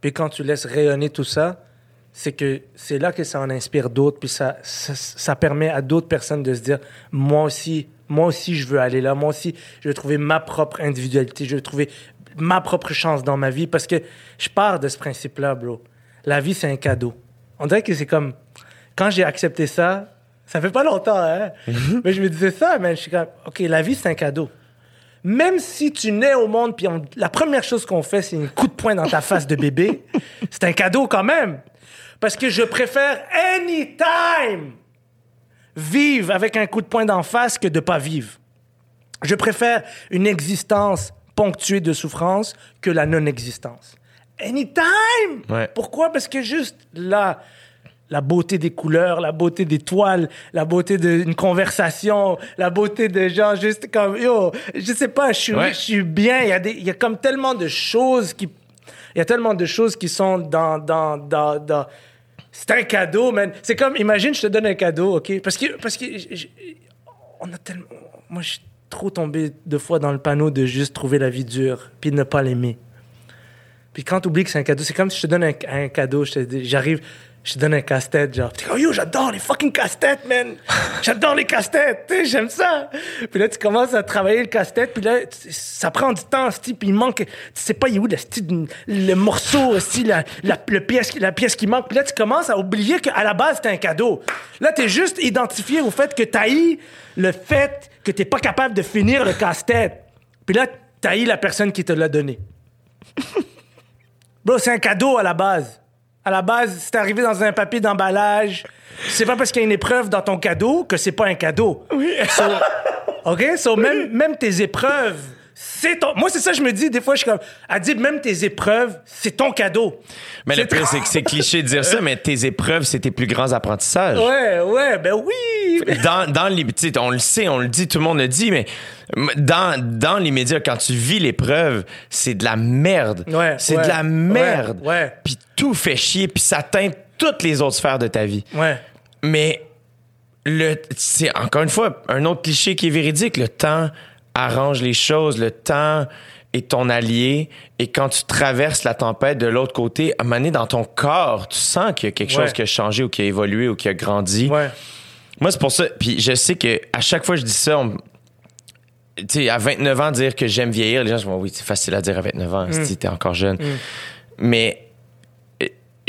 puis quand tu laisses rayonner tout ça, c'est que c'est là que ça en inspire d'autres, puis ça, ça, ça permet à d'autres personnes de se dire, moi aussi, moi aussi, je veux aller là, moi aussi, je veux trouver ma propre individualité, je veux trouver ma propre chance dans ma vie, parce que je pars de ce principe-là, bro. La vie, c'est un cadeau. On dirait que c'est comme, quand j'ai accepté ça, ça fait pas longtemps, hein? Mais je me disais ça, mais je suis comme, OK, la vie, c'est un cadeau. Même si tu nais au monde, puis on- la première chose qu'on fait, c'est un coup de poing dans ta face de bébé, c'est un cadeau quand même. Parce que je préfère anytime vivre avec un coup de poing d'en face que de pas vivre. Je préfère une existence ponctuée de souffrance que la non-existence. Anytime! Ouais. Pourquoi? Parce que juste là, la beauté des couleurs, la beauté des toiles, la beauté d'une conversation, la beauté de gens juste comme, yo, je sais pas, je suis, Ouais. je suis bien. Il y, a des, il y a comme tellement de choses qui. Il y a tellement de choses qui sont dans. dans, dans, dans- c'est un cadeau, man. C'est comme, imagine, je te donne un cadeau, OK? Parce que. Parce que on a tellement. Moi, je suis trop tombé deux fois dans le panneau de juste trouver la vie dure, puis de ne pas l'aimer. Puis quand tu oublies que c'est un cadeau, c'est comme si je te donne un, cadeau, j'arrive, je te donne un casse-tête, genre, t'es comme, yo, j'adore les fucking casse-têtes, man! J'adore les casse-têtes, tu sais, j'aime ça! Puis là, tu commences à travailler le casse-tête, puis là, ça prend du temps, sti, puis il manque, tu sais pas, il est où le, le morceau, sti, la, la, le pièce, la pièce qui manque, puis là, tu commences à oublier qu'à la base, c'était un cadeau. Là, t'es juste identifié au fait que t'haïs le fait que t'es pas capable de finir le casse-tête. Puis là, t'haïs la personne qui te l'a donné. Bro, c'est un cadeau à la base. À la base, c'est arrivé dans un papier d'emballage. C'est pas parce qu'il y a une épreuve dans ton cadeau que c'est pas un cadeau. Oui. OK? So, même, même tes épreuves, c'est ton. Moi, c'est ça, je me dis, des fois, je suis comme. Adib, même tes épreuves, c'est ton cadeau. Mais le pire, c'est que c'est cliché de dire ça, mais tes épreuves, c'est tes plus grands apprentissages. Ouais, ouais, ben oui. dans, dans les, on le sait, on le dit, tout le monde le dit, mais dans, dans les médias, quand tu vis l'épreuve, c'est de la merde. Ouais, c'est ouais, de la merde. ouais. Puis tout fait chier, puis ça teinte toutes les autres sphères de ta vie. Ouais. Mais le, c'est encore une fois un autre cliché qui est véridique. Le temps arrange les choses. Le temps est ton allié. Et quand tu traverses la tempête de l'autre côté, à un moment donné, dans ton corps, tu sens qu'il y a quelque Ouais. chose qui a changé ou qui a évolué ou qui a grandi. Ouais. Moi, c'est pour ça. Puis je sais que à chaque fois que je dis ça, on- tu sais, à 29 ans, dire que j'aime vieillir, les gens se disent oui, c'est facile à dire à 29 ans, si t'es encore jeune. Mais euh,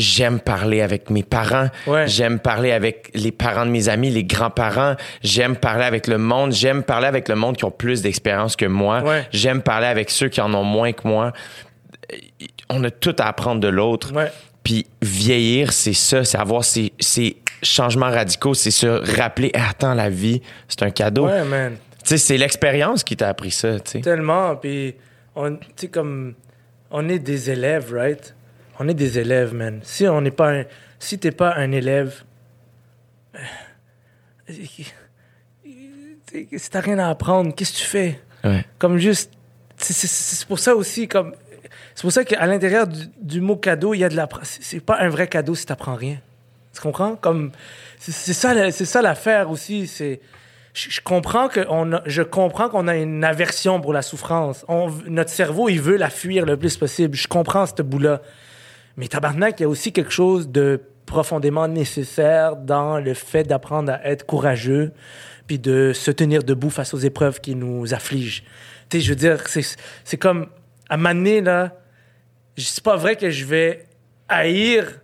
j'aime parler avec mes parents. Ouais. J'aime parler avec les parents de mes amis, les grands-parents. J'aime parler avec le monde. J'aime parler avec le monde qui ont plus d'expérience que moi. Ouais. J'aime parler avec ceux qui en ont moins que moi. On a tout à apprendre de l'autre. Ouais. Puis vieillir, c'est ça, c'est avoir ces, ces changements radicaux, c'est se rappeler, Ah, attends, la vie, c'est un cadeau. Ouais, man. Tu sais, c'est l'expérience qui t'a appris ça, tu sais. Tellement. Puis, on, comme, on est des élèves, right? On est des élèves, man. Si on n'est pas un, si t'es pas un élève, euh, si t'as rien à apprendre, qu'est-ce que tu fais? Ouais. Comme juste, c'est- pour ça aussi, comme, c'est pour ça qu'à l'intérieur du, du mot cadeau, il y a de la, c'est pas un vrai cadeau si t'apprends rien. Tu comprends? Comme, c'est ça, c'est ça l'affaire aussi, c'est, je, comprends que on a, je comprends qu'on a une aversion pour la souffrance. On, notre cerveau, il veut la fuir le plus possible. Je comprends ce bout-là. Mais tabarnak, il y a aussi quelque chose de profondément nécessaire dans le fait d'apprendre à être courageux puis de se tenir debout face aux épreuves qui nous affligent. Tu sais, je veux dire, c'est comme, à m'amener, là, c'est pas vrai que je vais haïr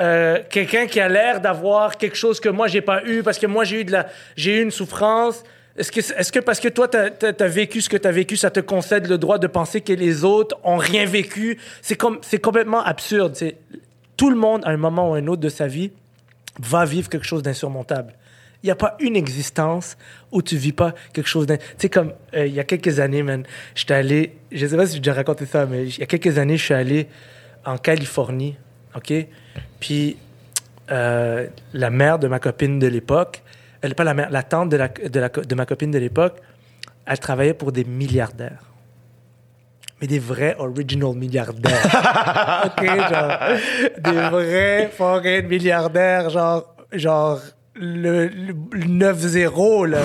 euh, quelqu'un qui a l'air d'avoir quelque chose que moi j'ai pas eu parce que moi j'ai eu de la j'ai eu une souffrance est-ce que parce que toi tu as, vécu ce que tu as vécu ça te concède le droit de penser que les autres ont rien vécu? C'est complètement absurde. Tout le monde à un moment ou un autre de sa vie va vivre quelque chose d'insurmontable. Il n'y a pas une existence où tu vis pas quelque chose d'un... Tu sais, comme euh, il y a quelques années, man, j'étais allé... Je sais pas si j'ai déjà raconté ça, mais il y a quelques années, je suis allé en Californie, OK? Puis euh, la mère de ma copine de l'époque, elle pas la mère, la tante de, la, de, la, de ma copine de l'époque, elle travaillait pour des milliardaires. Mais des vrais original milliardaires. OK, genre des vrais foreign milliardaires, genre genre le, 9-0, là.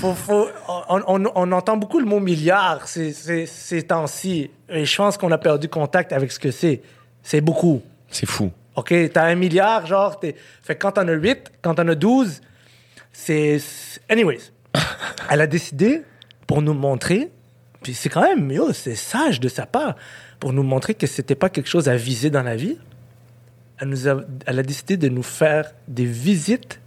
Faut, faut, on, on, on, entend beaucoup le mot milliard ces, ces, ces temps-ci. Et je pense qu'on a perdu contact avec ce que c'est. C'est beaucoup. C'est fou. OK, t'as un milliard, genre, t'es... Fait que quand t'en as 8, quand t'en as 12, c'est... Anyways, elle a décidé, pour nous montrer, puis c'est quand même, yo, c'est sage de sa part, pour nous montrer que c'était pas quelque chose à viser dans la vie, elle, nous a, elle a décidé de nous faire des visites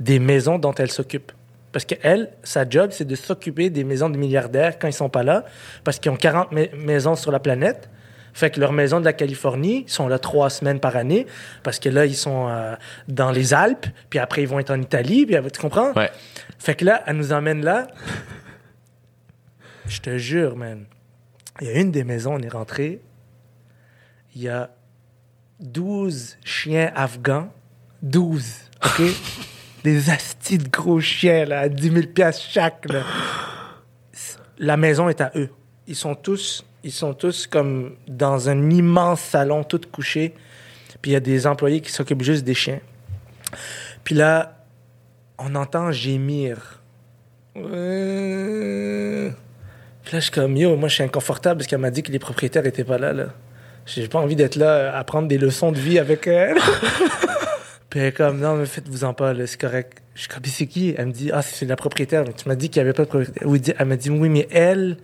des maisons dont elle s'occupe. Parce qu'elle, sa job, c'est de s'occuper des maisons de milliardaires quand ils sont pas là, parce qu'ils ont 40 maisons sur la planète. Fait que leurs maisons de la Californie sont là trois semaines par année, parce que là, ils sont euh, dans les Alpes, puis après, ils vont être en Italie, puis tu comprends? Ouais. Fait que là, elle nous emmène là. Je te jure, man. Il y a une des maisons, on est rentré. Il y a 12 chiens afghans. 12, OK? Des astis de gros chiens, là, à 10 000 piastres chaque, là. La maison est à eux. Ils sont tous, ils sont tous comme dans un immense salon, tout couchés. Puis il y a des employés qui s'occupent juste des chiens. Puis là, on entend gémir. Euh... Puis là, je suis comme, yo, moi, je suis inconfortable parce qu'elle m'a dit que les propriétaires étaient pas là, là. J'ai pas envie d'être là à prendre des leçons de vie avec elle. Puis elle est comme, non, mais faites-vous en pas, c'est correct. Je suis comme, c'est qui? Elle me dit, ah, c'est la propriétaire. Mais tu m'as dit qu'il n'y avait pas de propriétaire. Oui, elle m'a dit, oui, mais elle,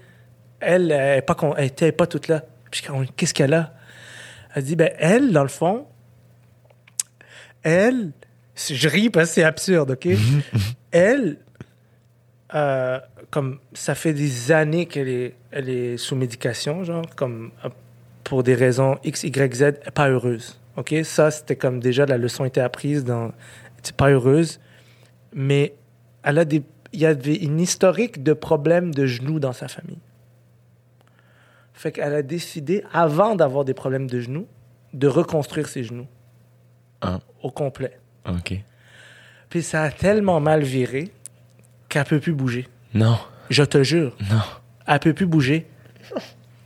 elle, elle, pas, elle était pas toute là. Qu'est-ce qu'elle a? Elle dit, ben, elle, dans le fond, elle, je ris parce que c'est absurde, OK? elle, euh, comme ça fait des années qu'elle est, elle est sous médication, genre, comme pour des raisons X, Y, Z, pas heureuse. OK? Ça, c'était comme déjà la leçon était apprise dans. pas heureuse, mais elle a des. Il y avait une historique de problèmes de genoux dans sa famille. Fait qu'elle a décidé, avant d'avoir des problèmes de genoux, de reconstruire ses genoux. Ah. Au complet. OK. Puis ça a tellement mal viré qu'elle peut plus bouger. Non. Je te jure. Non. Elle peut plus bouger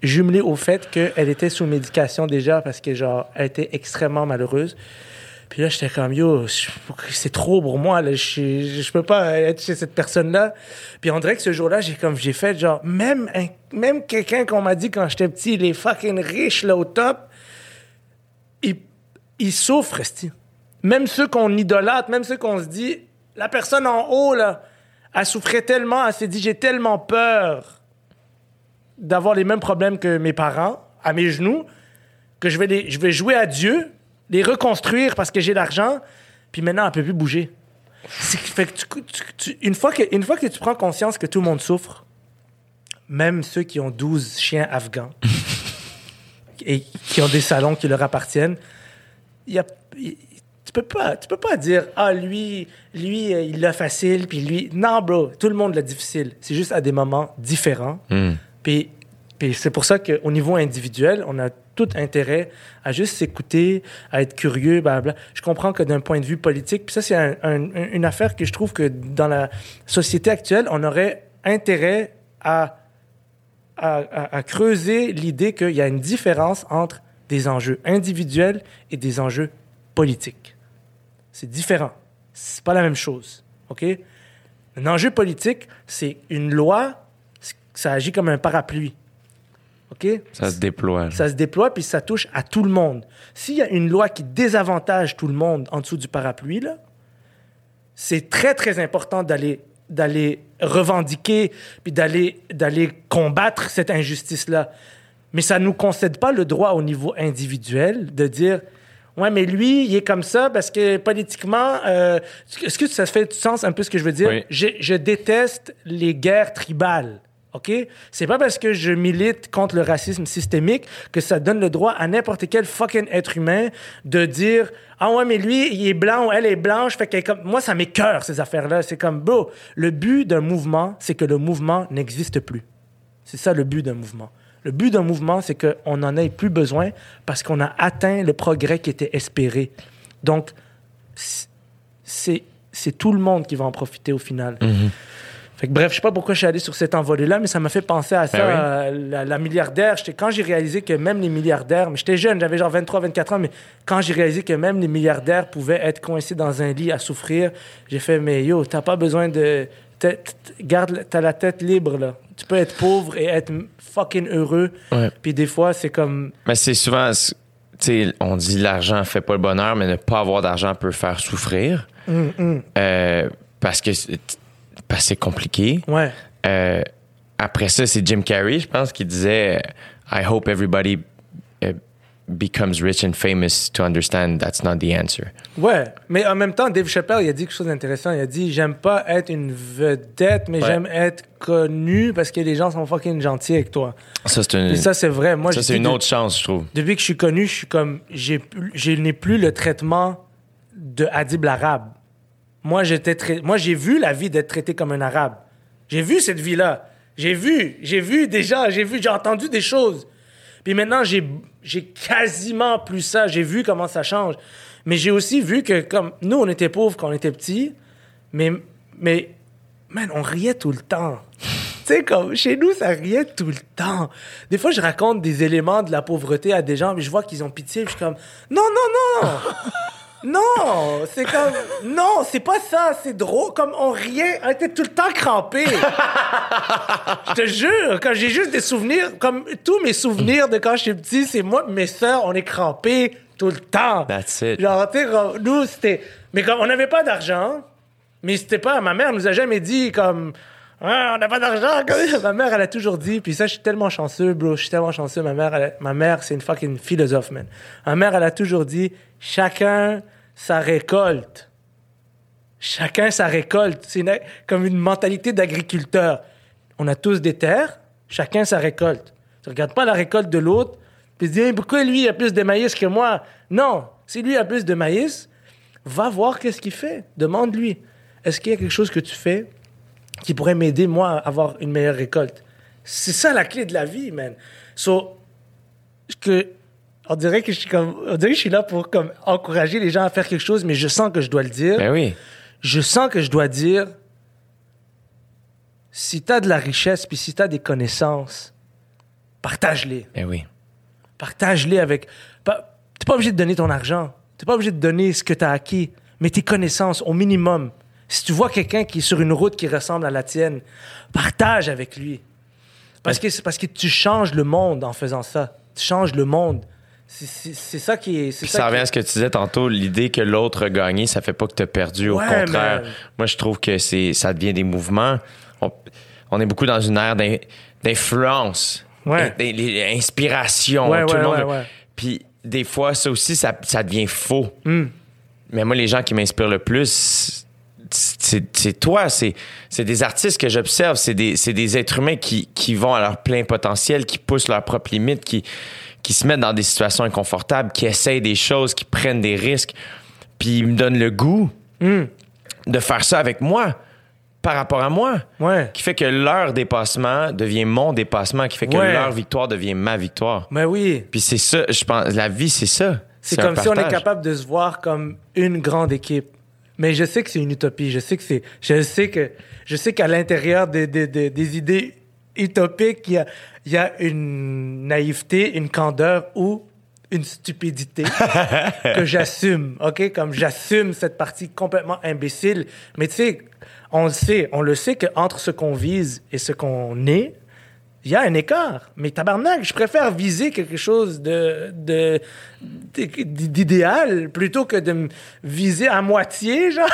jumelé au fait qu'elle était sous médication déjà parce que, genre, elle était extrêmement malheureuse. Puis là, j'étais comme, yo, c'est trop pour moi, là. Je, je peux pas être chez cette personne-là. Puis on dirait que ce jour-là, j'ai comme, j'ai fait, genre, même, même quelqu'un qu'on m'a dit quand j'étais petit, les fucking riches, là, au top, ils, ils souffrent, Même ceux qu'on idolâtre, même ceux qu'on se dit, la personne en haut, là, elle souffrait tellement, elle s'est dit, j'ai tellement peur d'avoir les mêmes problèmes que mes parents à mes genoux, que je vais, les, je vais jouer à Dieu, les reconstruire parce que j'ai l'argent, puis maintenant, elle peut plus bouger. Fait que une, fois que, une fois que tu prends conscience que tout le monde souffre, même ceux qui ont 12 chiens afghans et qui ont des salons qui leur appartiennent, y a, tu peux pas, tu peux pas dire ah lui, lui euh, il l'a facile puis lui non bro, tout le monde l'a difficile. C'est juste à des moments différents. Hmm. Puis, c'est pour ça qu'au niveau individuel, on a tout intérêt à juste s'écouter, à être curieux, blablabla. Je comprends que d'un point de vue politique, puis ça, c'est une affaire que je trouve que dans la société actuelle, on aurait intérêt à, à, creuser l'idée qu'il y a une différence entre des enjeux individuels et des enjeux politiques. C'est différent. C'est pas la même chose. OK? Un enjeu politique, c'est une loi, ça agit comme un parapluie. OK? Ça se déploie. Ça se déploie, puis ça touche à tout le monde. S'il y a une loi qui désavantage tout le monde en dessous du parapluie, là, c'est très, très important d'aller d'aller revendiquer puis d'aller d'aller combattre cette injustice là mais ça nous concède pas le droit au niveau individuel de dire ouais mais lui il est comme ça parce que politiquement euh, est-ce que ça fait du sens un peu ce que je veux dire? Oui. je, je déteste les guerres tribales OK? C'est pas parce que je milite contre le racisme systémique que ça donne le droit à n'importe quel fucking être humain de dire Ah ouais, mais lui, il est blanc ou elle est blanche. Fait est comme... Moi, ça m'écœure, ces affaires-là. C'est comme, bro, le but d'un mouvement, c'est que le mouvement n'existe plus. C'est ça le but d'un mouvement. Le but d'un mouvement, c'est qu'on n'en ait plus besoin parce qu'on a atteint le progrès qui était espéré. Donc, c'est tout le monde qui va en profiter au final. Fait que, bref, je sais pas pourquoi je suis allé sur cet envolé-là, mais ça m'a fait penser à ça. Ben oui. euh, la, la milliardaire, quand j'ai réalisé que même les milliardaires, mais j'étais jeune, j'avais genre 23, 24 ans, mais quand j'ai réalisé que même les milliardaires pouvaient être coincés dans un lit à souffrir, j'ai fait, mais yo, t'as pas besoin de. Garde, t'as la tête libre, là. Tu peux être pauvre et être fucking heureux. Ouais. Puis des fois, c'est comme. Mais c'est souvent, tu sais, on dit l'argent fait pas le bonheur, mais ne pas avoir d'argent peut faire souffrir. Hum, Euh, parce que parce que c'est compliqué. Ouais. Euh, après ça, c'est Jim Carrey, je pense, qui disait I hope everybody uh, becomes rich and famous to understand that's not the answer. Ouais, mais en même temps, Dave Chappelle, il a dit quelque chose d'intéressant. Il a dit J'aime pas être une vedette, mais Ouais. j'aime être connu parce que les gens sont fucking gentils avec toi. Ça, c'est une, Et ça, c'est vrai. Moi, ça, c'est une de- autre chance, je trouve. Depuis que je suis connu, je suis comme. Je n'ai plus le traitement de Hadib l'arabe. Moi, j'étais trai- Moi, j'ai vu la vie d'être traité comme un arabe. J'ai vu cette vie-là. J'ai vu, j'ai vu déjà, j'ai vu, j'ai entendu des choses. Puis maintenant, j'ai, quasiment plus ça. J'ai vu comment ça change. Mais j'ai aussi vu que, comme nous, on était pauvres quand on était petits, mais, mais, man, on riait tout le temps. tu sais, comme chez nous, ça riait tout le temps. Des fois, je raconte des éléments de la pauvreté à des gens, mais je vois qu'ils ont pitié, je suis comme, non, non, non! Non, c'est comme non, c'est pas ça, c'est drôle comme on riait, on était tout le temps crampés. Je te jure, quand j'ai juste des souvenirs comme tous mes souvenirs de quand je suis petit, c'est moi et mes sœurs, on est crampés tout le temps. That's it. Genre tu nous c'était mais comme on n'avait pas d'argent, mais c'était pas ma mère nous a jamais dit comme Ah, on n'a pas d'argent. ma mère, elle a toujours dit, puis ça, je suis tellement chanceux, bro. Je suis tellement chanceux. Ma mère, elle ma mère, c'est une fucking philosophe, man. Ma mère, elle a toujours dit, chacun sa récolte. Chacun sa récolte. C'est comme une mentalité d'agriculteur. On a tous des terres, chacun sa récolte. Tu regardes pas la récolte de l'autre, puis tu dis, Hey, pourquoi lui a plus de maïs que moi? Non, si lui a plus de maïs, va voir qu'est-ce qu'il fait. Demande-lui. Est-ce qu'il y a quelque chose que tu fais qui pourrait m'aider, moi, à avoir une meilleure récolte? C'est ça la clé de la vie, man. So, que, on dirait que je suis comme, on dirait que je suis là pour comme encourager les gens à faire quelque chose, mais je sens que je dois le dire Ben oui. je sens que je dois dire si tu as de la richesse puis si tu as des connaissances, partage-les. Ben oui. Partage-les avec. Tu n'es pas obligé de donner ton argent. Tu n'es pas obligé de donner ce que tu as acquis, mais tes connaissances au minimum. Si tu vois quelqu'un qui est sur une route qui ressemble à la tienne, partage avec lui. Parce que, c'est parce que tu changes le monde en faisant ça. Tu changes le monde. C'est- ça qui est. Puis ça revient à ce que tu disais tantôt, l'idée que l'autre a gagné, ça fait pas que tu as perdu. Au Ouais, contraire, moi, je trouve que c'est ça devient des mouvements. On, on est beaucoup dans une ère d'in- d'influence, Ouais. d'in- d'in- d'inspiration. Ouais, Tout le monde. Puis des fois, ça aussi, ça, ça devient faux. Hmm. Mais moi, les gens qui m'inspirent le plus, c'est toi, c'est des artistes que j'observe, c'est des, des êtres humains qui, qui vont à leur plein potentiel, qui poussent leurs propres limites, qui, qui se mettent dans des situations inconfortables, qui essayent des choses, qui prennent des risques, puis ils me donnent le goût Hmm. de faire ça avec moi, par rapport à moi, Ouais. qui fait que leur dépassement devient mon dépassement, qui fait que Ouais. leur victoire devient ma victoire. Ben oui. Puis c'est ça, je pense, la vie, c'est ça. C'est comme si on est capable de se voir comme une grande équipe. Mais je sais que c'est une utopie. Je sais que c'est. Je sais que. Je sais qu'à l'intérieur des, des, des, des idées utopiques, il y a, il y a une naïveté, une candeur ou une stupidité que j'assume. OK? Comme j'assume cette partie complètement imbécile. Mais tu sais, on le sait, on le sait qu'entre ce qu'on vise et ce qu'on est, il y a un écart. Mais tabarnak, je préfère viser quelque chose de, de, d'idéal plutôt que de me viser à moitié, genre.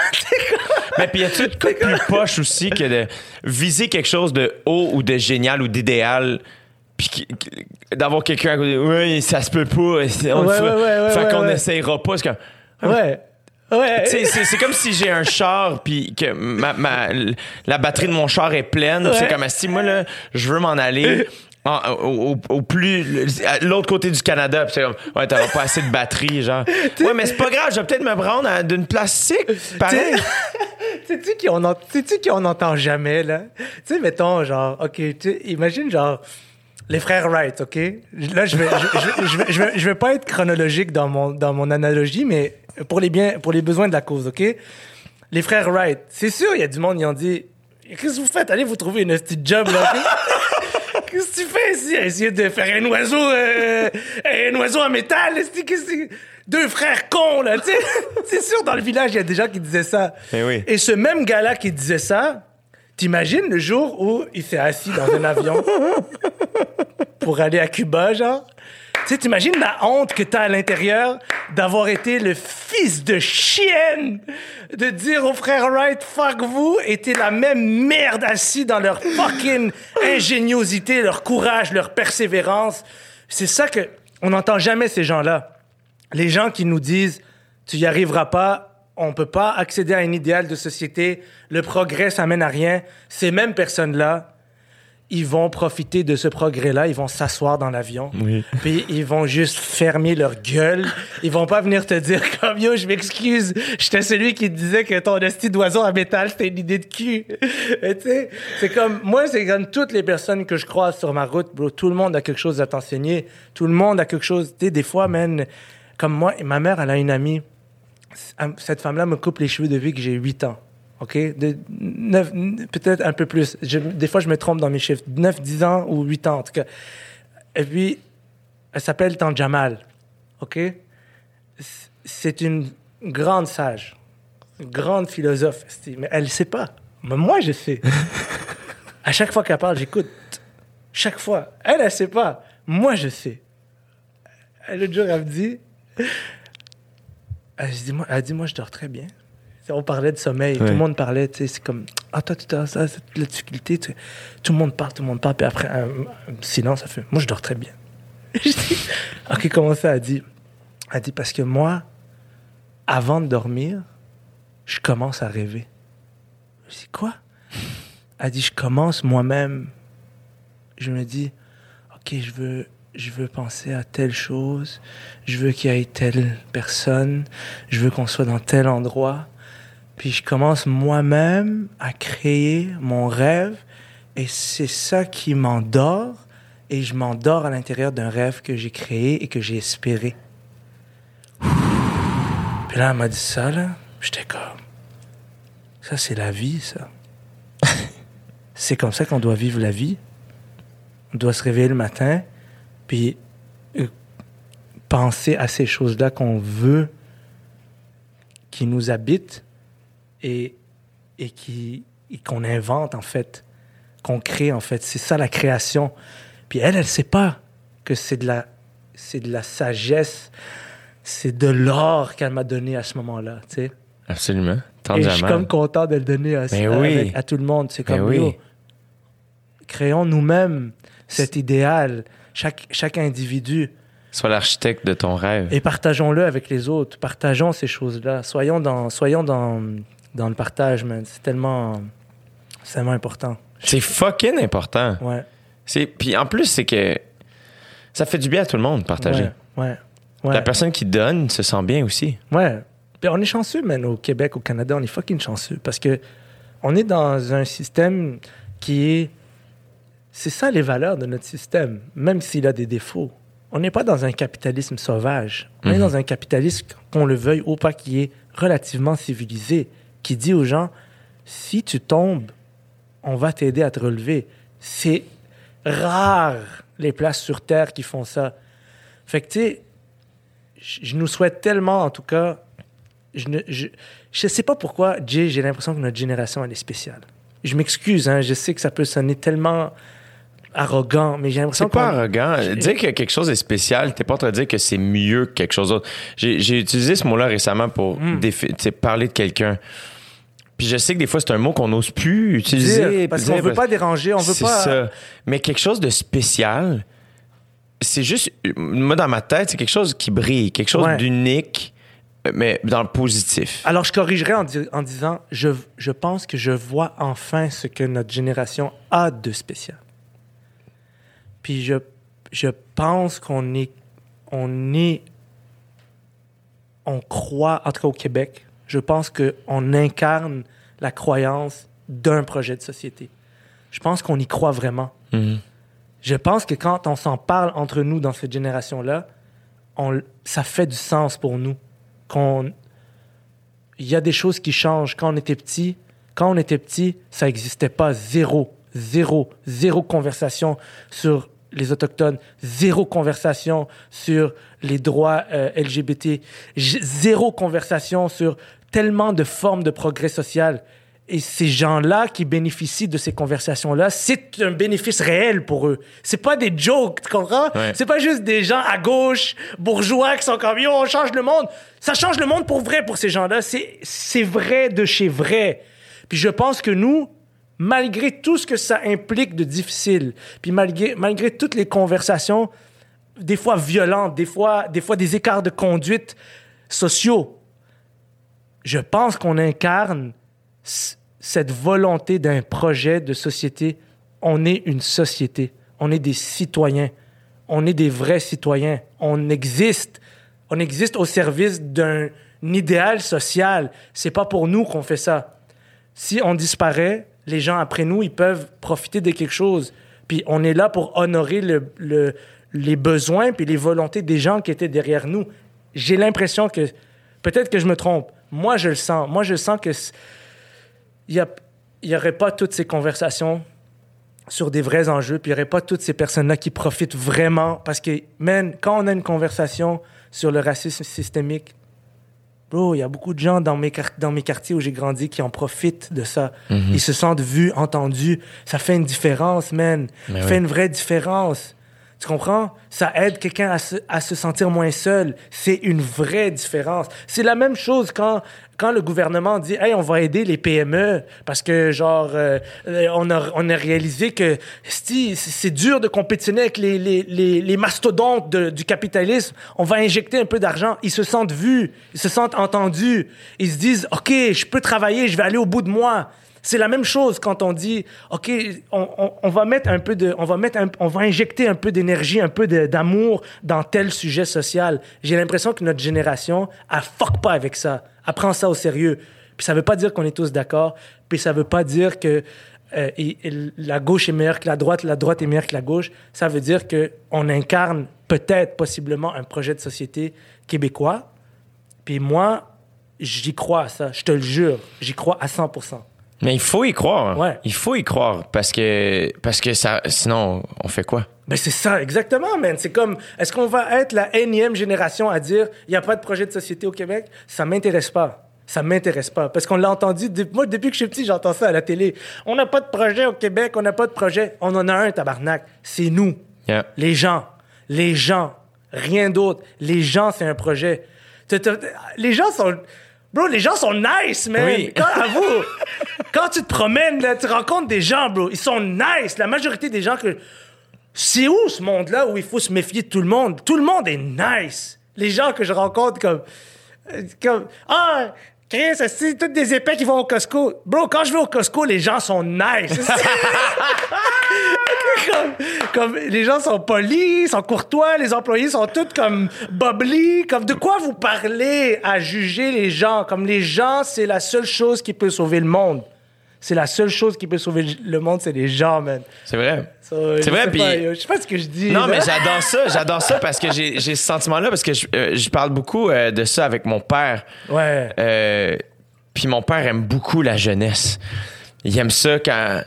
Mais puis y a-tu de quoi plus poche aussi que de viser quelque chose de haut ou de génial ou d'idéal puis d'avoir quelqu'un à côté oui ça se peut pas on ouais, ouais, ouais, fait qu'on n'essayera pas c'est ouais Ouais. C'est comme si j'ai un char puis que ma, ma, la batterie de mon char est pleine. C'est comme si moi là, je veux m'en aller. au, au, plus l'autre côté du Canada c'est comme ouais t'auras pas assez de batterie genre ouais mais c'est pas grave je vais peut-être me prendre d'une plastique pareil sais-tu qu'on sais-tu qu'on entend jamais là? Tu sais mettons genre ok imagine genre les frères Wright, OK? Là, je vais, je, je, je, vais, je vais pas être chronologique dans mon, dans mon analogie, mais pour les biens, pour les besoins de la cause, OK? Les frères Wright, c'est sûr, il y a du monde, ils ont dit Qu'est-ce que vous faites? Allez vous trouver une petite job, là. Qu'est-ce que tu fais ici? Essayer de faire un oiseau, euh, un oiseau en métal? Qu'est-ce Deux frères cons, là, tu sais. c'est sûr, dans le village, il y a des gens qui disaient ça. Et, eh oui. Et ce même gars-là qui disait ça, t'imagines le jour où il s'est assis dans un avion pour aller à Cuba, genre? Tu sais, t'imagines la honte que t'as à l'intérieur d'avoir été le fils de chienne, de dire aux frères Wright, fuck vous, et t'es la même merde assis dans leur fucking ingéniosité, leur courage, leur persévérance. C'est ça que, on n'entend jamais ces gens-là. Les gens qui nous disent, tu y arriveras pas, on peut pas accéder à un idéal de société, le progrès, ça mène à rien. Ces mêmes personnes-là, ils vont profiter de ce progrès-là, ils vont s'asseoir dans l'avion, puis ils vont juste fermer leur gueule. Ils vont pas venir te dire comme yo, je m'excuse, j'étais celui qui disait que ton esti d'oiseau en métal c'était une idée de cul. tu sais, c'est comme moi, c'est comme toutes les personnes que je croise sur ma route, bro. Tout le monde a quelque chose à t'enseigner. Tout le monde a quelque chose. Tu sais, des fois, man, comme moi, ma mère, elle a une amie. Cette femme-là me coupe les cheveux depuis que j'ai 8 ans. OK? De peut-être un peu plus. des fois, je me trompe dans mes chiffres. 9, 10 ans ou 8 ans, en tout cas. Et puis, elle s'appelle Tante Jamal. OK? C'est une grande sage, une grande philosophe, mais elle ne sait pas. Mais moi, je sais. à chaque fois qu'elle parle, j'écoute. Chaque fois. Elle, elle ne sait pas. Moi, je sais. L'autre jour, elle me dit... Elle dit, moi, elle dit, moi, je dors très bien on parlait de sommeil, tout le monde parlait, tu sais, c'est comme, ah, toi, tu as ça, la difficulté, tout le monde parle, tout le monde parle, puis après, un, silence, ça fait, moi, je dors très bien. je dis, ok, comment ça? Elle dit, elle dit, parce que moi, avant de dormir, je commence à rêver. Je dis, quoi? Elle dit, je commence moi-même. Je me dis, ok, je veux, je veux penser à telle chose, je veux qu'il y ait telle personne, je veux qu'on soit dans tel endroit. Puis je commence moi-même à créer mon rêve et c'est ça qui m'endort et je m'endors à l'intérieur d'un rêve que j'ai créé et que j'ai espéré. Puis là, elle m'a dit ça, là. J'étais comme... Ça, c'est la vie, ça. c'est comme ça qu'on doit vivre la vie. On doit se réveiller le matin, puis euh, penser à ces choses-là qu'on veut, qui nous habitent, et, et qui qu'on invente en fait, qu'on crée en fait. C'est ça la création. Puis elle, elle sait pas que c'est de la c'est de la sagesse, c'est de l'or qu'elle m'a donné à ce moment-là, tu sais. Absolument. et je suis comme content de le donner à, à, tout le monde. C'est comme, oui. créons nous-mêmes cet idéal, chaque, chaque individu. Sois l'architecte de ton rêve. Et partageons-le avec les autres. Partageons ces choses-là. Soyons dans, soyons dans, dans le partage, man. C'est tellement, c'est tellement important. C'est fucking important. Ouais. C'est, puis en plus, c'est que ça fait du bien à tout le monde de partager. Ouais. ouais. La personne qui donne se sent bien aussi. Ouais. Puis on est chanceux, man, au Québec, au Canada, on est fucking chanceux parce que on est dans un système qui est. C'est ça les valeurs de notre système, même s'il a des défauts. On n'est pas dans un capitalisme sauvage. On est mhm. dans un capitalisme, qu'on le veuille ou pas, qui est relativement civilisé qui dit aux gens, si tu tombes, on va t'aider à te relever. C'est rare les places sur Terre qui font ça. Fait que, tu sais, je nous souhaite tellement, en tout cas, je ne je, je sais pas pourquoi, Jay, j'ai l'impression que notre génération, elle est spéciale. Je m'excuse, hein, je sais que ça peut sonner tellement arrogant, mais j'ai l'impression C'est pas arrogant. Dire que quelque chose est spécial, t'es pas en train de dire que c'est mieux que quelque chose d'autre. J'ai utilisé ce mot-là récemment pour Hmm. parler de quelqu'un. Puis je sais que des fois, c'est un mot qu'on n'ose plus utiliser. Dire, parce qu'on dire, veut pas déranger, on veut c'est pas. ça. Mais quelque chose de spécial, c'est juste, moi, dans ma tête, c'est quelque chose qui brille, quelque chose Ouais. d'unique, mais dans le positif. Alors, je corrigerai en, di- en disant, je, je pense que je vois enfin ce que notre génération a de spécial. Puis je, je pense qu'on est, on est, on croit, en tout cas au Québec, je pense qu'on incarne la croyance d'un projet de société. Je pense qu'on y croit vraiment. Mhm. Je pense que quand on s'en parle entre nous dans cette génération-là, on- ça fait du sens pour nous. Qu'on, il y a des choses qui changent. Quand on était petit, quand on était petit, ça n'existait pas. Zéro, zéro, zéro conversation sur les autochtones, zéro conversation sur les droits euh, LGBT, zéro conversation sur tellement de formes de progrès social. Et ces gens-là qui bénéficient de ces conversations-là, c'est un bénéfice réel pour eux. C'est pas des jokes, tu comprends? Ouais. C'est pas juste des gens à gauche, bourgeois, qui sont comme yo, on change le monde. Ça change le monde pour vrai pour ces gens-là. C'est, c'est vrai de chez vrai. Puis je pense que nous, malgré tout ce que ça implique de difficile, puis malgré, malgré toutes les conversations, des fois violentes, des fois, des fois des écarts de conduite sociaux, je pense qu'on incarne cette volonté d'un projet de société. On est une société. On est des citoyens. On est des vrais citoyens. On existe. On existe au service d'un idéal social. C'est pas pour nous qu'on fait ça. Si on disparaît, les gens après nous, ils peuvent profiter de quelque chose. Puis on est là pour honorer le, le- les besoins puis les volontés des gens qui étaient derrière nous. J'ai l'impression que, peut-être que je me trompe, moi je le sens. Moi je sens que il n'y aurait pas toutes ces conversations sur des vrais enjeux, puis il n'y aurait pas toutes ces personnes-là qui profitent vraiment. Parce que, man, quand on a une conversation sur le racisme systémique, bro, il y a beaucoup de gens dans mes, dans mes quartiers où j'ai grandi qui en profitent de ça. Ils se sentent vus, entendus. Ça fait une différence, man. Mais Ça oui. fait une vraie différence. Tu comprends? Ça aide quelqu'un à se, à se sentir moins seul. C'est une vraie différence. C'est la même chose quand, quand le gouvernement dit Hey, on va aider les PME parce que, genre, euh, euh, on, a, on a réalisé que c'est dur de compétitionner avec les, les, les, mastodontes du capitalisme. On va injecter un peu d'argent. Ils se sentent vus, ils se sentent entendus. Ils se disent OK, je peux travailler, je vais aller au bout de moi. C'est la même chose quand on dit, OK, on, va mettre un peu de, on va mettre un- on va injecter un peu d'énergie, un peu d'amour dans tel sujet social. J'ai l'impression que notre génération, elle fuck pas avec ça. Elle prend ça au sérieux. Puis ça veut pas dire qu'on est tous d'accord. Puis ça veut pas dire que euh, la gauche est meilleure que la droite, la droite est meilleure que la gauche. Ça veut dire que on incarne peut-être, possiblement, un projet de société québécois. Puis moi, j'y crois à ça. Je te le jure. J'y crois à 100 Mais il faut y croire. Ouais. Il faut y croire parce que, parce que ça, sinon, on fait quoi? Ben c'est ça, exactement, man. C'est comme, est-ce qu'on va être la énième génération à dire, il n'y a pas de projet de société au Québec? Ça m'intéresse pas. Ça m'intéresse pas. Parce qu'on l'a entendu, de- moi, depuis que je suis petit, j'entends ça à la télé. On n'a pas de projet au Québec, on n'a pas de projet. On en a un, tabarnak. C'est nous. Yeah. Les gens. Les gens. Rien d'autre. Les gens, c'est un projet. Les gens sont. Bro, les gens sont nice, man. Oui. Quand, avoue, quand tu te promènes, là, tu rencontres des gens, bro. Ils sont nice. La majorité des gens que. C'est où ce monde-là où il faut se méfier de tout le monde? Tout le monde est nice. Les gens que je rencontre comme. euh, comme ah, Chris, c'est toutes des épais qui vont au Costco. Bro, quand je vais au Costco, les gens sont nice. comme, comme les gens sont polis, sont courtois, les employés sont tous comme bubbly. Comme de quoi vous parlez à juger les gens? Comme les gens, c'est la seule chose qui peut sauver le monde. C'est la seule chose qui peut sauver le monde, c'est les gens, man. C'est vrai. So, C'est vrai, puis- Je sais pas ce que je dis. Non, mais j'adore ça. J'adore ça parce que j'ai j'ai ce sentiment-là parce que je, euh, je parle beaucoup euh, de ça avec mon père. Ouais. Euh, Puis mon père aime beaucoup la jeunesse. Il aime ça quand.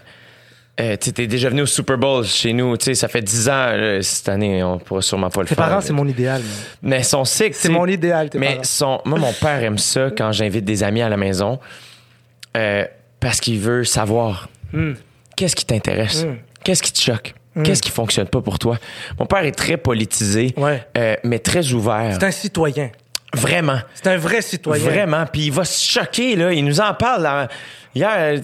Euh, tu es déjà venu au Super Bowl chez nous. Tu sais, ça fait 10 ans. euh, cette année, on pourra sûrement pas le Tes faire. parents, mais- c'est mon idéal. Mais son cycle, C'est mon idéal, tes Mais parents. son, moi, mon père aime ça quand j'invite des amis à la maison euh, parce qu'il veut savoir Hmm. qu'est-ce qui t'intéresse, Mm. qu'est-ce qui te choque, qu'est-ce qui fonctionne pas pour toi. Mon père est très politisé, Ouais. mais très ouvert. C'est un citoyen. Vraiment. C'est un vrai citoyen. Vraiment. Puis il va se choquer, là. Il nous en parle. là. Hier, euh,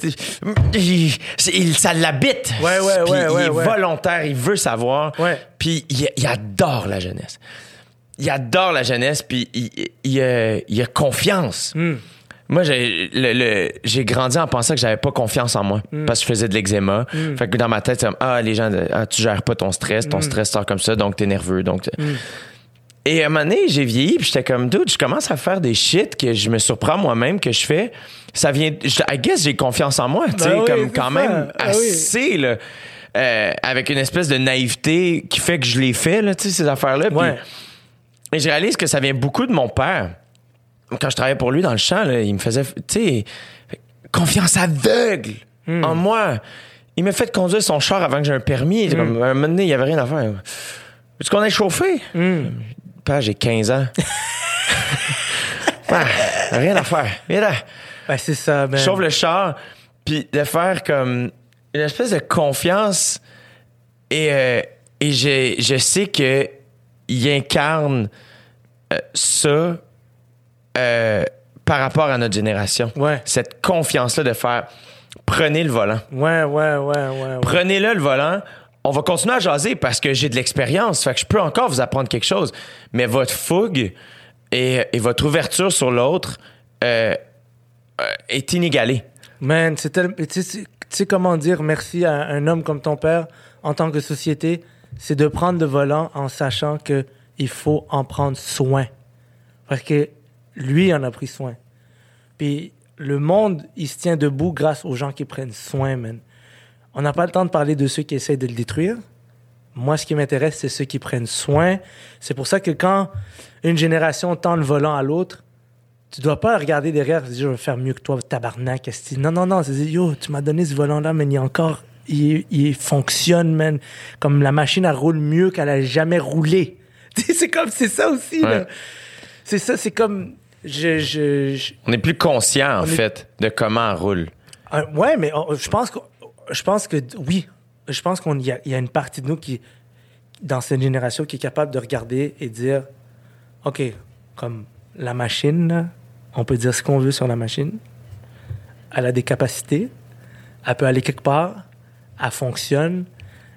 il, il- ça l'habite. Ouais, ouais, Puis ouais, il est ouais. volontaire, il veut savoir. Ouais. Puis il, il adore la jeunesse. Il adore la jeunesse, puis il, il, euh, a confiance. Hmm. Moi, j'ai le- le- j'ai grandi en pensant que j'avais pas confiance en moi Hmm. parce que je faisais de l'eczéma. Fait que dans ma tête, c'est comme ah les gens, ah, tu gères pas ton stress, Hmm. ton stress sort comme ça, donc t'es nerveux, donc. Et à un moment donné, j'ai vieilli, puis j'étais comme, dude, je commence à faire des shit que je me surprends moi-même que je fais. Ça vient. je- I guess j'ai confiance en moi, tu sais, Ben oui, comme quand même Ah assez, là, euh, avec une espèce de naïveté qui fait que je l'ai fait, là, tu sais, ces affaires-là. Ouais. et je réalise que ça vient beaucoup de mon père. Quand je travaillais pour lui dans le champ, là, il me faisait, tu sais, confiance aveugle Hmm. en moi. Il m'a fait conduire son char avant que j'ai un permis. Comme, à un moment donné, il n'y avait rien à faire. Est-ce qu'on ait chauffé? Hmm. Père, j'ai 15 ans. Rien à faire. Viens là. Ben, c'est ça, man. Chauffe le char. Puis de faire comme une espèce de confiance. Et, euh, et je, je sais que il incarne euh, ça euh, par rapport à notre génération. Ouais. Cette confiance-là de faire prenez le volant. Ouais, ouais, ouais, ouais. ouais. Prenez-le le volant. On va continuer à jaser parce que j'ai de l'expérience. Fait que je peux encore vous apprendre quelque chose. Mais votre fougue et, votre ouverture sur l'autre euh, euh, est inégalée. Man, c'est tel- tu sais- tu sais comment dire merci à un homme comme ton père en tant que société, c'est de prendre le volant en sachant que il faut en prendre soin. Parce que lui en a pris soin. Puis le monde, il se tient debout grâce aux gens qui prennent soin, man. On n'a pas le temps de parler de ceux qui essayent de le détruire. Moi, ce qui m'intéresse, c'est ceux qui prennent soin. C'est pour ça que quand une génération tend le volant à l'autre, tu dois pas regarder derrière et dire je vais faire mieux que toi, tabarnak. esti. Non, non, non. C'est yo, tu m'as donné ce volant-là, mais il est encore. Il, il fonctionne, man. Comme la machine, elle roule mieux qu'elle a jamais roulé. C'est comme, c'est ça aussi, là. Ouais. C'est ça, c'est comme. Je, je, je- On est plus conscient, en est- fait, de comment on roule. euh, ouais, mais on- je pense que, je pense que oui, je pense qu'on y y a une partie de nous qui, dans cette génération, qui est capable de regarder et dire, ok, comme la machine, on peut dire ce qu'on veut sur la machine. Elle a des capacités, elle peut aller quelque part, elle fonctionne.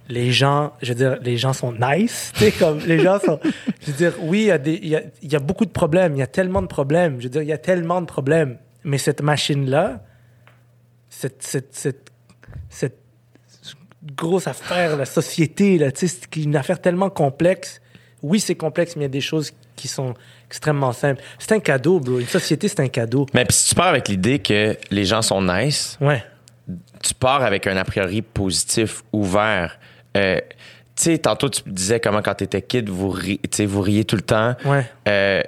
Les gens, je veux dire, les gens sont nice, tu sais, comme les gens sont. Je veux dire, oui, il y, a des, il y a beaucoup de problèmes, il y a tellement de problèmes. Je veux dire, il y a tellement de problèmes. Mais cette machine-là, cette, cette, cette, cette grosse affaire, la société, là, tu sais, c'est une affaire tellement complexe. Oui, c'est complexe, mais il y a des choses qui sont extrêmement simples. C'est un cadeau, bro. Une société, c'est un cadeau. Mais puis si tu pars avec l'idée que les gens sont nice, Ouais. tu pars avec un a priori positif, ouvert. Euh, tu sais, tantôt, tu disais comment quand t'étais kid, vous, ri- vous riez tout le temps. Ouais. Euh,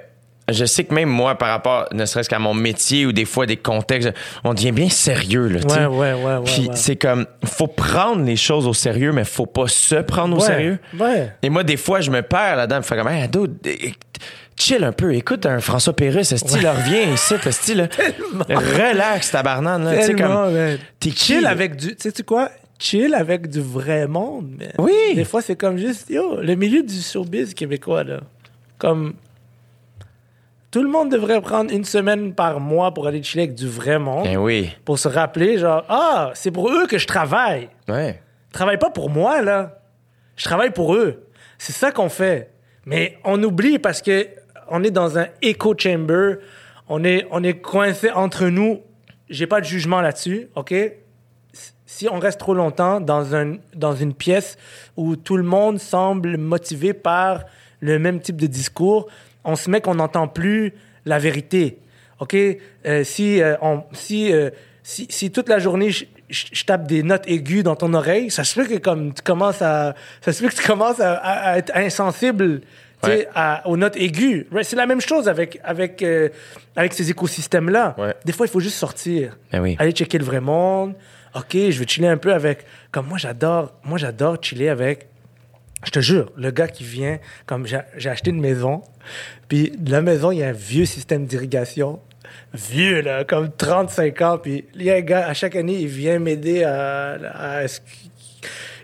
je sais que même moi, par rapport, ne serait-ce qu'à mon métier ou des fois des contextes, on devient bien sérieux, là. Ouais, ouais, ouais, ouais. Puis ouais. c'est comme, faut prendre les choses au sérieux, mais faut pas se prendre au Ouais, sérieux. Ouais. Et moi, des fois, je me perds là-dedans. Je fais comme, hey, eh, chill un peu. Écoute un François Pérusse, est-ce qu'il revient ici, est là? Relax, tabarnane, là. Tu sais, Tellement, comme, t'es Chill avec du. Tu sais quoi? Chill avec du vrai monde, man. Oui. Des fois, c'est comme juste. Yo, le milieu du showbiz québécois, là. Comme. Tout le monde devrait prendre une semaine par mois pour aller chiller avec du vrai monde. Ben oui. Pour se rappeler, genre, ah, c'est pour eux que je travaille. Ouais. Je travaille pas pour moi, là. Je travaille pour eux. C'est ça qu'on fait. Mais on oublie parce que on est dans un echo chamber. On est, on est coincé entre nous. J'ai pas de jugement là-dessus, OK? Si on reste trop longtemps dans, un, dans une pièce où tout le monde semble motivé par le même type de discours, on se met qu'on n'entend plus la vérité. OK? Euh, si, euh, on, si, euh, si, si toute la journée, je, je- je tape des notes aiguës dans ton oreille, ça se peut que comme tu commences à, ça se peut que tu commences à, à- à être insensible Ouais. à- aux notes aiguës. C'est la même chose avec, avec, avec ces écosystèmes-là. Ouais. Des fois, il faut juste sortir. Ben oui. Aller checker le vrai monde, OK, je vais chiller un peu avec. Comme moi, j'adore. Moi, j'adore chiller avec. Je te jure, le gars qui vient, comme j'ai acheté une maison, puis la maison, il y a un vieux système d'irrigation. Vieux, là, comme 35 ans. Puis il y a un gars, à chaque année, il vient m'aider à. à- à- il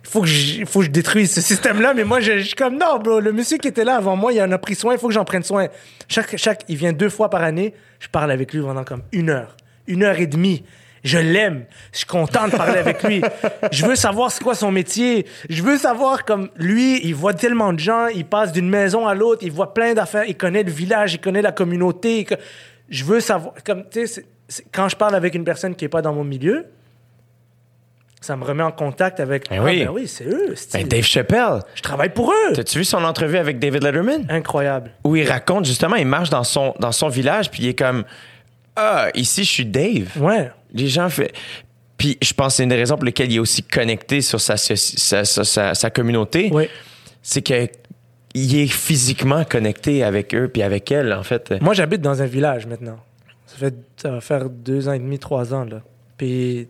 faut que je, faut que je détruise ce système-là, mais moi, je, je suis comme, non, bro, le monsieur qui était là avant moi, il en a pris soin, il faut que j'en prenne soin. Chaque, chaque, il vient deux fois par année, je parle avec lui pendant comme une heure, une heure et demie. Je l'aime. Je suis content de parler avec lui. Je veux savoir c'est quoi son métier. Je veux savoir comme lui, il voit tellement de gens, il passe d'une maison à l'autre, il voit plein d'affaires, il connaît le village, il connaît la communauté. Je veux savoir, comme, tu sais, quand je parle avec une personne qui est pas dans mon milieu, ça me remet en contact avec. Ben ah, oui. ben oui, c'est eux. c'est- Ben, Dave Chappelle, Je travaille pour eux. t'as-tu vu son entrevue avec David Letterman? Incroyable. Où il raconte justement, il marche dans son, dans son village, puis il est comme Ah, ici, je suis Dave. Ouais. Les gens fait. Puis je pense que c'est une des raisons pour lesquelles il est aussi connecté sur sa, sa, sa, communauté. Oui. C'est que il est physiquement connecté avec eux puis avec elle, en fait. Moi, j'habite dans un village maintenant. Ça, fait, ça va faire deux ans et demi, trois ans. Là. Puis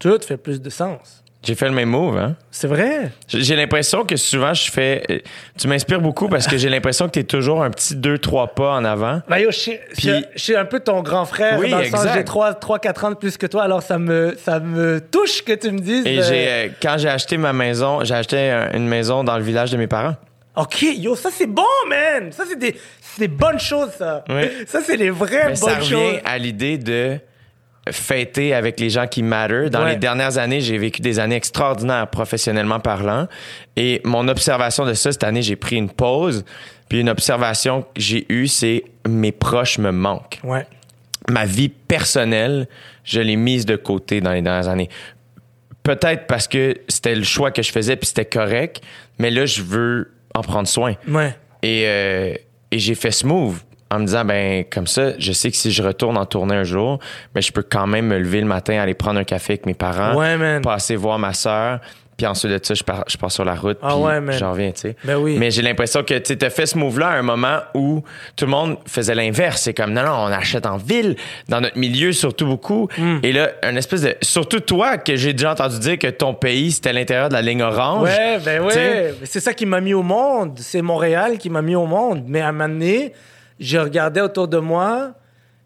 tout fait plus de sens. J'ai fait le même move, hein? C'est vrai? J'ai l'impression que souvent je fais. euh, Tu m'inspires beaucoup parce que j'ai l'impression que tu es toujours un petit deux, trois pas en avant. Ben yo, je suis- je suis- Puis- je suis un peu ton grand frère. Oui, dans le exact. j'ai 3, 3, 4 ans de plus que toi. Alors ça me, ça me touche que tu me dises. Et euh, euh, quand j'ai acheté ma maison, j'ai acheté une maison dans le village de mes parents. OK, yo, ça c'est bon, man. Ça c'est des, des bonnes choses, ça. Oui. Ça c'est les vraies Mais ça bonnes revient choses. à l'idée de fêter avec les gens qui matter. Dans Ouais. les dernières années, j'ai vécu des années extraordinaires professionnellement parlant. Et mon observation de ça, cette année, j'ai pris une pause. Puis une observation que j'ai eue, c'est mes proches me manquent. Ouais. Ma vie personnelle, je l'ai mise de côté dans les dernières années. Peut-être parce que c'était le choix que je faisais puis c'était correct, mais là, je veux en prendre soin. Ouais. Et, euh, et j'ai fait ce move en me disant, ben comme ça, je sais que si je retourne en tournée un jour, ben, je peux quand même me lever le matin, aller prendre un café avec mes parents, Ouais, passer voir ma soeur, puis ensuite de ça, je pars, je pars sur la route, Ah puis ouais, j'en reviens, tu sais. Ben oui. Mais j'ai l'impression que tu as fait ce move-là à un moment où tout le monde faisait l'inverse. C'est comme, non, non, on achète en ville, dans notre milieu, surtout beaucoup. Hmm. Et là, un espèce de... Surtout toi, que j'ai déjà entendu dire que ton pays, c'était l'intérieur de la ligne orange. Ouais, ben ouais. Mais C'est ça qui m'a mis au monde. C'est Montréal qui m'a mis au monde. Mais à un moment donné, je regardais autour de moi.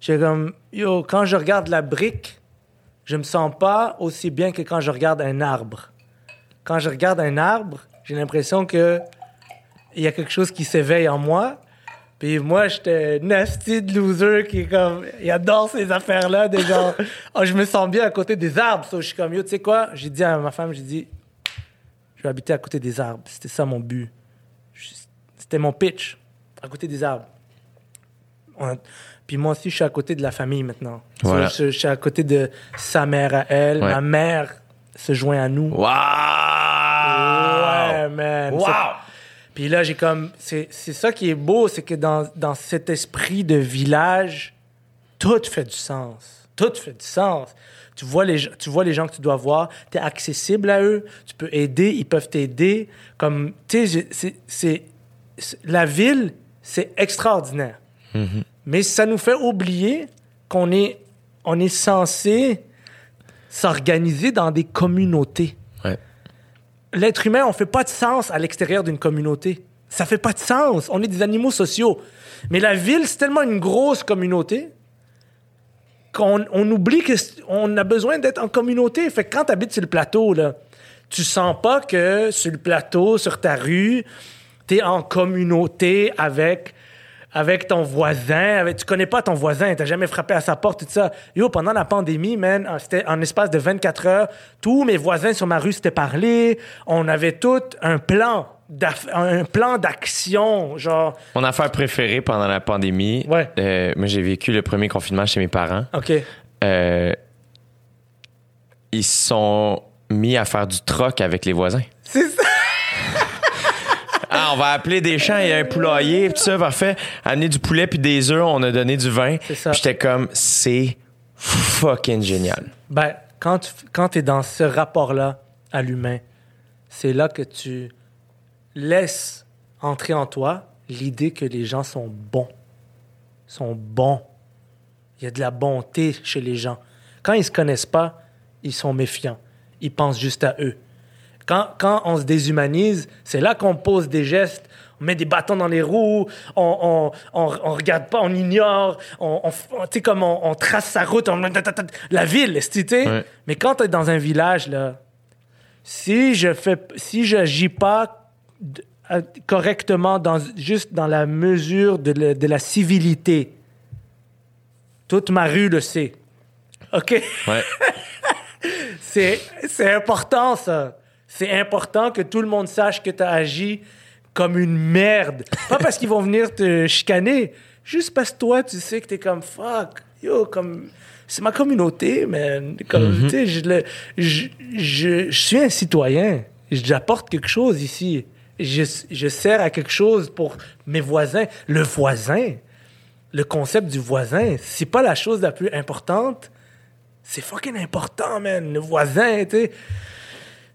J'ai comme, yo, quand je regarde la brique, je me sens pas aussi bien que quand je regarde un arbre. Quand je regarde un arbre, j'ai l'impression que il y a quelque chose qui s'éveille en moi. Puis moi, j'étais nasty de loser qui comme, il adore ces affaires-là, des gens. oh, je me sens bien à côté des arbres. So, je suis comme, yo, tu sais quoi? J'ai dit à ma femme, j'ai dit, je vais habiter à côté des arbres. C'était ça mon but. C'était mon pitch, à côté des arbres. On a- Puis moi aussi, je suis à côté de la famille maintenant. So, je, je suis à côté de sa mère à elle. Ouais. Ma mère se joint à nous. Wow! Ouais, man. Wow! Puis là, j'ai comme. C'est ça qui est beau, c'est que dans, dans cet esprit de village, tout fait du sens. Tout fait du sens. Tu vois les, gens- tu vois les gens que tu dois voir, tu es accessible à eux, tu peux aider, ils peuvent t'aider. Comme, tu sais, c'est- La ville, c'est extraordinaire. Mais ça nous fait oublier qu'on est, on est censé s'organiser dans des communautés Ouais. l'être humain, on fait pas de sens à l'extérieur d'une communauté. Ça fait pas de sens. On est des animaux sociaux. Mais la ville, c'est tellement une grosse communauté qu'on on oublie qu'on a besoin d'être en communauté. Fait que quand tu habites sur le plateau, là, tu sens pas que sur le plateau, sur ta rue, tu es en communauté avec avec ton voisin, avec, tu connais pas ton voisin, t'as jamais frappé à sa porte, tout ça. Yo, pendant la pandémie, man, c'était en espace de 24 heures, tous mes voisins sur ma rue s'étaient parlé, on avait tout un plan, un plan d'action, genre, Mon affaire préférée pendant la pandémie, Ouais. euh, moi j'ai vécu le premier confinement chez mes parents. OK. Euh, ils sont mis à faire du troc avec les voisins. C'est ça. On va appeler des champs, a un poulailler, puis tout ça, parfait. Amener du poulet puis des œufs, on a donné du vin. C'est ça. J'étais comme, c'est fucking génial. Ben, quand tu quand es dans ce rapport-là à l'humain, c'est là que tu laisses entrer en toi l'idée que les gens sont bons. Sont bons. Il y a de la bonté chez les gens. Quand ils se connaissent pas, ils sont méfiants. Ils pensent juste à eux. Quand, quand on se déshumanise, c'est là qu'on pose des gestes, on met des bâtons dans les roues, on, on, on, regarde pas, on ignore, on, on comme on, trace sa route, la ville, tu sais? Mais quand tu es dans un village, là, si je fais, si j'agis pas correctement, dans, juste dans la mesure de, de la civilité, toute ma rue le sait. OK? Ouais. c'est, c'est important, ça. C'est important que tout le monde sache que tu as agi comme une merde. Pas parce qu'ils vont venir te chicaner, juste parce que toi, tu sais que tu es comme fuck. Yo, comme. C'est ma communauté, man. Comme, mhm. tu sais, je, je, je, suis un citoyen. J'apporte quelque chose ici. Je, je sers à quelque chose pour mes voisins. Le voisin, le concept du voisin, c'est pas la chose la plus importante. C'est fucking important, man. Le voisin, tu sais.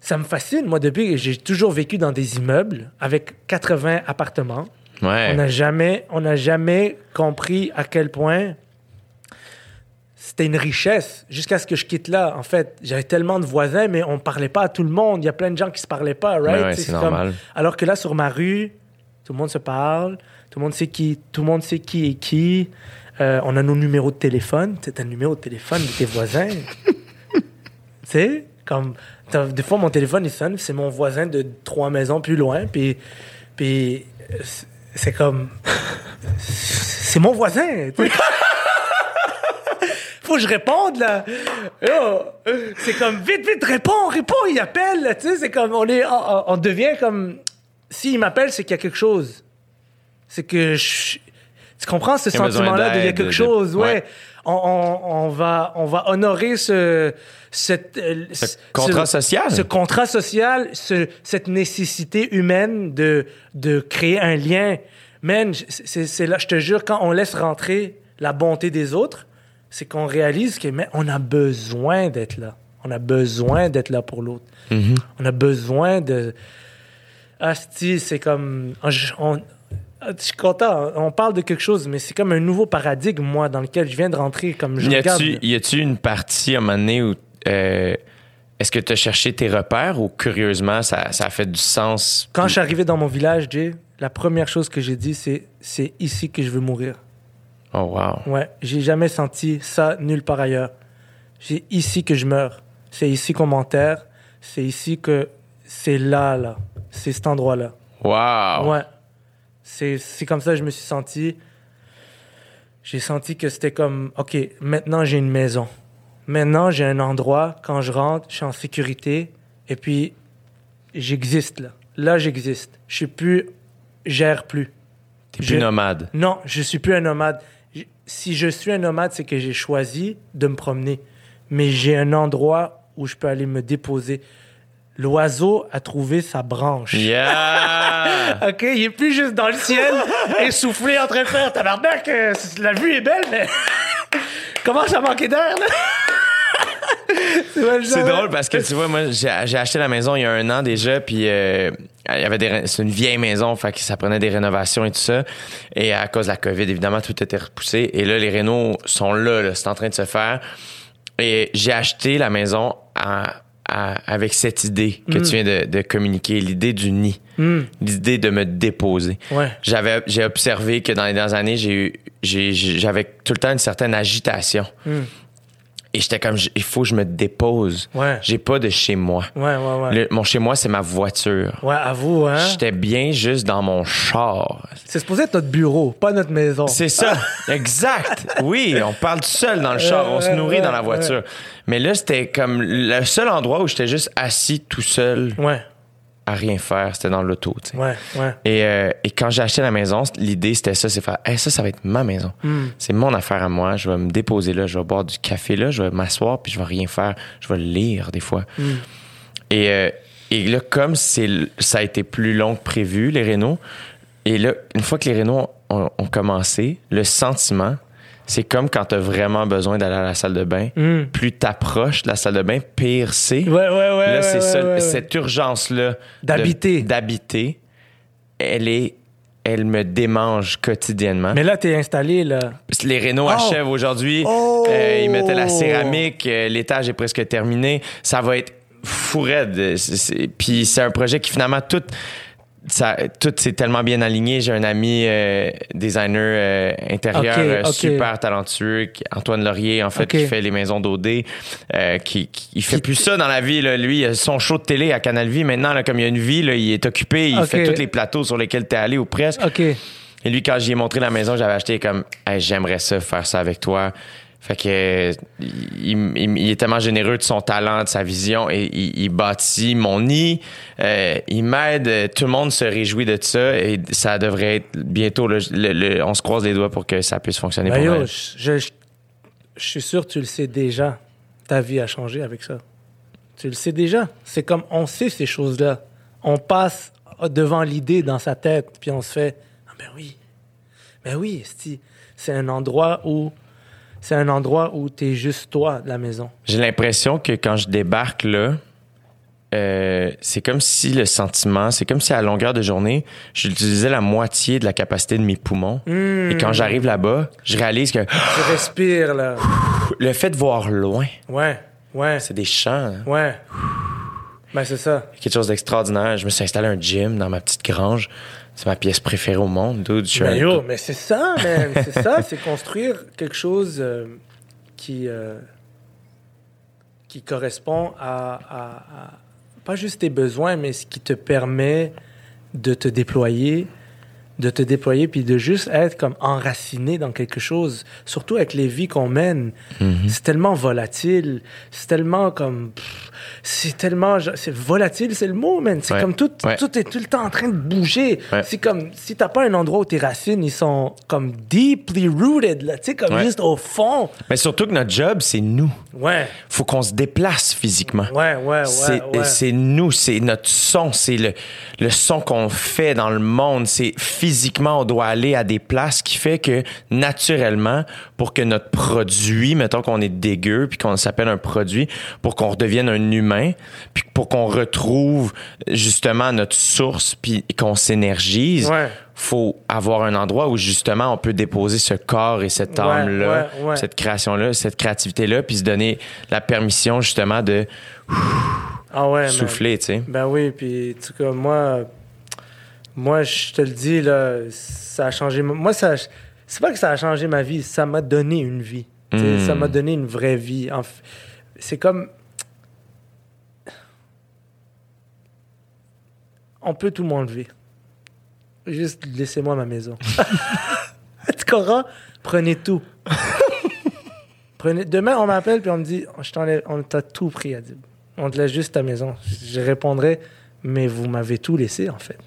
Ça me fascine. Moi, depuis, j'ai toujours vécu dans des immeubles avec 80 appartements. Ouais. On n'a jamais, on jamais compris à quel point c'était une richesse jusqu'à ce que je quitte là. En fait, j'avais tellement de voisins, mais on parlait pas à tout le monde. Il y a plein de gens qui se parlaient pas, right? Ouais, c'est normal. Alors que là, sur ma rue, tout le monde se parle. Tout le monde sait qui, tout le monde sait qui est qui. Euh, on a nos numéros de téléphone. C'est un numéro de téléphone de tes voisins. tu sais, comme des fois mon téléphone il sonne, c'est mon voisin de trois maisons plus loin, puis puis c'est comme c'est mon voisin. Faut que je réponde là. c'est comme vite vite réponds, réponds, il appelle. Tu sais, c'est comme on est, on, on devient comme s'il m'appelle, c'est qu'il y a quelque chose c'est que tu comprends ce sentiment-là de y a quelque chose, ouais. On, va, on va honorer ce, cette, euh, contrat social? Ce contrat social, cette nécessité humaine de, de créer un lien. Man, c'est là, je te jure, quand on laisse rentrer la bonté des autres, c'est qu'on réalise que mais on a besoin d'être là. On a besoin d'être là pour l'autre. Mm-hmm. On a besoin de. Asti, c'est comme. On, je suis content. On parle de quelque chose, mais c'est comme un nouveau paradigme, moi, dans lequel je viens de rentrer. Comme je y a-tu, y a-tu une partie à un moment donné où. Euh, est-ce que tu as cherché tes repères ou curieusement, ça, ça a fait du sens? Quand je suis arrivé dans mon village, Jay, la première chose que j'ai dit, c'est c'est ici que je veux mourir. Oh, wow. Ouais, j'ai jamais senti ça nulle part ailleurs. C'est ici que je meurs. C'est ici qu'on m'enterre. C'est ici que. C'est là, là. C'est cet endroit-là. Wow. Ouais. C'est comme ça que je me suis senti. J'ai senti que c'était comme, OK, maintenant j'ai une maison. Maintenant j'ai un endroit, quand je rentre, je suis en sécurité. Et puis, j'existe là. Là, j'existe. Je suis plus, gère plus. T'es plus nomade. Non, je suis plus un nomade. Si je suis un nomade, c'est que j'ai choisi de me promener. Mais j'ai un endroit où je peux aller me déposer. L'oiseau a trouvé sa branche. Yeah! OK, il est plus juste dans le ciel, essoufflé en train de faire tabarnak. Euh, la vue est belle, mais comment ça manquer d'air, là? C'est drôle parce que tu vois, moi, j'ai acheté la maison il y a un an déjà, puis euh, il y avait des, c'est une vieille maison, fait que ça prenait des rénovations et tout ça. Et à cause de la COVID, évidemment, tout était repoussé. Et là, les rénaux sont là, là c'est en train de se faire. Et j'ai acheté la maison à avec cette idée que tu mm. viens de, de communiquer, l'idée du nid, mm. l'idée de me déposer. Ouais. J'avais, j'ai observé que dans les dernières années, j'ai eu, j'avais tout le temps une certaine agitation. Mm. Et j'étais comme, il faut que je me dépose. Ouais. J'ai pas de chez moi. Ouais, ouais, ouais. mon chez moi, c'est ma voiture. Ouais, à vous, hein? J'étais bien juste dans mon char. C'est supposé être notre bureau, pas notre maison. C'est ça. exact. Oui, on parle seul dans le char. on se nourrit dans la voiture. Mais là, c'était comme le seul endroit où j'étais juste assis tout seul. Ouais à rien faire, c'était dans l'auto. Ouais, ouais. Et, euh, et, quand j'ai acheté la maison, l'idée c'était ça, c'est faire, hey, ça, ça va être ma maison. Hmm. C'est mon affaire à moi. Je vais me déposer là, je vais boire du café là, je vais m'asseoir puis je vais rien faire. Je vais lire des fois. Hmm. Et, euh, et là, comme c'est, ça a été plus long que prévu, les rénaux, et là, une fois que les rénaux ont, ont commencé, le sentiment, c'est comme quand tu as vraiment besoin d'aller à la salle de bain. Mm. Plus t'approches de la salle de bain, pire c'est. Ouais, ouais, ouais. Là, c'est cette urgence-là. D'habiter. D'habiter, elle est elle me démange quotidiennement. Mais là, t'es installé, là. Les rénaux Oh! achèvent aujourd'hui. Oh! Euh, ils mettaient la céramique. euh, L'étage est presque terminé. Ça va être fou raide. Puis c'est un projet qui finalement tout ça, tout s'est tellement bien aligné. J'ai un ami euh, designer euh, intérieur euh, super talentueux, Antoine Laurier, en fait, qui fait les maisons d'OD. euh, qui, qui- il fait plus ça dans la vie. Là. Lui, il a son show de télé à Canal Vie. Maintenant, là, comme il a une vie, là, il est occupé. Il fait tous les plateaux sur lesquels tu es allé ou presque. Et lui, quand j'y ai montré la maison, j'avais acheté comme Hey, j'aimerais ça, faire ça avec toi. Fait que il, il- il est tellement généreux de son talent, de sa vision, et il, il bâtit mon nid. Euh, il m'aide. euh, Tout le monde se réjouit de ça, et ça devrait être bientôt. là, le- le- on se croise les doigts pour que ça puisse fonctionner Ben pour yo, je, je- je suis sûr que tu le sais déjà. Ta vie a changé avec ça. Tu le sais déjà. C'est comme, on sait ces choses-là. On passe devant l'idée dans sa tête, puis on se fait, ah ben oui, ben oui, c'est un endroit où, c'est un endroit où t'es juste toi, de la maison. J'ai l'impression que quand je débarque là, euh, c'est comme si le sentiment, c'est comme si à longueur de journée, j'utilisais la moitié de la capacité de mes poumons. Et quand j'arrive là-bas, je réalise que Tu respires, là. le fait de voir loin, Ouais, ouais, c'est des champs, hein. ouais. Ben c'est ça. quelque chose d'extraordinaire. Je me suis installé un gym dans ma petite grange. C'est ma pièce préférée au monde, dude. Suis Ben yo, mais c'est ça, man. c'est ça, c'est construire quelque chose euh, qui, euh, qui correspond à, à- à- pas juste tes besoins, mais ce qui te permet de te déployer, de te déployer, puis de juste être comme enraciné dans quelque chose. Surtout avec les vies qu'on mène. Mhm. C'est tellement volatile. C'est tellement comme... pff, C'est tellement... C'est volatile, c'est le mot, man. C'est Ouais. comme tout, Ouais. tout est tout le temps en train de bouger. Ouais. C'est comme... Si t'as pas un endroit où tes racines, ils sont comme deeply rooted, là. Tu sais, comme juste au fond. Mais surtout que notre job, c'est nous. Ouais. Faut qu'on se déplace physiquement. Ouais, ouais, ouais. c'est ouais. c'est nous, c'est notre son, c'est le, le son qu'on fait dans le monde. C'est physiquement, on doit aller à des places qui fait que naturellement, pour que notre produit, mettons qu'on est dégueu, puis qu'on s'appelle un produit, pour qu'on redevienne un humain, puis pour qu'on retrouve justement notre source, puis qu'on s'énergise, Ouais. faut avoir un endroit où justement on peut déposer ce corps et cette âme-là, ouais, ouais. cette création-là, cette créativité-là, puis se donner la permission justement de Ah souffler, tu sais. Ben oui, puis en tout cas, moi, moi, je te le dis, là, ça a changé. Moi, ça, c'est pas que ça a changé ma vie, ça m'a donné une vie. Ça m'a donné une vraie vie. C'est comme. On peut tout m'enlever. Juste laissez-moi ma maison. comprends? Prenez tout. Prenez... Demain, on m'appelle puis on me dit Je t'enlève, on t'a tout pris, Adib. On te laisse juste ta maison. Je répondrai Mais vous m'avez tout laissé, en fait.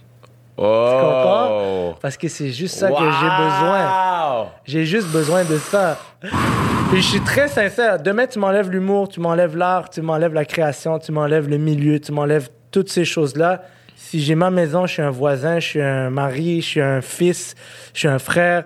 Oh! Parce que c'est juste ça que j'ai besoin. J'ai juste besoin de ça. Puis je suis très sincère. Demain, tu m'enlèves l'humour, tu m'enlèves l'art, tu m'enlèves la création, tu m'enlèves le milieu, tu m'enlèves toutes ces choses-là. Si j'ai ma maison, je suis un voisin, je suis un mari, je suis un fils, je suis un frère.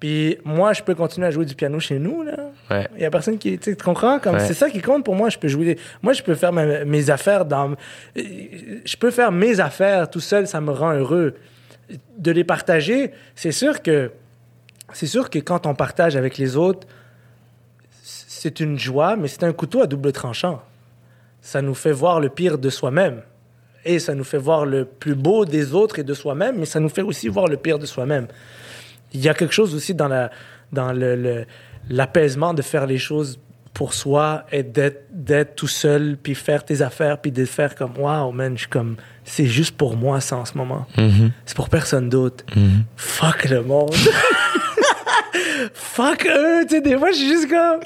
Puis moi, je peux continuer à jouer du piano chez nous, là. Ouais. Il y a personne qui, tu comprends? Comme, Ouais. C'est ça qui compte pour moi. Je peux jouer. Moi, je peux faire ma- mes affaires dans. Je peux faire mes affaires tout seul, ça me rend heureux. De les partager, c'est sûr que. C'est sûr que quand on partage avec les autres, c'est une joie, mais c'est un couteau à double tranchant. Ça nous fait voir le pire de soi-même. Et ça nous fait voir le plus beau des autres et de soi-même, mais ça nous fait aussi voir le pire de soi-même. Il y a quelque chose aussi dans la dans le, l'apaisement de faire les choses pour soi et d'être d'être tout seul puis faire tes affaires puis de faire comme waouh man je suis comme c'est juste pour moi ça en ce moment. C'est pour personne d'autre. Fuck le monde. Fuck eux tu sais des fois je suis juste comme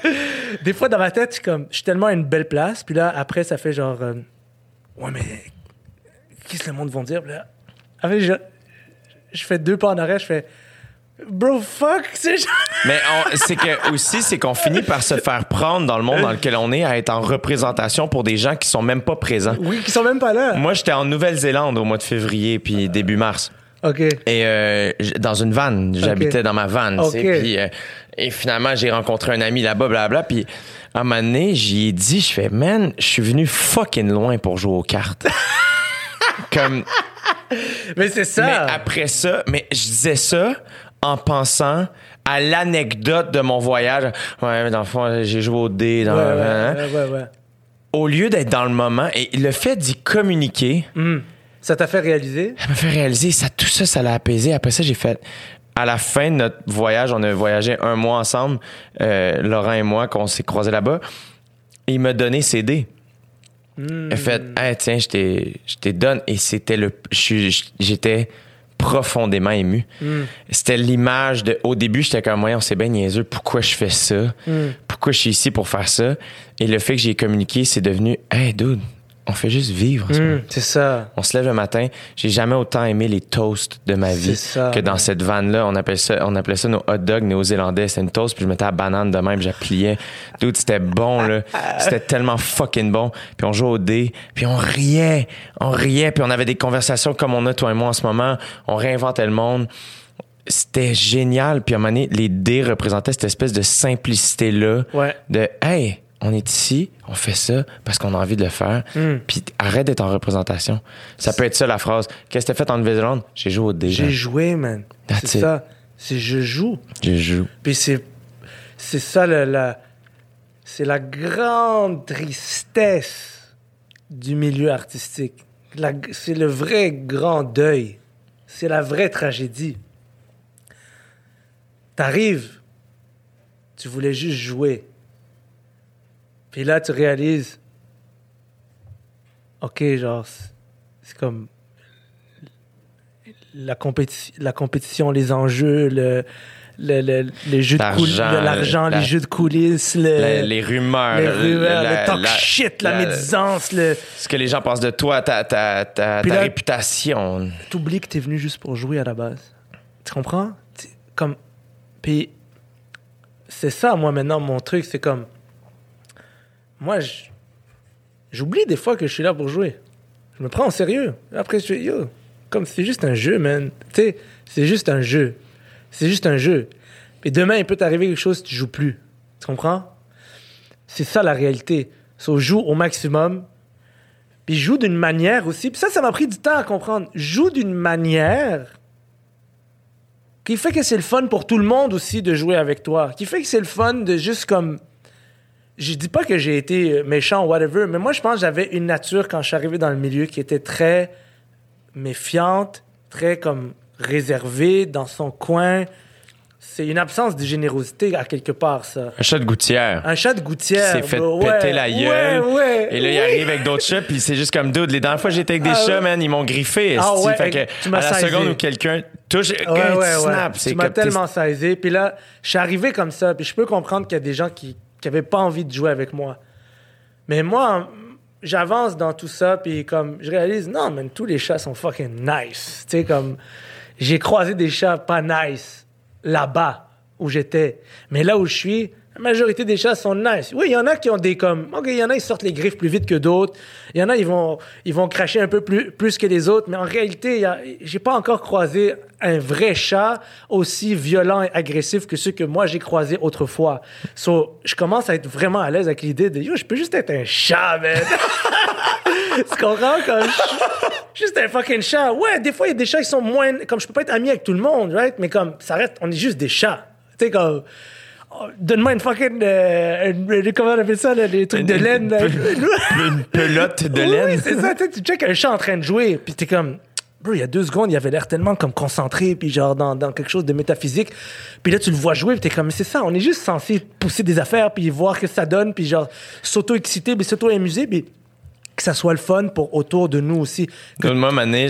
des fois dans ma tête je suis comme je suis tellement à une belle place puis là après ça fait genre euh, ouais mais qu'est-ce que le monde vont dire? Là après je, je fais deux pas en arrière je fais bro fuck c'est Mais c'est que aussi, c'est qu'on finit par se faire prendre dans le monde dans lequel on est à être en représentation pour des gens qui sont même pas présents. oui qui sont même pas là Moi, j'étais en Nouvelle-Zélande au mois de février puis début mars. ok Et euh, dans une vanne, j'habitais dans ma vanne, tu sais, Ok. puis euh, et finalement j'ai rencontré un ami là-bas, blabla, puis à un moment donné, j'y ai dit, je fais, man, je suis venu fucking loin pour jouer aux cartes. Comme mais c'est ça. Mais après ça, mais je disais ça en pensant à l'anecdote de mon voyage. Ouais, mais dans le fond, j'ai joué au dé. Dans Ouais, hein? ouais, ouais. Au lieu d'être dans le moment, et le fait d'y communiquer, Hmm. Ça t'a fait réaliser? ça m'a fait réaliser, ça, tout ça, ça l'a apaisé. Après ça, j'ai fait. À la fin de notre voyage, on a voyagé un mois ensemble, euh, Laurent et moi, qu'on s'est croisés là-bas. Et il m'a donné ses dés. Il a fait, hey, tiens, je t'ai- donne. Et c'était le. J'étais profondément ému. C'était l'image de. Au début, j'étais comme, on s'est bien niaiseux. Pourquoi je fais ça? Pourquoi je suis ici pour faire ça? Et le fait que j'ai communiqué, c'est devenu, hey, dude, on fait juste vivre. Hmm, c'est ça. On se lève le matin. J'ai jamais autant aimé les toasts de ma vie C'est ça, que dans cette vanne-là. On appelait ça, on appelait ça nos hot dogs néo-zélandais. C'était une toast, puis je mettais la banane de même, j'appliais. Dude, c'était bon, là. C'était tellement fucking bon. Puis on jouait au dé, puis on riait. On riait, puis on avait des conversations comme on a, toi et moi, en ce moment. On réinventait le monde. C'était génial. Puis à un moment donné, les dés représentaient cette espèce de simplicité-là. Ouais. De, hey, on est ici, on fait ça parce qu'on a envie de le faire. Hmm. Puis arrête d'être en représentation. Ça peut être ça la phrase. Qu'est-ce que t'as fait en Nouvelle-Zélande? J'ai joué au dé. J'ai joué, man. C'est ça. C'est je joue. Je joue. Puis c'est c'est ça le- la c'est la grande tristesse du milieu artistique. La- C'est le vrai grand deuil. C'est la vraie tragédie. T'arrives, tu voulais juste jouer. Puis là, tu réalises, ok, genre, c'est- comme la, compéti- la compétition, les enjeux, le, le, le- les jeux de coulisses, L'argent, l'argent, la- les jeux de coulisses, le, les rumeurs. les le- rumeurs, la- le talk la- shit, la, médisance, le... Ce que les gens pensent de toi, ta, ta, ta, ta là- réputation. T'oublies que t'es venu juste pour jouer à la base. Tu comprends? Comme... Puis c'est ça, moi, maintenant, mon truc, c'est comme... Moi, j'oublie des fois que je suis là pour jouer. Je me prends au sérieux. Après, je yo, comme c'est juste un jeu, man. Tu sais, c'est juste un jeu. C'est juste un jeu. Et demain, il peut t'arriver quelque chose, tu joues plus. Tu comprends? C'est ça la réalité. So, joue au maximum. Puis joue d'une manière aussi. Puis ça, ça m'a pris du temps à comprendre. Joue d'une manière qui fait que c'est le fun pour tout le monde aussi de jouer avec toi. Qui fait que c'est le fun de juste comme. Je dis pas que j'ai été méchant ou whatever, mais moi, je pense que j'avais une nature quand je suis arrivé dans le milieu qui était très méfiante, très comme réservée dans son coin. C'est une absence de générosité à quelque part, ça. Un chat de gouttière. Un chat de gouttière. s'est fait péter ouais, la gueule. Ouais, ouais. Et là, il arrive avec d'autres chats, puis c'est juste comme dude. Les dernières fois j'étais avec des Ah, chats, man, ils m'ont griffé. Ah, fait que, tu m'as à la saisi. seconde où quelqu'un touche, un snap, c'est Tu m'as tellement saisi. Puis là, je suis arrivé comme ça. Puis je peux comprendre qu'il y a des gens qui n'avaient pas envie de jouer avec moi. Mais moi, j'avance dans tout ça. Puis comme, je réalise, non, man, tous les chats sont fucking nice. Tu sais, comme, j'ai croisé des chats pas nice là-bas où j'étais. Mais là où je suis, la majorité des chats sont nice. Oui, il y en a qui ont des comme, ok, il y en a ils sortent les griffes plus vite que d'autres. Il y en a ils vont, ils vont cracher un peu plus, plus que les autres. Mais en réalité, j'ai pas encore croisé un vrai chat aussi violent et agressif que ceux que moi j'ai croisés autrefois. So, je commence à être vraiment à l'aise avec l'idée de yo, je peux juste être un chat, man. tu comprends? Comme juste un fucking chat. Ouais, des fois il y a des chats qui sont moins comme je peux pas être ami avec tout le monde, right? Mais comme ça reste, on est juste des chats. Tu sais comme Donne-moi une fucking. euh, une- comment on appelle ça, là, les trucs de laine? là. Une pelote de Oui, laine. c'est ça. Tu sais, tu check un chat en train de jouer, puis t'es comme. Bro, il y a deux secondes, il avait l'air tellement comme concentré, puis genre dans, dans quelque chose de métaphysique. Puis là, tu le vois jouer, puis t'es comme, c'est ça, on est juste censé pousser des affaires, puis voir ce que ça donne, puis genre s'auto-exciter, puis s'auto-amuser, puis que ça soit le fun pour autour de nous aussi. Que- moi, Mané,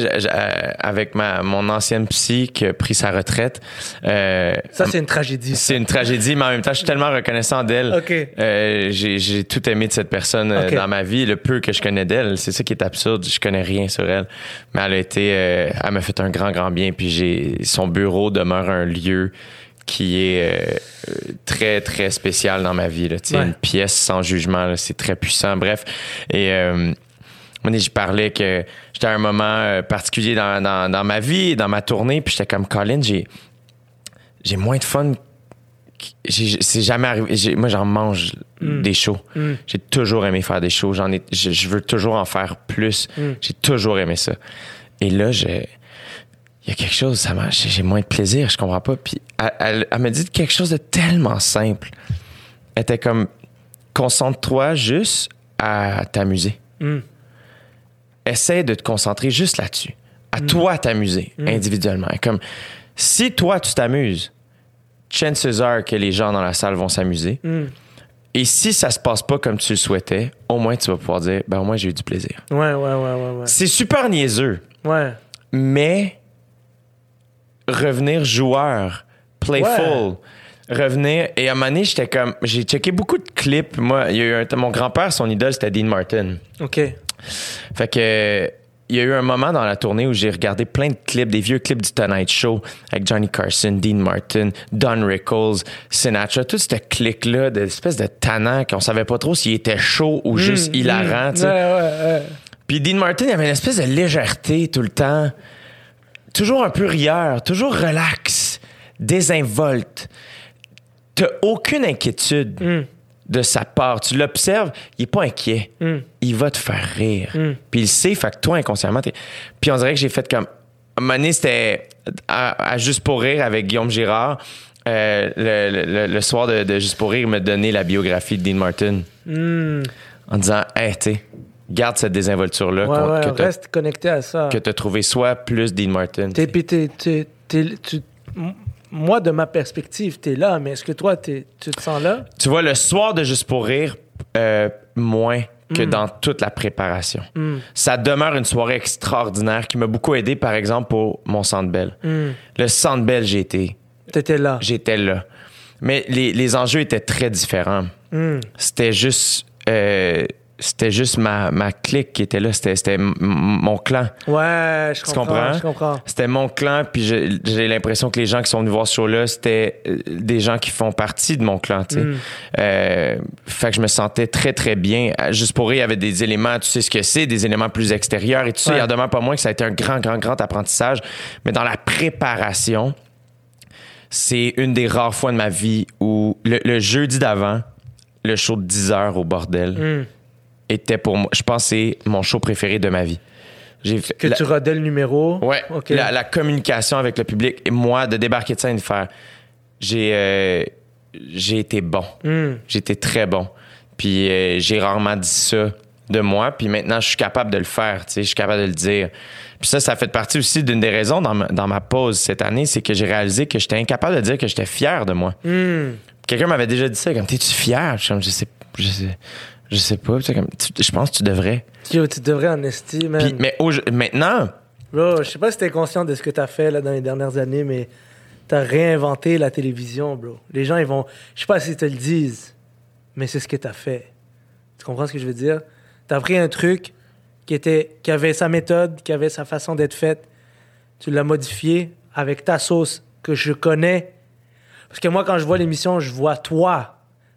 avec ma, mon ancienne psy qui a pris sa retraite, euh, ça, c'est une tragédie. c'est une tragédie, mais en même temps, je suis tellement reconnaissant d'elle. OK. Euh, j'ai, j'ai tout aimé de cette personne euh, dans ma vie, le peu que je connais d'elle. C'est ça qui est absurde. Je connais rien sur elle. Mais elle a été, euh, elle m'a fait un grand, grand bien. Puis j'ai, son bureau demeure un lieu qui est euh, très, très spécial dans ma vie. Là. Ouais. Une pièce sans jugement, c'est très puissant. Bref. Et euh, moi, j'y parlais que j'étais à un moment euh, particulier dans, dans, dans ma vie, dans ma tournée, puis j'étais comme Colin, j'ai j'ai moins de fun. C'est jamais arrivé. Moi, j'en mange des shows. J'ai toujours aimé faire des shows. J'en ai, je, je veux toujours en faire plus. J'ai toujours aimé ça. Et là, j'ai il y a quelque chose, ça m'a, j'ai moins de plaisir, je comprends pas. Puis elle, elle, m'a dit quelque chose de tellement simple. Elle était comme, concentre-toi juste à t'amuser. Mm. Essaie de te concentrer juste là-dessus. À toi t'amuser individuellement. Comme, si toi tu t'amuses, chances are que les gens dans la salle vont s'amuser. Mm. Et si ça se passe pas comme tu le souhaitais, au moins tu vas pouvoir dire, ben au moins j'ai eu du plaisir. Ouais, ouais, ouais, ouais, ouais. C'est super niaiseux, Ouais. mais revenir joueur, playful, revenir. Et à un moment donné, j'étais comme, j'ai checké beaucoup de clips. Moi, il y a eu un- mon grand-père, son idole, c'était Dean Martin. OK. Fait que il y a eu un moment dans la tournée où j'ai regardé plein de clips, des vieux clips du Tonight Show avec Johnny Carson, Dean Martin, Don Rickles, Sinatra, tout ce clic-là d'espèce de tannant qu'on savait pas trop s'il était chaud ou juste hilarant. tu sais. Ouais, ouais, ouais. Puis Dean Martin, il avait une espèce de légèreté tout le temps. Toujours un peu rieur, toujours relax, désinvolte. T'as aucune inquiétude Mm. de sa part. Tu l'observes, il est pas inquiet. Mm. Il va te faire rire. Mm. Puis il sait, fait que toi, inconsciemment, t'es... Puis on dirait que j'ai fait comme... Donné, c'était à, à Juste pour rire avec Guillaume Girard. Euh, le, le- le soir de, de Juste pour rire, il m'a donné la biographie de Dean Martin en disant, hey, tu sais, garde cette désinvolture-là Ouais, que reste connecté à ça. que tu as trouvé soit plus Dean Martin. T'es, puis t'es- t'es- t'es- tu- moi, de ma perspective, t'es là, mais est-ce que toi, tu te sens là? Tu vois, le soir de Juste pour rire, euh, moins que Mm. dans toute la préparation. Ça demeure une soirée extraordinaire qui m'a beaucoup aidé, par exemple, pour mon Centre Bell. Mm. Le Centre Bell, j'ai été, T'étais là. j'étais là. Mais les, les enjeux étaient très différents. Mm. C'était juste... euh, c'était juste ma, ma clique qui était là. C'était, mon clan. Ouais, je Tu comprends? comprends? Je comprends. C'était mon clan, puis j'ai l'impression que les gens qui sont venus voir ce show-là, c'était euh, des gens qui font partie de mon clan, tu sais. Mm. Euh, fait que je me sentais très, très bien. Euh, Juste pour rire, il y avait des éléments, tu sais ce que c'est, des éléments plus extérieurs et tout ça. Ouais. Il y en demeure pas moins que ça a été un grand, grand, grand apprentissage. Mais dans la préparation, c'est une des rares fois de ma vie où le, le jeudi d'avant, le show de 10 heures au bordel Mm. Était pour moi, je pense c'est mon show préféré de ma vie. J'ai fait- Que la- tu rodais le numéro? Ouais, la, la communication avec le public et moi de débarquer de scène et de faire j'ai euh, j'ai été bon. Mm. J'ai été très bon. Puis euh, j'ai rarement dit ça de moi, puis maintenant je suis capable de le faire, tu sais, je suis capable de le dire. Puis ça ça fait partie aussi d'une des raisons dans ma, dans ma pause cette année, c'est que j'ai réalisé que j'étais incapable de dire que j'étais fier de moi. Mm. Quelqu'un m'avait déjà dit ça comme t'es-tu fier Je suis comme, je sais je sais je sais pas, comme, tu- je pense que tu devrais. Yo, tu devrais en estimer, man. Puis, mais au- maintenant, Bro, je sais pas si t'es conscient de ce que t'as fait là, dans les dernières années, mais t'as réinventé la télévision, bro. Les gens, ils vont. Je sais pas s'ils te le disent, mais c'est ce que t'as fait. Tu comprends ce que je veux dire? T'as pris un truc qui, était, qui avait sa méthode, qui avait sa façon d'être faite. Tu l'as modifié avec ta sauce que je connais. Parce que moi, quand je vois l'émission, je vois toi.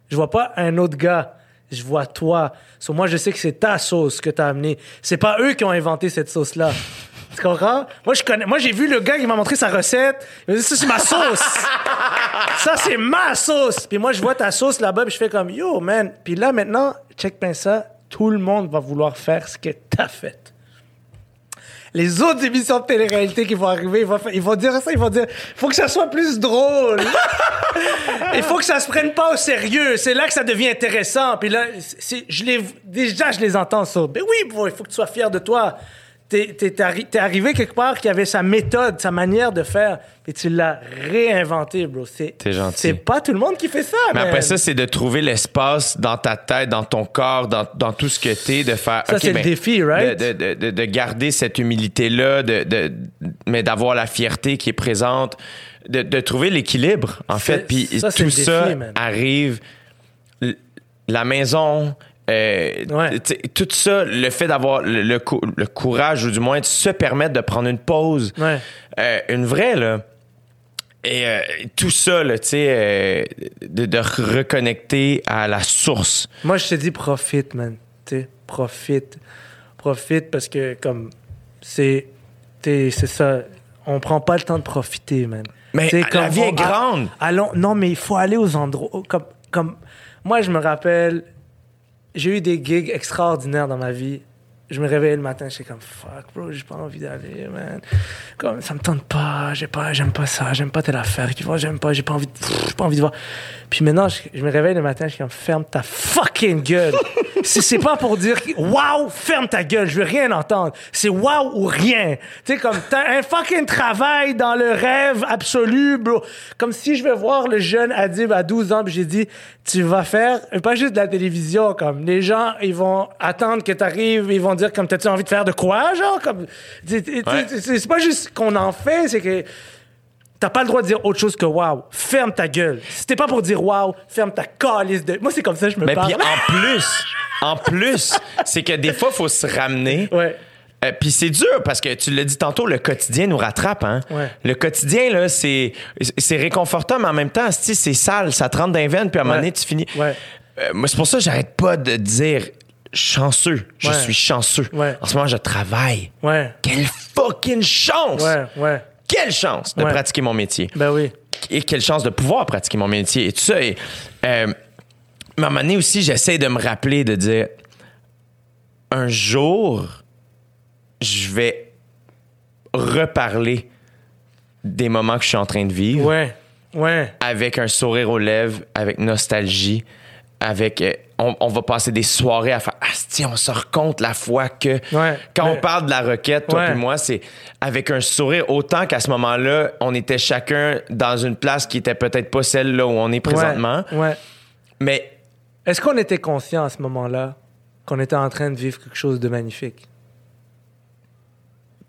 Je vois pas un autre gars. Je vois toi. So, moi, je sais que c'est ta sauce que t'as amené. C'est pas eux qui ont inventé cette sauce-là. Tu comprends? Moi, je connais. Moi, j'ai vu le gars qui m'a montré sa recette. Il m'a dit, ça, c'est ma sauce. ça, c'est ma sauce. Puis moi, je vois ta sauce là-bas, puis je fais comme, yo, man. Puis là, maintenant, check bien ça. Tout le monde va vouloir faire ce que t'as fait. Les autres émissions de télé-réalité qui vont arriver, ils vont, ils vont dire ça, ils vont dire, faut que ça soit plus drôle. Il faut que ça se prenne pas au sérieux. C'est là que ça devient intéressant. Puis là, c'est, je les, déjà, je les entends ça. Ben oui, il faut que tu sois fier de toi. T'es, t'es, t'es arri- t'es arrivé quelque part qui avait sa méthode, sa manière de faire, et tu l'as réinventé, bro. C'est, T'es gentil. C'est pas tout le monde qui fait ça, Mais man. après ça, c'est de trouver l'espace dans ta tête, dans ton corps, dans, dans tout ce que t'es, de faire. Ça, OK, c'est le ben, défi, right? De, de- de- de garder cette humilité-là, de, de- mais d'avoir la fierté qui est présente, de, de trouver l'équilibre, en C'est- fait. Puis ça, c'est tout le défi, ça man. arrive. L- La maison. Euh, Ouais. tout ça, le fait d'avoir le, le cou- le courage, ou du moins de se permettre de prendre une pause, Ouais. euh, une vraie, là. Et euh, tout ça, là, tu sais, de, de reconnecter à la source. Moi, je te dis profite, man. Tu profite. Profite parce que, comme, c'est. ça. On prend pas le temps de profiter, man. Mais la vie est grande. allons, non, mais il faut aller aux endroits. Comme, comme, moi, je me rappelle, j'ai eu des gigs extraordinaires dans ma vie. Je me réveillais le matin, j'étais comme fuck, bro, j'ai pas envie d'aller, man. Comme ça me tente pas, j'ai pas, j'aime pas ça, j'aime pas telle affaire, tu vois, j'aime pas, j'ai pas envie, de, j'ai pas envie de voir. Puis maintenant, je, je me réveille le matin, je suis comme ferme ta fucking gueule. c'est, c'est pas pour dire waouh, ferme ta gueule, je veux rien entendre. C'est waouh ou rien. Tu sais, comme t'as un fucking travail dans le rêve absolu, bro. Comme si je vais voir le jeune Adib à 12 ans, puis j'ai dit, tu vas faire, pas juste de la télévision, comme les gens, ils vont attendre que t'arrives, ils vont dire comme t'as-tu envie de faire de quoi, genre, comme, c'est, pas juste qu'on en fait, c'est que T'as pas le droit de dire autre chose que wow. Ferme ta gueule. Si t'es pas pour dire wow, ferme ta calice de. Moi, c'est comme ça que je me Mais parle. puis en plus, en plus, c'est que des fois, il faut se ramener. Ouais. Euh, puis c'est dur parce que tu l'as dit tantôt, le quotidien nous rattrape. Hein? Ouais. Le quotidien, là, c'est, c'est réconfortant, mais en même temps, c'est c'est sale, ça te rentre dans les veines, puis à un moment donné, tu finis. Ouais. Euh, moi, c'est pour ça que j'arrête pas de dire chanceux. Je Ouais. suis chanceux. Ouais. En ce moment, je travaille. Ouais. Quelle fucking chance! Ouais. Ouais. Quelle chance de pratiquer mon métier Ben oui. et quelle chance de pouvoir pratiquer mon métier et tout ça. Et, euh, mais à un moment donné aussi, j'essaie de me rappeler de dire un jour, je vais reparler des moments que je suis en train de vivre Ouais. Ouais. avec un sourire aux lèvres, avec nostalgie, avec. On, on va passer des soirées à faire Asti, on se raconte la fois que. Ouais, Quand mais- on parle de la requête, toi Ouais. et moi, c'est avec un sourire, autant qu'à ce moment-là, on était chacun dans une place qui était peut-être pas celle là où on est présentement. Ouais. Mais Est-ce qu'on était conscient à ce moment-là qu'on était en train de vivre quelque chose de magnifique?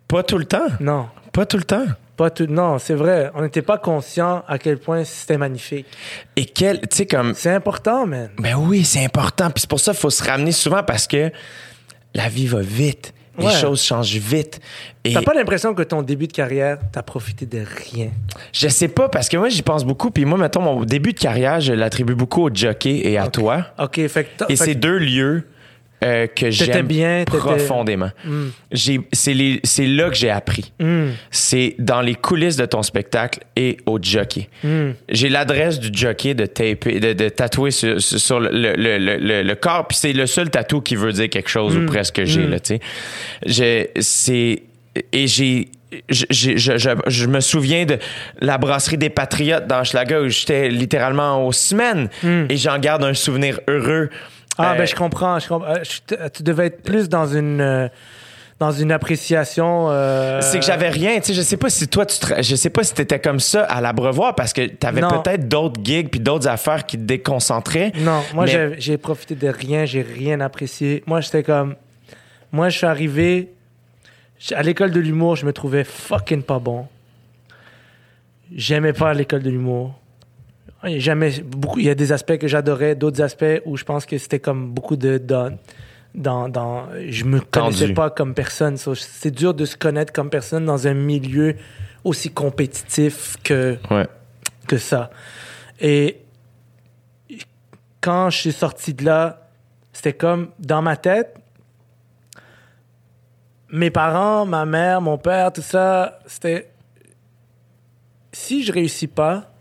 pas tout le temps. Non. Pas tout le temps. Pas tout. Non, c'est vrai. On n'était pas conscient à quel point c'était magnifique. Et quel. Tu sais, comme. C'est important, man. Ben oui, c'est important. Puis c'est pour ça qu'il faut se ramener souvent parce que la vie va vite. Les Ouais. choses changent vite. Et T'as pas l'impression que ton début de carrière, t'as profité de rien? je sais pas, parce que moi, j'y pense beaucoup. Puis moi, mettons, mon début de carrière, je l'attribue beaucoup au jockey et à toi. OK, fait que... Et fait que- deux lieux euh, que j'aime bien, profondément. J'ai- C'est là que j'ai appris. Hmm. C'est dans les coulisses de ton spectacle et au jockey. Hmm. J'ai l'adresse du jockey de, taper, de, de tatouer sur, le, le- le- le- le corps, puis c'est le seul tatou qui veut dire quelque chose Hmm. ou presque que j'ai, là, C'est... Et j'ai... Je, je- je- je- je me souviens de la brasserie des Patriotes dans Schlager où j'étais littéralement aux semaines et j'en garde un souvenir heureux. Ah, Euh, ben je comprends. Je comprends. Euh, je te- tu devais être plus dans une, euh, dans une appréciation. euh, C'est que j'avais rien, tu sais, je sais pas si toi tu te- je sais pas si t'étais comme ça à l'abreuvoir parce que t'avais peut-être d'autres gigs puis d'autres affaires qui te déconcentraient. Non, moi, Mais- j'ai- profité de rien. J'ai rien apprécié. Moi, j'étais comme. Moi, je suis arrivé. À l'école de l'humour, je me trouvais fucking pas bon. J'aimais pas l'école de l'humour. Il y a Jamais, beaucoup, il y a des aspects que j'adorais, d'autres aspects où je pense que c'était comme beaucoup de dans, dans, dans je me connaissais Tendu. pas comme personne. So, C'est dur de se connaître comme personne dans un milieu aussi compétitif que Ouais. que ça. Et quand je suis sorti de là, c'était comme dans ma tête, mes parents, ma mère, mon père, tout ça, c'était si je réussis pas,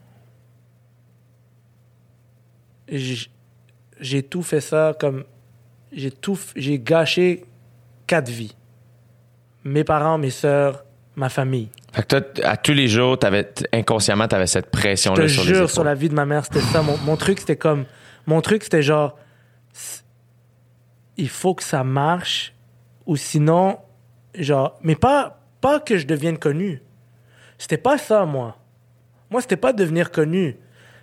j'ai tout fait ça comme j'ai tout j'ai gâché quatre vies. Mes parents, mes sœurs, ma famille. Fait que toi, à tous les jours, t'avais, t- inconsciemment, t'avais cette Je pression-là te sur les jure, épaules. sur la vie de ma mère, c'était ça. Mon, mon truc, c'était comme. Mon truc, c'était genre. Il faut que ça marche, ou sinon. Genre. Mais pas, pas que je devienne connu. C'était pas ça, moi. Moi, c'était pas devenir connu.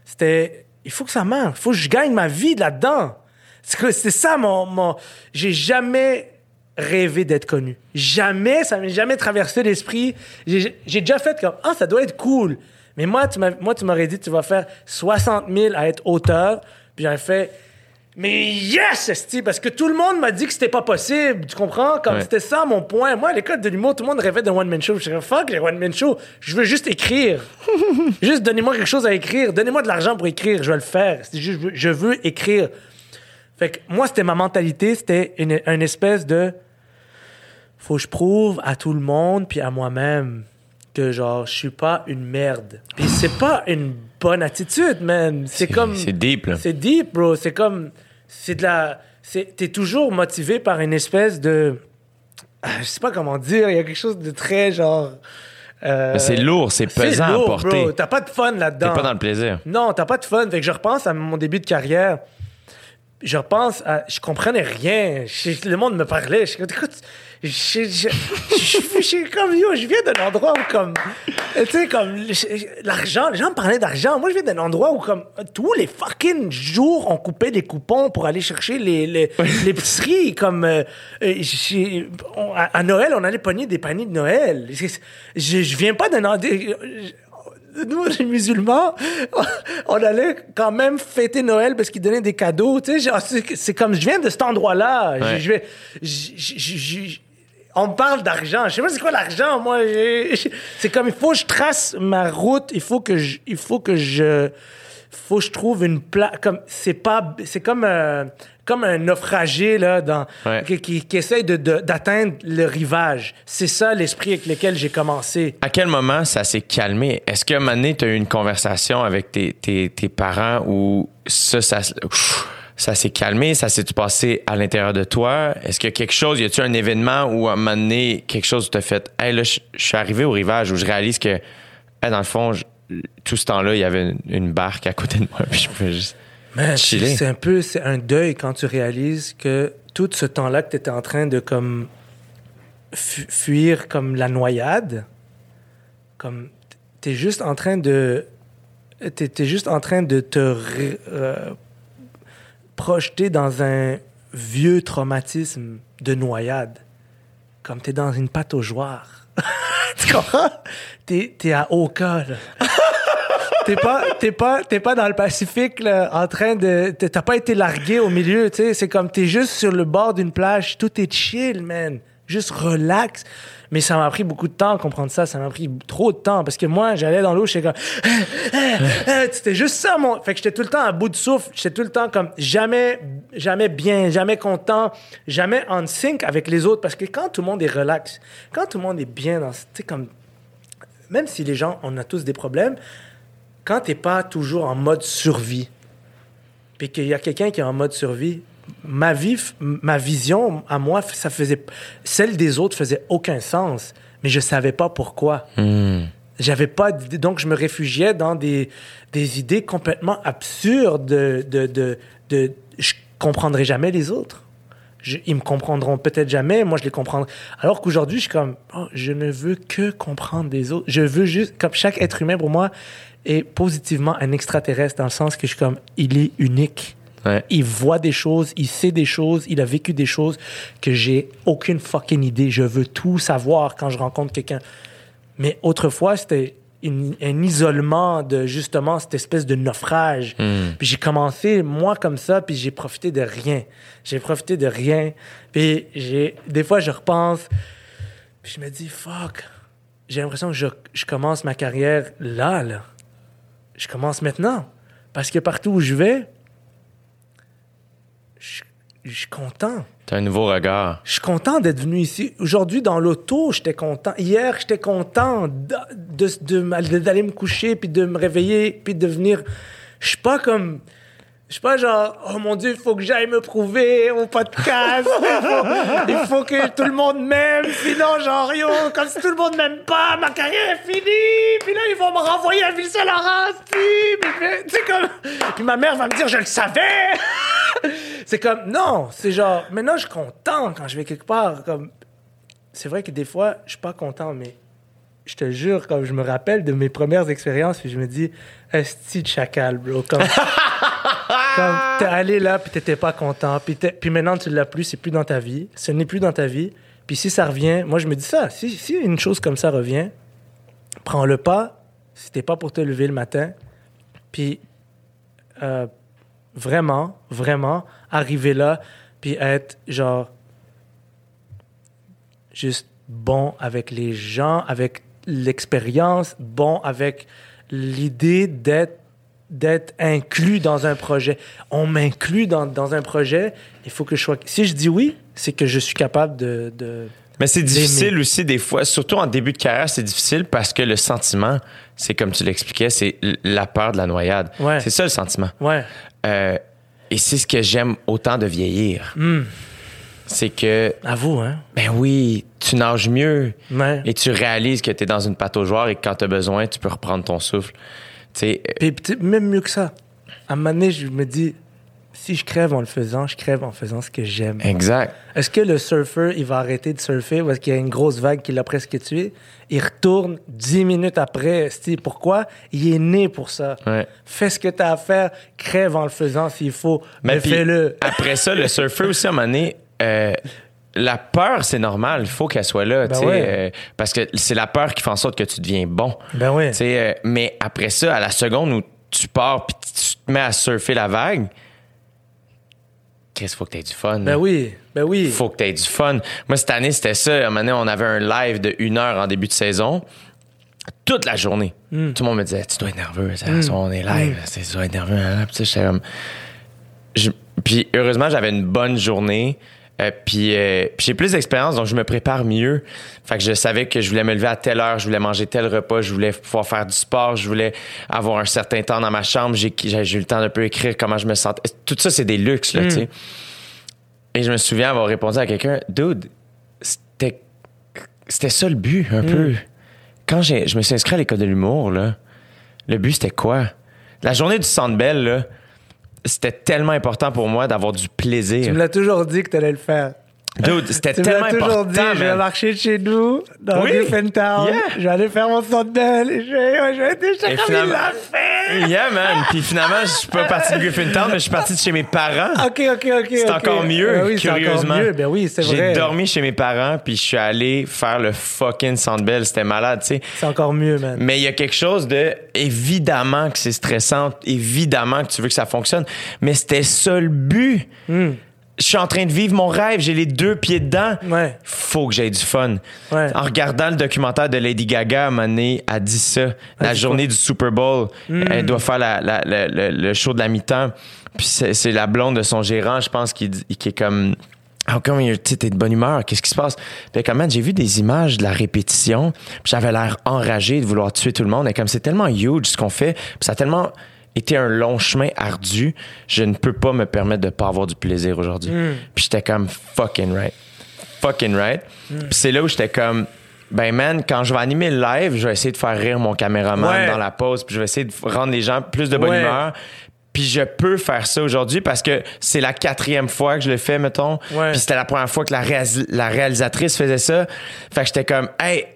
C'était. Il faut que ça marche. Il faut que je gagne ma vie là-dedans. C'est ça, mon. mon... J'ai jamais rêvé d'être connu. Jamais, ça m'est jamais traversé l'esprit. J'ai déjà fait comme, ah, ça doit être cool. Mais moi, tu m'aurais dit, tu vas faire 60 000 à être auteur. Puis j'aurais fait, mais yes, esti, parce que tout le monde m'a dit que c'était pas possible. Tu comprends? Comme Ouais. c'était ça mon point. Moi, à l'école de l'humour, tout le monde rêvait d'un one-man show. Je disais, fuck les one-man show. Je veux juste écrire. juste donnez-moi quelque chose à écrire. Donnez-moi de l'argent pour écrire. Je vais le faire. Juste, je veux- je veux écrire. Fait que moi, c'était ma mentalité. C'était une, une espèce de. Faut que je prouve à tout le monde puis à moi-même que, genre, je suis pas une merde. Puis c'est pas une bonne attitude, man. C'est comme. C'est deep, là. C'est deep, bro. C'est comme. C'est de la. T'es toujours motivé par une espèce de. je sais pas comment dire, il y a quelque chose de très genre. Euh, c'est lourd, c'est pesant à porter. T'as pas de fun là-dedans. T'es pas dans le plaisir. Non, t'as pas de fun. Fait que je repense à mon début de carrière. Je repense à. Je comprenais rien. le monde me parlait. Je je, je, je, comme yo, je viens d'un endroit où comme tu sais comme l'argent, les gens me parlaient d'argent. Moi, je viens d'un endroit où comme tous les fucking jours on coupait des coupons pour aller chercher les les l'épicerie comme euh, à, Noël, on allait pogner des paniers de Noël. Je, je viens pas d'un nous, les musulmans, on allait quand même fêter Noël parce qu'ils donnaient des cadeaux. Tu sais, c'est comme je viens de cet endroit-là. Je vais, on me parle d'argent. Je sais pas c'est quoi l'argent, moi. C'est comme il faut que je trace ma route. Il faut que je, il faut que je, faut que je trouve une place. Comme c'est pas, c'est comme euh, comme un naufragé là, dans, qui, qui, essaye de, d'atteindre le rivage. C'est ça l'esprit avec lequel j'ai commencé. À quel moment ça s'est calmé? Est-ce qu'à un moment tu as eu une conversation avec tes, tes, tes parents ou ça, ça ça s'est calmé, ça s'est passé à l'intérieur de toi? Est-ce qu'il y a quelque chose, y a-tu un événement où à un moment donné, quelque chose t'a fait, hey, là, je suis arrivé au rivage où je réalise que, dans le fond, tout ce temps-là, il y avait une, barque à côté de moi, puis je pouvais juste. C'est un peu, c'est un deuil quand tu réalises que tout ce temps-là que tu étais en train de comme fuir comme la noyade, comme t'es juste en train de, t'es es juste en train de te euh, projeté dans un vieux traumatisme de noyade. Comme t'es dans une joueurs. tu comprends? T'es, es à Oka, là. t'es pas, pas, t'es pas dans le Pacifique, là, en train de, t'as pas été largué au milieu, tu sais. C'est comme t'es juste sur le bord d'une plage, tout est chill, man. Juste relax. Mais ça m'a pris beaucoup de temps à comprendre ça. Ça m'a pris trop de temps parce que moi, j'allais dans l'eau, j'étais comme. C'était juste ça, mon. Fait que j'étais tout le temps à bout de souffle. J'étais tout le temps comme jamais, jamais bien, jamais content, jamais en sync avec les autres. Parce que quand tout le monde est relax, quand tout le monde est bien dans. Tu sais, comme. Même si les gens, on a tous des problèmes, quand t'es pas toujours en mode survie, puis qu'il y a quelqu'un qui est en mode survie, ma vie, ma vision à moi, ça faisait, celle des autres faisait aucun sens, mais je savais pas pourquoi. Hmm. J'avais pas, donc je me réfugiais dans des, des idées complètement absurdes de, de, de, de je comprendrai jamais les autres. ils me comprendront peut-être jamais, moi je les comprendrai. Alors qu'aujourd'hui, je suis comme, oh, je ne veux que comprendre les autres. Je veux juste, comme chaque être humain pour moi est positivement un extraterrestre dans le sens que je suis comme, il est unique. Il voit des choses, il sait des choses, il a vécu des choses que j'ai aucune fucking idée. Je veux tout savoir quand je rencontre quelqu'un. Mais autrefois, c'était un isolement de justement cette espèce de naufrage. Hmm. Puis j'ai commencé, moi, comme ça, puis j'ai profité de rien. J'ai profité de rien. Puis j'ai, des fois, je repense, puis je me dis, fuck, j'ai l'impression que je, je commence ma carrière là, là. Je commence maintenant. Parce que partout où je vais, je suis content. T'as un nouveau regard. Je suis content d'être venu ici. Aujourd'hui, dans l'auto, j'étais content. Hier, j'étais content d'aller me coucher, puis de me réveiller, puis de venir... Je suis pas comme... Je suis pas genre, oh mon Dieu, il faut que j'aille me prouver au podcast. il, faut, que tout le monde m'aime. Sinon, genre, yo, comme si tout le monde m'aime pas, ma carrière est finie. Puis là, ils vont me renvoyer à Ville-Saint-Laurent. Puis, puis, comme... puis ma mère va me dire, je le savais. c'est comme, non, c'est genre, maintenant, je suis content quand je vais quelque part. Comme, c'est vrai que des fois, je suis pas content, mais je te jure, comme je me rappelle de mes premières expériences, puis je me dis, esti de chacal, bro. comme t'es allé là, puis t'étais pas content, puis, puis maintenant tu l'as plus, c'est plus dans ta vie, ce n'est plus dans ta vie. Puis si ça revient, moi je me dis ça, si, si une chose comme ça revient, prends le pas, c'était pas pour te lever le matin, puis euh, vraiment, vraiment, arriver là, puis être genre juste bon avec les gens, avec l'expérience, bon avec l'idée d'être d'être inclus dans un projet. On m'inclut dans, dans, un projet, il faut que je sois... Si je dis oui, c'est que je suis capable de... de Mais c'est difficile aussi des fois, surtout en début de carrière, c'est difficile parce que le sentiment, c'est comme tu l'expliquais, c'est la peur de la noyade. C'est ça le sentiment. Ouais. Euh, et c'est ce que j'aime autant de vieillir. Hmm. c'est que. À vous, hein? Ben oui, tu nages mieux. Ouais. Et tu réalises que tu es dans une pataugeoire et que quand tu as besoin, tu peux reprendre ton souffle. Tu sais, euh, Puis même mieux que ça. À un moment donné, je me dis, si je crève en le faisant, je crève en faisant ce que j'aime. exact. Est-ce que le surfeur, il va arrêter de surfer parce qu'il y a une grosse vague qui l'a presque tué? Il retourne dix minutes après. Pourquoi? Il est né pour ça. Ouais. Fais ce que tu as à faire, crève en le faisant s'il faut, mais, fais-le. Après ça, le surfeur aussi, à un moment donné, euh, la peur, c'est normal. Il faut qu'elle soit là. Ben tu sais, ouais. euh, parce que c'est la peur qui fait en sorte que tu deviens bon. Ben euh, mais après ça, à la seconde où tu pars puis tu te mets à surfer la vague, qu'est-ce qu'il faut que tu aies du fun? Ben là. oui, ben oui. faut que tu aies du fun. Moi, cette année, c'était ça. À un moment donné, on avait un live de une heure en début de saison. Toute la journée. Hmm. Tout le monde me disait, tu dois être nerveux. ça, On est live. c'est- Tu dois être nerveux. hein. Puis heureusement, j'avais une bonne journée. Euh, puis euh, puis j'ai plus d'expérience, donc je me prépare mieux. Fait que je savais que je voulais me lever à telle heure, je voulais manger tel repas, je voulais pouvoir faire du sport, je voulais avoir un certain temps dans ma chambre. J'ai eu le temps d'un peu écrire comment je me sentais. Tout ça, c'est des luxes, là, tu sais. Et je me souviens avoir répondu à quelqu'un, dude, c'était, c'était ça le but, un peu. Quand j'ai, je me suis inscrit à l'école de l'humour, là, le but, c'était quoi? La journée du Centre Bell, là, c'était tellement important pour moi d'avoir du Tu plaisir. me l'as toujours dit que tu allais le faire. Dude, c'était tellement important, dit, je vais man. marcher de chez nous, dans Oui. Griffintown. Yeah. Je vais aller faire mon sondel. et Je vais, je vais être comme finalement- fait. Yeah, man. Puis finalement, je suis pas parti de Griffintown, mais je suis parti de chez mes parents. OK, OK, OK. C'est encore mieux, Ben oui, c'est encore curieusement. mieux. Ben oui, c'est vrai. J'ai dormi chez mes parents, puis je suis allé faire le fucking Sandbell. C'était malade, tu sais. C'est encore mieux, man. Mais il y a quelque chose de évidemment que c'est stressant, évidemment que tu veux que ça fonctionne, mais c'était ça le but. Hmm. Je suis en train de vivre mon rêve, j'ai les deux pieds dedans. Ouais. Faut que j'aie du fun. Ouais. En regardant le documentaire de Lady Gaga, à un moment donné, elle dit ça. la journée du Super Bowl, Hmm. elle doit faire la- la- la- le- le show de la mi-temps. Puis c'est la blonde de son gérant, je pense, qui, qui est comme How come you're- tu sais, t'es de bonne humeur? Qu'est-ce qui se passe? Puis comme, man, j'ai vu des images de la répétition, puis j'avais l'air enragé de vouloir tuer tout le monde. Et comme c'est tellement huge ce qu'on fait, puis ça a tellement été un long chemin ardu, je ne peux pas me permettre de pas avoir du plaisir aujourd'hui. Puis j'étais comme fucking right. Fucking right. Puis c'est là où j'étais comme, ben man, quand je vais animer le live, je vais essayer de faire rire mon caméraman Ouais. dans la pause, puis je vais essayer de rendre les gens plus de bonne Ouais. humeur. Puis je peux faire ça aujourd'hui parce que c'est la quatrième fois que je le fais, mettons. Ouais. Puis c'était la première fois que la, réalis- la réalisatrice faisait ça. Fait que j'étais comme, hey,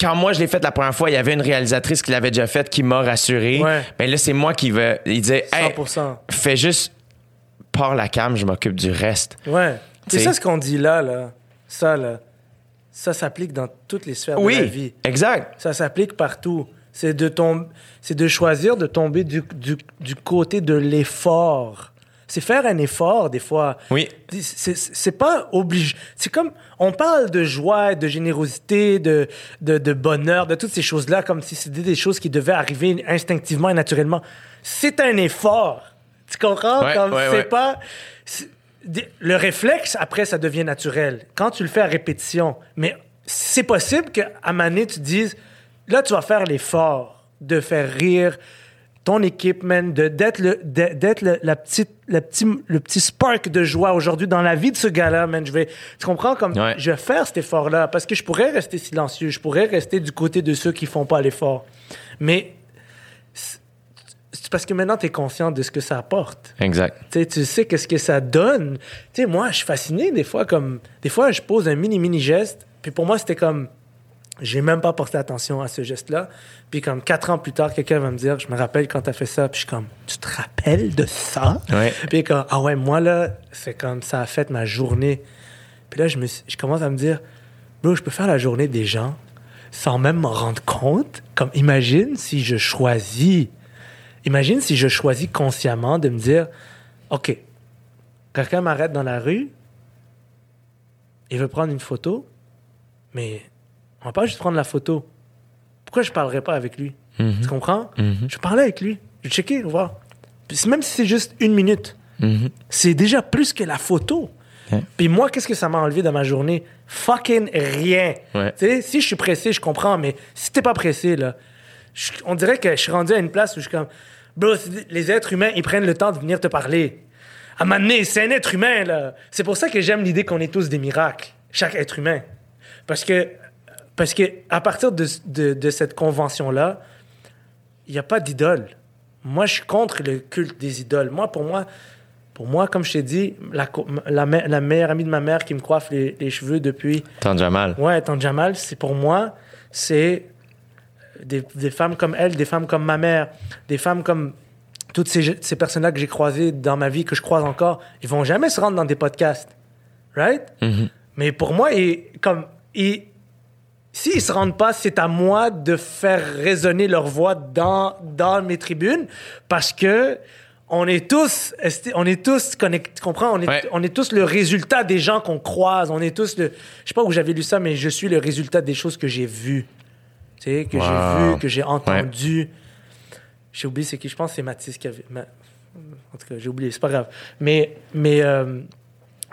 quand moi je l'ai fait la première fois, il y avait une réalisatrice qui l'avait déjà fait, qui m'a rassuré. Ouais. Ben là, c'est moi qui vais. Il disait, hey, 100%. fais juste, pars la cam, je m'occupe du reste. Ouais. C'est ça ce qu'on dit là, là. Ça, là. Ça s'applique dans toutes les sphères de la Oui, vie. exact. Ça s'applique partout. C'est de, de choisir de tomber du, du, du côté de l'effort. C'est faire un effort, des fois. Oui. C'est- pas obligé. C'est comme. On parle de joie, de générosité, de, de, de bonheur, de toutes ces choses-là, comme si c'était des choses qui devaient arriver instinctivement et naturellement. C'est un effort. Tu comprends? Ouais, comme ouais, c'est ouais. pas. Le réflexe, après, ça devient naturel. Quand tu le fais à répétition. Mais c'est possible qu'à un moment donné, tu te dises là, tu vas faire l'effort de faire rire ton équipe, man, de- d'être le, d'être le, la petite, la petit, le petit spark de joie aujourd'hui dans la vie de ce gars-là, man. Je vais, tu comprends comme Ouais. je vais faire cet effort-là parce que je pourrais rester silencieux, je pourrais rester du côté de ceux qui font pas l'effort. Mais c'est parce que maintenant, tu es conscient de ce que ça apporte. Exact. Tu sais, tu sais qu'est-ce que ça donne. Tu sais, moi, je suis fasciné des fois, comme... Des fois, je pose un mini-mini geste, puis pour moi, c'était comme... J'ai même pas porté attention à ce geste-là. Puis comme quatre ans plus tard, quelqu'un va me dire, je me rappelle quand t'as fait ça, puis je suis comme, tu te rappelles de ça? Ouais. Puis comme, ah ouais, moi là, c'est comme ça a fait ma journée. Puis là, je, me je commence à me dire, bro, je peux faire la journée des gens sans même m'en rendre compte? Comme, imagine si je choisis, imagine si je choisis consciemment de me dire, OK, quelqu'un m'arrête dans la rue, il veut prendre une photo, mais on va pas juste prendre la photo. Pourquoi je parlerais pas avec lui? Tu comprends? Je parlais avec lui. Je checkais, voir. Même si c'est juste une minute, c'est déjà plus que la photo. Ouais. Puis moi, qu'est-ce que ça m'a enlevé dans ma journée? Fucking rien. Ouais. Tu sais, si je suis pressé, je comprends, mais si t'es pas pressé, là, je- on dirait que je suis rendu à une place où je suis comme, bro, les êtres humains, ils prennent le temps de venir te parler. À donné, c'est un être humain, là. C'est pour ça que j'aime l'idée qu'on est tous des miracles, chaque être humain. Parce que, parce que à partir de, de, de cette convention-là, il n'y a pas d'idole. Moi, je suis contre le culte des idoles. Moi, pour moi, pour moi, comme je t'ai dit, la, la, me- la meilleure amie de ma mère qui me coiffe les, les cheveux depuis Tante Jamal. Ouais, Tante Jamal, c'est pour moi, c'est des, des femmes comme elle, des femmes comme ma mère, des femmes comme toutes ces, ces personnes-là que j'ai croisées dans ma vie, que je croise encore. Ils vont jamais se rendre dans des podcasts. Right? Mais pour moi, ils, comme, ils, s'ils se rendent pas, c'est à moi de faire résonner leur voix dans, dans mes tribunes parce que on est tous, on est tous connectés, tu comprends? On est, Ouais. on est tous le résultat des gens qu'on croise. On est tous le, je sais pas où j'avais lu ça, mais je suis le résultat des choses que j'ai vues. Tu sais, que Wow. j'ai vues, que j'ai entendues. J'ai oublié c'est qui, je pense que c'est Mathis qui avait, ma- en tout cas, j'ai oublié, c'est pas grave. Mais, mais, euh,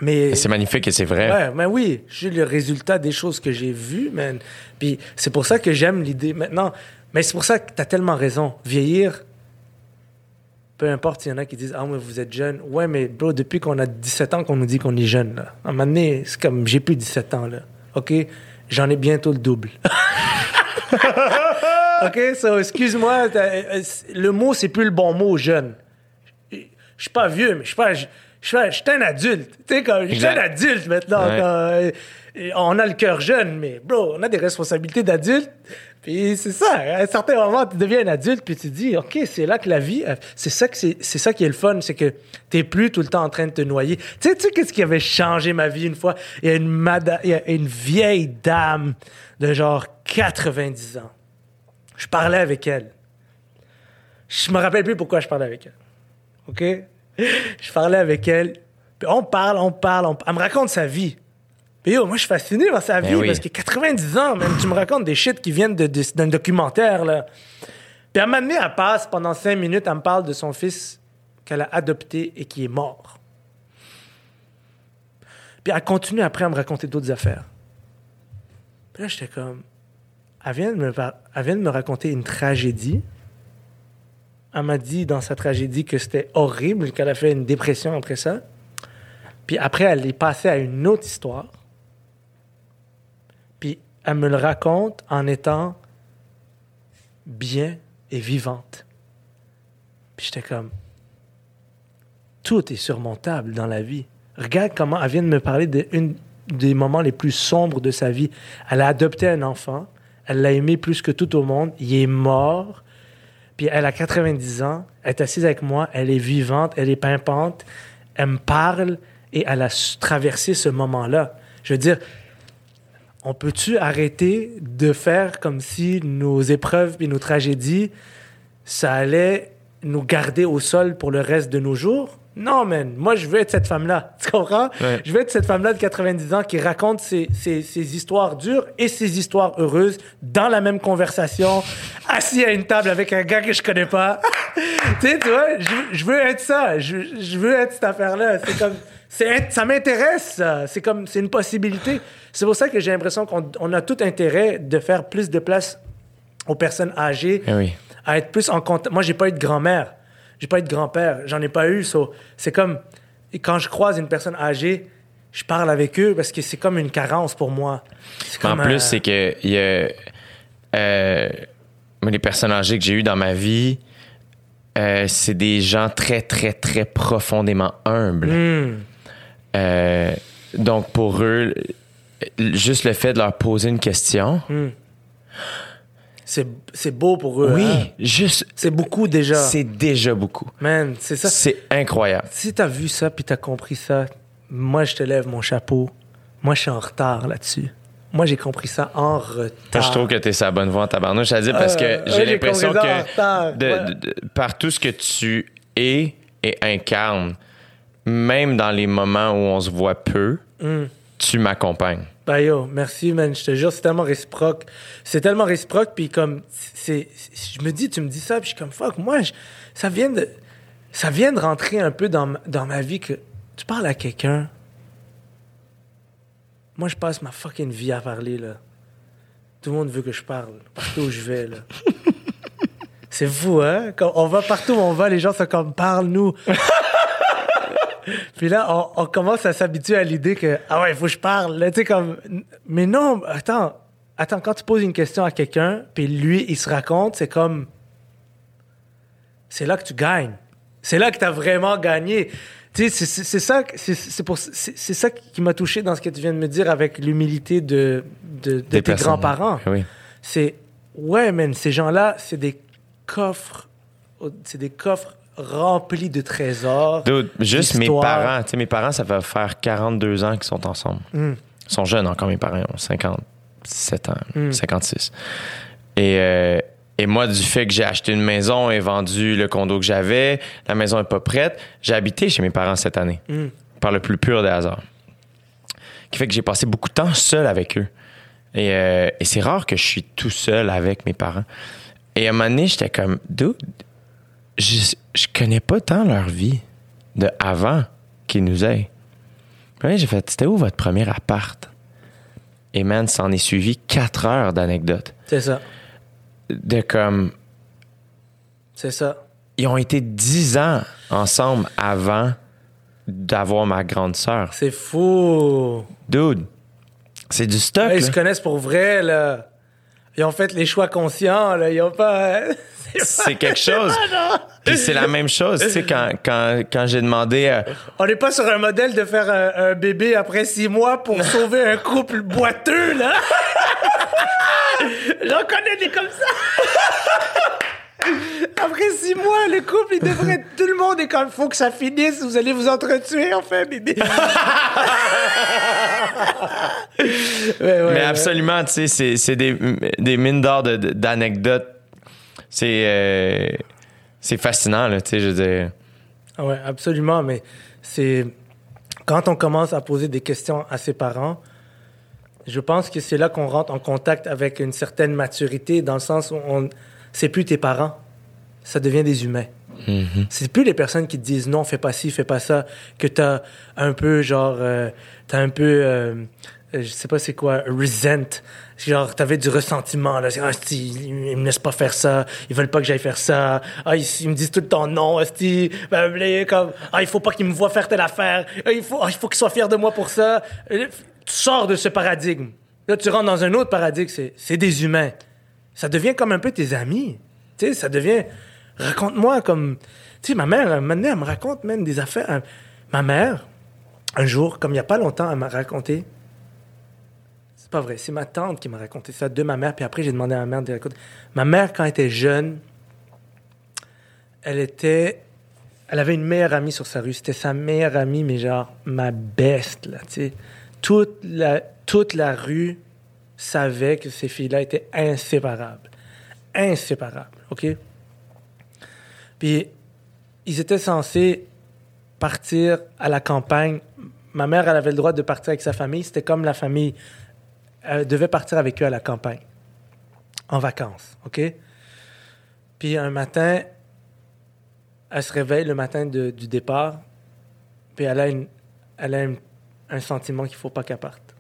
mais. C'est magnifique et c'est vrai. Ouais, mais oui, suis le résultat des choses que j'ai vues, man. Puis c'est pour ça que j'aime l'idée maintenant. Mais c'est pour ça que tu as tellement raison. Vieillir, peu importe s'il y en a qui disent Ah, mais vous êtes jeune. Ouais, mais bro, depuis qu'on a 17 ans qu'on nous dit qu'on est jeune, là. À un moment donné, c'est comme j'ai plus 17 ans, là. OK? J'en ai bientôt le double. OK? So, excuse-moi, t'as- euh, le mot, c'est plus le bon mot, jeune. Je suis pas vieux, mais je suis pas. Je suis je suis un adulte. Tu sais, comme, je suis un adulte maintenant. Ouais. quand, euh, on a le cœur jeune, mais bro, on a des responsabilités d'adulte. Puis c'est ça. À un certain moment, tu deviens un adulte, puis tu te dis, OK, c'est là que la vie, euh, c'est ça, que c'est, c'est ça qui est le fun, c'est que t'es plus tout le temps en train de te noyer. Tu sais, tu sais, qu'est-ce qui avait changé ma vie une fois? Il y a une, mada- il y a une vieille dame de genre 90 ans. Je parlais avec elle. Je me rappelle plus pourquoi je parlais avec elle. OK? Je parlais avec elle. Puis on parle, on parle, on... elle me raconte sa vie. Puis yo, moi, je suis fasciné par sa Ben vie oui. parce que 90 ans, même, tu me racontes des shit qui viennent de- de- d'un documentaire, là. Puis à un moment donné, elle passe pendant cinq minutes, elle me parle de son fils qu'elle a adopté et qui est mort. Puis elle continue après à me raconter d'autres affaires. Puis là, j'étais comme... Elle vient, de me par- elle vient de me raconter une tragédie. Elle m'a dit dans sa tragédie que c'était horrible, qu'elle a fait une dépression après ça. Puis après, elle est passée à une autre histoire. Puis elle me le raconte en étant bien et vivante. Puis j'étais comme, tout est surmontable dans la vie. Regarde comment elle vient de me parler d'un des moments les plus sombres de sa vie. Elle a adopté un enfant, elle l'a aimé plus que tout au monde, il est mort, puis elle a 90 ans, elle est assise avec moi, elle est vivante, elle est pimpante, elle me parle et elle a traversé ce moment-là. Je veux dire, on peut-tu arrêter de faire comme si nos épreuves et nos tragédies, ça allait nous garder au sol pour le reste de nos jours? Non, man. Moi, je veux être cette femme-là. Tu comprends? Ouais. Je veux être cette femme-là de 90 ans qui raconte ses, ses- ses histoires dures et ses histoires heureuses dans la même conversation, assis à une table avec un gars que je connais pas. tu sais, tu vois, je, je veux être ça. Je, je veux être cette affaire-là. C'est comme, c'est, ça m'intéresse, ça. C'est comme, c'est une possibilité. C'est pour ça que j'ai l'impression qu'on on a tout intérêt de faire plus de place aux personnes âgées, Eh oui. à être plus en contact. Moi, j'ai pas eu de grand-mère, j'ai pas eu de grand-père, j'en ai pas eu. so, c'est comme, quand je croise une personne âgée, je parle avec eux parce que c'est comme une carence pour moi. En plus, c'est que il y a, euh, les personnes âgées que j'ai eues dans ma vie, euh, c'est des gens très, très, très profondément humbles. hmm, Euh, donc, pour eux, juste le fait de leur poser une question, c'est, c'est beau pour eux. oui, hein. juste, C'est beaucoup déjà. c'est déjà beaucoup. Man, c'est ça. C'est incroyable. Si t'as vu ça puis t'as compris ça, moi, je te lève mon chapeau. Moi, je suis en retard là-dessus. Moi, j'ai compris ça en retard. Moi, je trouve que tu es sa bonne voie en tabarnouche. à dire parce que Euh, j'ai ouais, l'impression que retard, de- ouais. de- de- par tout ce que tu es et incarnes, même dans les moments où on se voit peu, Hmm. tu m'accompagnes. Bah yo, merci man, je te jure, c'est tellement réciproque. C'est tellement réciproque, puis comme, c'est, je me dis, tu me dis ça, puis je suis comme, fuck, moi, je- ça vient de, ça vient de rentrer un peu dans, ma- dans ma vie que tu parles à quelqu'un. Moi, je passe ma fucking vie à parler, là. Tout le monde veut que je parle, partout où je vais, là. C'est fou, hein? Quand on va partout où on va, les gens sont comme, parle-nous. Puis là, on, on commence à s'habituer à l'idée que, ah ouais, il faut que je parle. Là, comme, mais non, attends, attends, quand tu poses une question à quelqu'un, puis lui, il se raconte, c'est comme, c'est là que tu gagnes. C'est là que tu as vraiment gagné. Tu sais, c'est ça, c'est ça qui m'a touché dans ce que tu viens de me dire avec l'humilité de, de, de tes grands-parents. Oui. C'est, ouais, man, ces gens-là, c'est des coffres, c'est des coffres remplis de trésors. Dude, juste mes parents. Tu sais, mes parents, ça va faire 42 ans qu'ils sont ensemble. Mm. Ils sont jeunes encore, mes parents. Ils ont 57 ans, Mm. 56. Et, euh, et moi, du fait que j'ai acheté une maison et vendu le condo que j'avais, la maison n'est pas prête, j'ai habité chez mes parents cette année. Mm. Par le plus pur des hasards. Qui fait que j'ai passé beaucoup de temps seul avec eux. Et, euh, et c'est rare que je suis tout seul avec mes parents. Et à un moment donné, j'étais comme, dude, je, je connais pas tant leur vie de avant qu'ils nous aient. Puis j'ai fait, c'était où votre premier appart? Et man, s'en est suivi quatre heures d'anecdotes. C'est ça, De comme, c'est ça. ils ont été dix ans ensemble avant d'avoir ma grande sœur. C'est fou. Dude, c'est du stock. Ils là. se connaissent pour vrai, là. Ils ont fait les choix conscients, là. Ils ont pas. C'est quelque chose. Puis c'est la même chose, tu sais, quand, quand, quand j'ai demandé... euh, On n'est pas sur un modèle de faire un, un bébé après six mois pour sauver un couple boiteux, là. J'en connais des comme ça. Après six mois, le couple, il devrait. Tout le monde est comme. Faut que ça finisse, vous allez vous entretuer, enfin, bébé. Ouais, ouais, Mais ouais. absolument, tu sais, c'est, c'est des, des mines d'or d'anecdotes. C'est, euh, c'est fascinant, là, tu sais, je veux dire. Oui, absolument, mais c'est quand on commence à poser des questions à ses parents, je pense que c'est là qu'on rentre en contact avec une certaine maturité, dans le sens où on c'est plus tes parents, ça devient des humains. C'est plus les personnes qui te disent non, fais pas ci, fais pas ça, que t'as un peu genre, euh, t'as un peu, euh, euh, je sais pas c'est quoi, resent, genre t'avais du ressentiment là, ah, esti, ils me laissent pas faire ça, ils veulent pas que j'aille faire ça, ah ils, ils me disent tout le temps non, ben, ben, comme ah il faut pas qu'ils me voient faire telle affaire, Ah, il faut, ah, il faut qu'ils soient fiers de moi pour ça. Euh, Tu sors de ce paradigme, là tu rentres dans un autre paradigme, c'est c'est des humains, ça devient comme un peu tes amis, tu sais, ça devient raconte-moi comme. Tu sais, ma mère, maintenant, elle me raconte même des affaires. Ma mère, un jour, comme il n'y a pas longtemps, elle m'a raconté. C'est pas vrai, c'est ma tante qui m'a raconté ça de ma mère, puis après, j'ai demandé à ma mère de raconter. Ma mère, quand elle était jeune, elle était. Elle avait une meilleure amie sur sa rue. C'était sa meilleure amie, mais genre ma best, là, tu sais. Toute la, toute la rue savait que ces filles-là étaient inséparables. Inséparables, OK? Puis, ils étaient censés partir à la campagne. Ma mère, elle avait le droit de partir avec sa famille. C'était comme la famille. Elle devait partir avec eux à la campagne, en vacances, OK? Puis, un matin, elle se réveille le matin du départ, puis elle a, un sentiment qu'il ne faut pas qu'elle parte.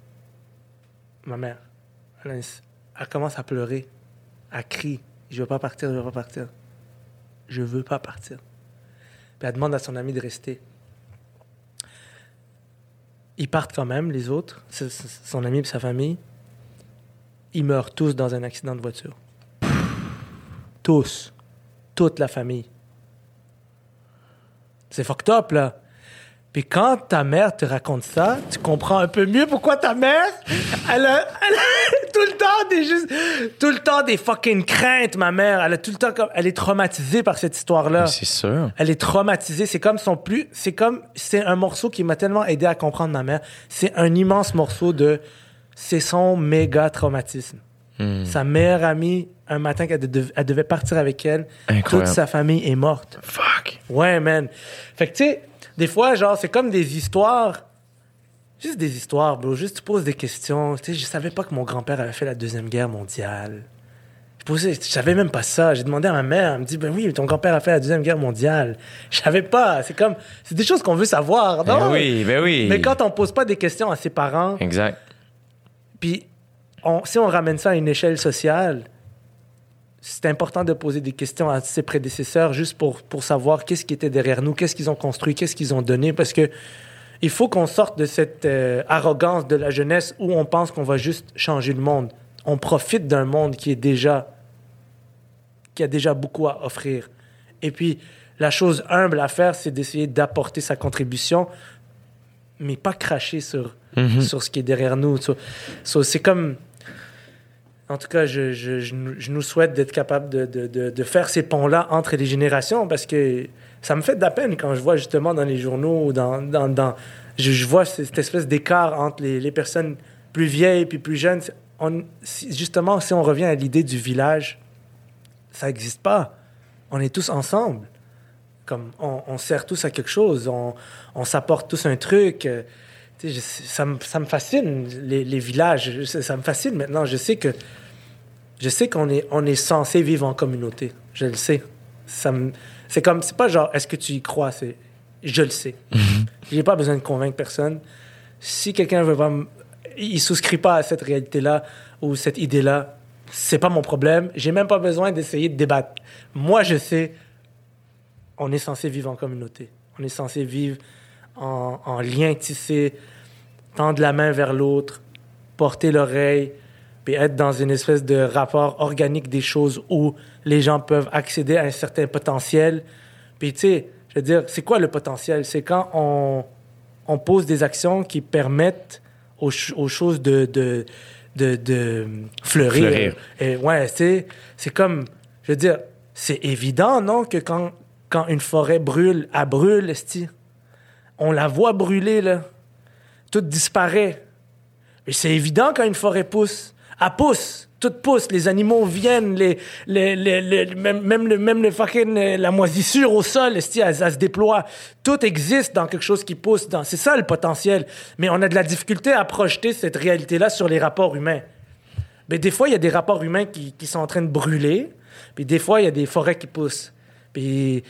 Ma mère. Elle, elle commence à pleurer. Elle crie. Je veux pas partir, je veux pas partir. Je veux pas partir. Elle demande à son ami de rester. Ils partent quand même, les autres, son ami et sa famille. Ils meurent tous dans un accident de voiture. Tous. Toute la famille. C'est fucked up, là. Puis quand ta mère te raconte ça, tu comprends un peu mieux pourquoi ta mère, elle a, elle a tout le temps des juste, tout le temps des fucking craintes, ma mère. Elle a tout le temps comme, elle est traumatisée par cette histoire-là. C'est sûr. Elle est traumatisée. C'est comme son plus. C'est comme. C'est un morceau qui m'a tellement aidé à comprendre ma mère. C'est un immense morceau de. C'est son méga traumatisme. Sa meilleure amie, un matin qu'elle dev- elle devait partir avec elle, Incroyable. toute sa famille est morte. Fuck. Ouais, man. Fait que, tu sais, des fois, genre, c'est comme des histoires. Juste des histoires, bro. Juste, tu poses des questions. Tu sais, je savais pas que mon grand-père avait fait la Deuxième Guerre mondiale. Je posais, je savais même pas ça. J'ai demandé à ma mère. Elle me dit, ben oui, ton grand-père a fait la Deuxième Guerre mondiale. Je savais pas. C'est comme, c'est des choses qu'on veut savoir, non? Ben oui, ben oui. Mais quand on pose pas des questions à ses parents, Exact. puis on- si on ramène ça à une échelle sociale, c'est important de poser des questions à ses prédécesseurs juste pour, pour savoir qu'est-ce qui était derrière nous, qu'est-ce qu'ils ont construit, qu'est-ce qu'ils ont donné, parce que Il faut qu'on sorte de cette euh, arrogance de la jeunesse où on pense qu'on va juste changer le monde. On profite d'un monde qui est déjà qui a déjà beaucoup à offrir. Et puis la chose humble à faire, c'est d'essayer d'apporter sa contribution, mais pas cracher sur Mhm. sur ce qui est derrière nous. So- so, c'est comme en tout cas, je, je- nous- souhaite d'être capable de, de- de- faire ces ponts-là entre les générations parce que ça me fait de la peine quand je vois justement dans les journaux, ou dans, dans, dans- je, vois cette espèce d'écart entre les, personnes plus vieilles puis plus jeunes. Justement, si on revient à l'idée du village, ça n'existe pas. On est tous ensemble. Comme on, on sert tous à quelque chose, on, on s'apporte tous un truc. Je- ça, me, ça me fascine, les, les villages. Ça, ça me fascine maintenant. Je sais que je sais qu'on est, on est censé vivre en communauté. Je le sais. Ça me, c'est comme, c'est pas genre, est-ce que tu y crois? C'est, je le sais. J'ai pas besoin de convaincre personne. Si quelqu'un veut pas, il souscrit pas à cette réalité-là ou cette idée-là, c'est pas mon problème. J'ai même pas besoin d'essayer de débattre. Moi, je sais, on est censé vivre en communauté. On est censé vivre en, en lien tissé, tendre la main vers l'autre, porter l'oreille, puis être dans une espèce de rapport organique des choses où les gens peuvent accéder à un certain potentiel. Puis tu sais, je veux dire, c'est quoi le potentiel? C'est quand on, on pose des actions qui permettent aux, ch- aux choses de, de, de, de fleurir. Fleurir. Et ouais, c'est, c'est comme, je veux dire, c'est évident, non, que quand, quand une forêt brûle, elle brûle, esti? On la voit brûler, là. Tout disparaît. Mais c'est évident quand une forêt pousse. Elle pousse. Tout pousse. Les animaux viennent. Même, même, le, même le fucking, euh, la moisissure au sol, esti, elle, elle se déploie. Tout existe dans quelque chose qui pousse. Dans, c'est ça le potentiel. Mais on a de la difficulté à projeter cette réalité-là sur les rapports humains. Mais des fois, il y a des rapports humains qui, qui sont en train de brûler. Puis des fois, il y a des forêts qui poussent. Puis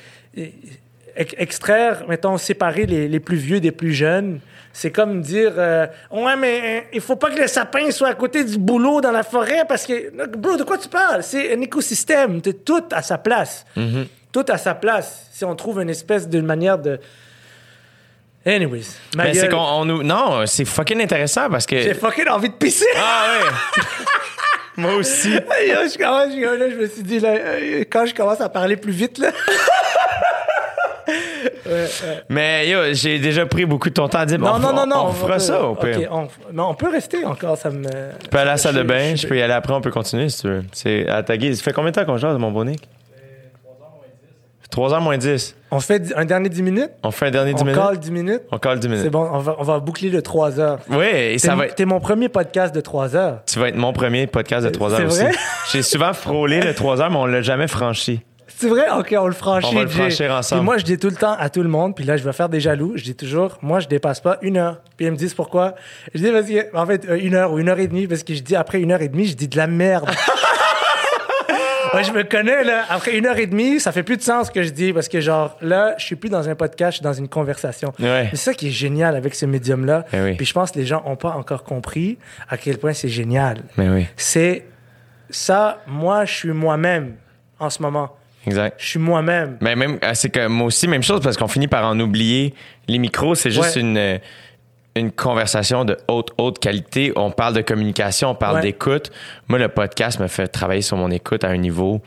extraire, mettons, séparer les, les plus vieux des plus jeunes, c'est comme dire euh, Ouais, mais euh, il faut pas que le sapin soit à côté du boulot dans la forêt parce que. Bro, de quoi tu parles? C'est un écosystème. Tout à sa place. Tout à sa place. Si on trouve une espèce d'une manière de. Anyways. ma Mais c'est gueule, qu'on on nous. Non, c'est fucking intéressant parce que. J'ai fucking envie de pisser. Ah ouais! Moi aussi. Yo, je, commence, je, là, je me suis dit, là, euh, quand je commence à parler plus vite, là. Mais yo, j'ai déjà pris beaucoup de ton temps à dire. non, non, non, non. On fera peut- ça au pire. ok, on, mais on peut rester encore, ça me. Tu peux aller à la salle de bain, je peux y aller après, on peut continuer si tu veux. C'est à ta guise. Ça fait combien de temps qu'on jase, mon Nick? 3h moins 10. On fait un dernier 10 minutes? On fait un dernier 10 on minutes? cale 10 minutes? On colle 10 minutes. C'est bon, on va, on va boucler le 3 heures. Oui, et ça va être. T'es mon premier podcast de 3 heures. Tu vas être mon premier podcast de 3 heures C'est aussi. vrai? J'ai souvent frôlé le 3 heures, mais on l'a jamais franchi. C'est vrai? OK, on le franchit. On va le Jay. franchir ensemble. Puis moi, je dis tout le temps à tout le monde, puis là, je vais faire des jaloux. Je dis toujours, moi, je dépasse pas une heure. Puis ils me disent pourquoi. Je dis, parce que, en fait, euh, une heure ou une heure et demie, parce que je dis après une heure et demie, je dis de la merde. Moi, je me connais, là. Après une heure et demie, ça fait plus de sens ce que je dis, parce que, genre, là, je suis plus dans un podcast, je suis dans une conversation. Ouais. C'est ça qui est génial avec ce médium-là. Eh oui. Puis je pense que les gens ont pas encore compris à quel point c'est génial. Mais oui, C'est ça, moi, je suis moi-même en ce moment. Exact. Je suis moi-même. Mais même, ah, c'est que moi aussi, même chose, parce qu'on finit par en oublier. Les micros, c'est juste Ouais. une, euh, une conversation de haute, haute qualité. On parle de communication, on parle Ouais. d'écoute. Moi, le podcast me fait travailler sur mon écoute à un niveau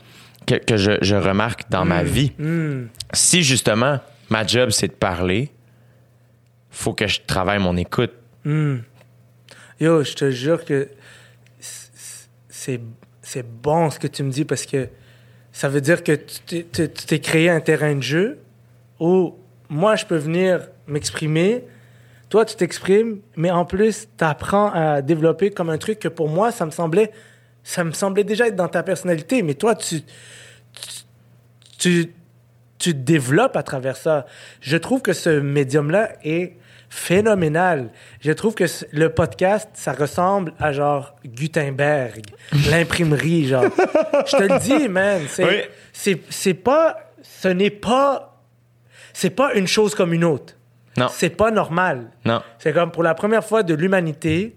que, que je, je remarque dans ma vie. Hmm. Si justement, ma job, c'est de parler, faut que je travaille mon écoute. Yo, je te jure que c'est bon ce que tu me dis parce que ça veut dire que tu t'es- créé un terrain de jeu où moi, je peux venir m'exprimer, toi, tu t'exprimes, mais en plus, tu apprends à développer comme un truc que pour moi, ça me semblait, ça me semblait déjà être dans ta personnalité, mais toi, tu, tu, tu, tu te développes à travers ça. Je trouve que ce médium-là est phénoménal. Je trouve que le podcast, ça ressemble à genre Gutenberg, l'imprimerie, genre. Je te le dis, man. C'est, Oui. c'est, c'est pas, ce n'est pas, c'est pas une chose comme une autre. Non. C'est pas normal. Non. C'est comme pour la première fois de l'humanité,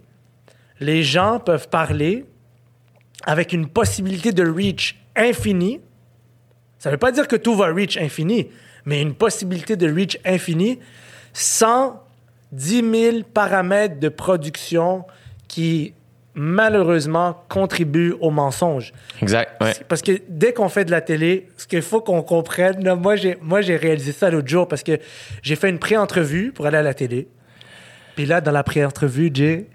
les gens peuvent parler avec une possibilité de reach infinie. Ça ne veut pas dire que tout va reach infini, mais une possibilité de reach infini sans 10 000 paramètres de production qui malheureusement contribuent au mensonge. Exact. Ouais. Parce que dès qu'on fait de la télé, ce qu'il faut qu'on comprenne, là, moi j'ai moi j'ai réalisé ça l'autre jour parce que j'ai fait une pré-entrevue pour aller à la télé. Puis là dans la pré-entrevue, Jay,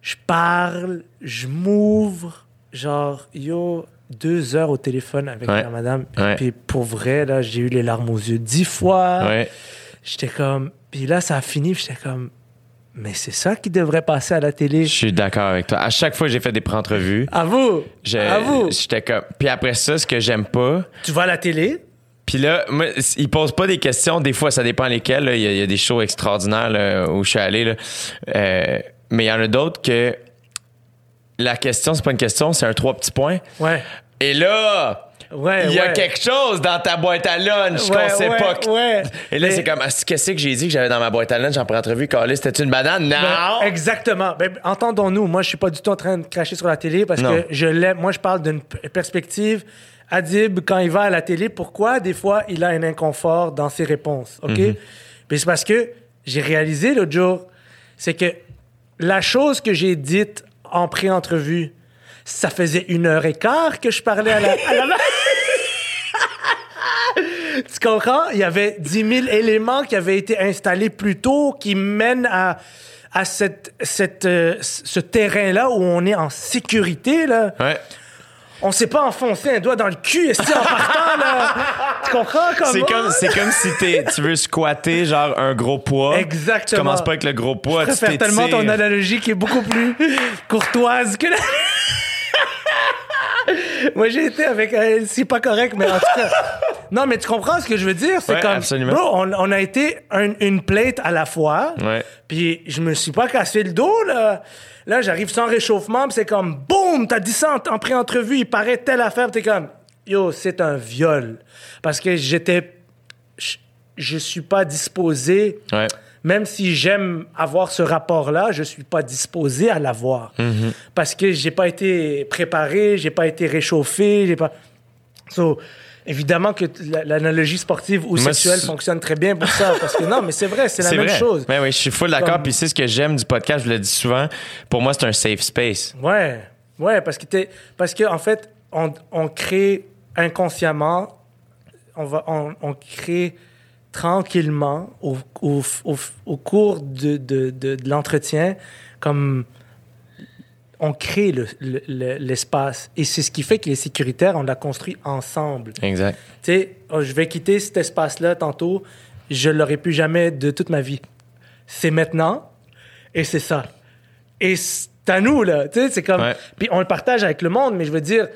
je parle, je m'ouvre, genre yo deux heures au téléphone avec Ouais. la madame. Ouais. Puis pour vrai là, j'ai eu les larmes aux yeux dix fois. J'étais comme, puis là ça a fini, puis j'étais comme, mais c'est ça qui devrait passer à la télé. Je suis d'accord avec toi. À chaque fois que j'ai fait des pré-entrevues, À vous, à vous. j'étais comme. Puis après ça, ce que j'aime pas, Tu vas à la télé, Puis là, moi, ils posent pas des questions. Des fois, ça dépend lesquelles. Il y, a- il y a des shows extraordinaires là, où je suis allé. là. Euh, mais il y en a d'autres que la question, c'est pas une question, c'est un trois petits points. ouais, Et là, ouais, il y a ouais. quelque chose dans ta boîte à lunch Ouais, qu'on sait pas. que-. Et là, Mais- c'est comme, qu'est-ce que j'ai dit que j'avais dans ma boîte à lunch en pré-entrevue? Carlis, c'était une banane? Non! Ben, exactement. Ben, entendons-nous. Moi, je suis pas du tout en train de cracher sur la télé parce Non. que je l'aime. Moi, je parle d'une perspective. Adib, quand il va à la télé, pourquoi des fois il a un inconfort dans ses réponses, ok? Mhm. Mais c'est parce que j'ai réalisé l'autre jour, c'est que la chose que j'ai dite en pré-entrevue, ça faisait une heure et quart que je parlais à la. à la- Tu comprends? Il y avait 10 000 éléments qui avaient été installés plus tôt qui mènent à, à cette, cette, euh, ce terrain-là où on est en sécurité. Là. Ouais. On s'est pas enfoncé un doigt dans le cul en partant. Là? Tu comprends? Comme C'est comme, c'est comme si t'es- tu veux squatter genre un gros poids. Exactement. Tu commences pas avec le gros poids, Je tu préfère tellement ton analogie qui est beaucoup plus courtoise que la... Moi, j'ai été avec... euh, c'est pas correct, mais en tout cas... Non, mais tu comprends ce que je veux dire? C'est Ouais, comme... absolument. Bro, on, on a été un- une plate à la fois. Ouais. Puis je me suis pas cassé le dos, là. Là, j'arrive sans réchauffement, puis c'est comme... Boum! T'as dit ça en, en pré-entrevue, il paraît telle affaire, t'es comme... Yo, c'est un viol. Parce que j'étais... Je, je suis pas disposé... Ouais. Même si j'aime avoir ce rapport-là, je suis pas disposé à l'avoir. Parce que j'ai pas été préparé, j'ai pas été réchauffé, j'ai pas. So, évidemment que l'analogie sportive ou Moi, sexuelle fonctionne très bien pour ça. Parce que non, mais c'est vrai, c'est la même vrai. chose. Ouais, ouais, je suis full d'accord. Comme- Puis c'est ce que j'aime du podcast, je le dis souvent. Pour moi, c'est un safe space. Ouais, ouais, parce que parce que en fait, on, on crée inconsciemment, on va, on, on crée tranquillement au, au, au, au cours de, de, de, de l'entretien, comme on crée le- le- le- l'espace. Et c'est ce qui fait que les sécuritaires, on l'a construit ensemble. Exact. Tu sais, oh, je vais quitter cet espace-là tantôt, je l'aurais plus jamais de toute ma vie. C'est maintenant et c'est ça. Et c'est à nous, là. Tu sais, c'est comme. Ouais. Puis on le partage avec le monde, mais je veux dire,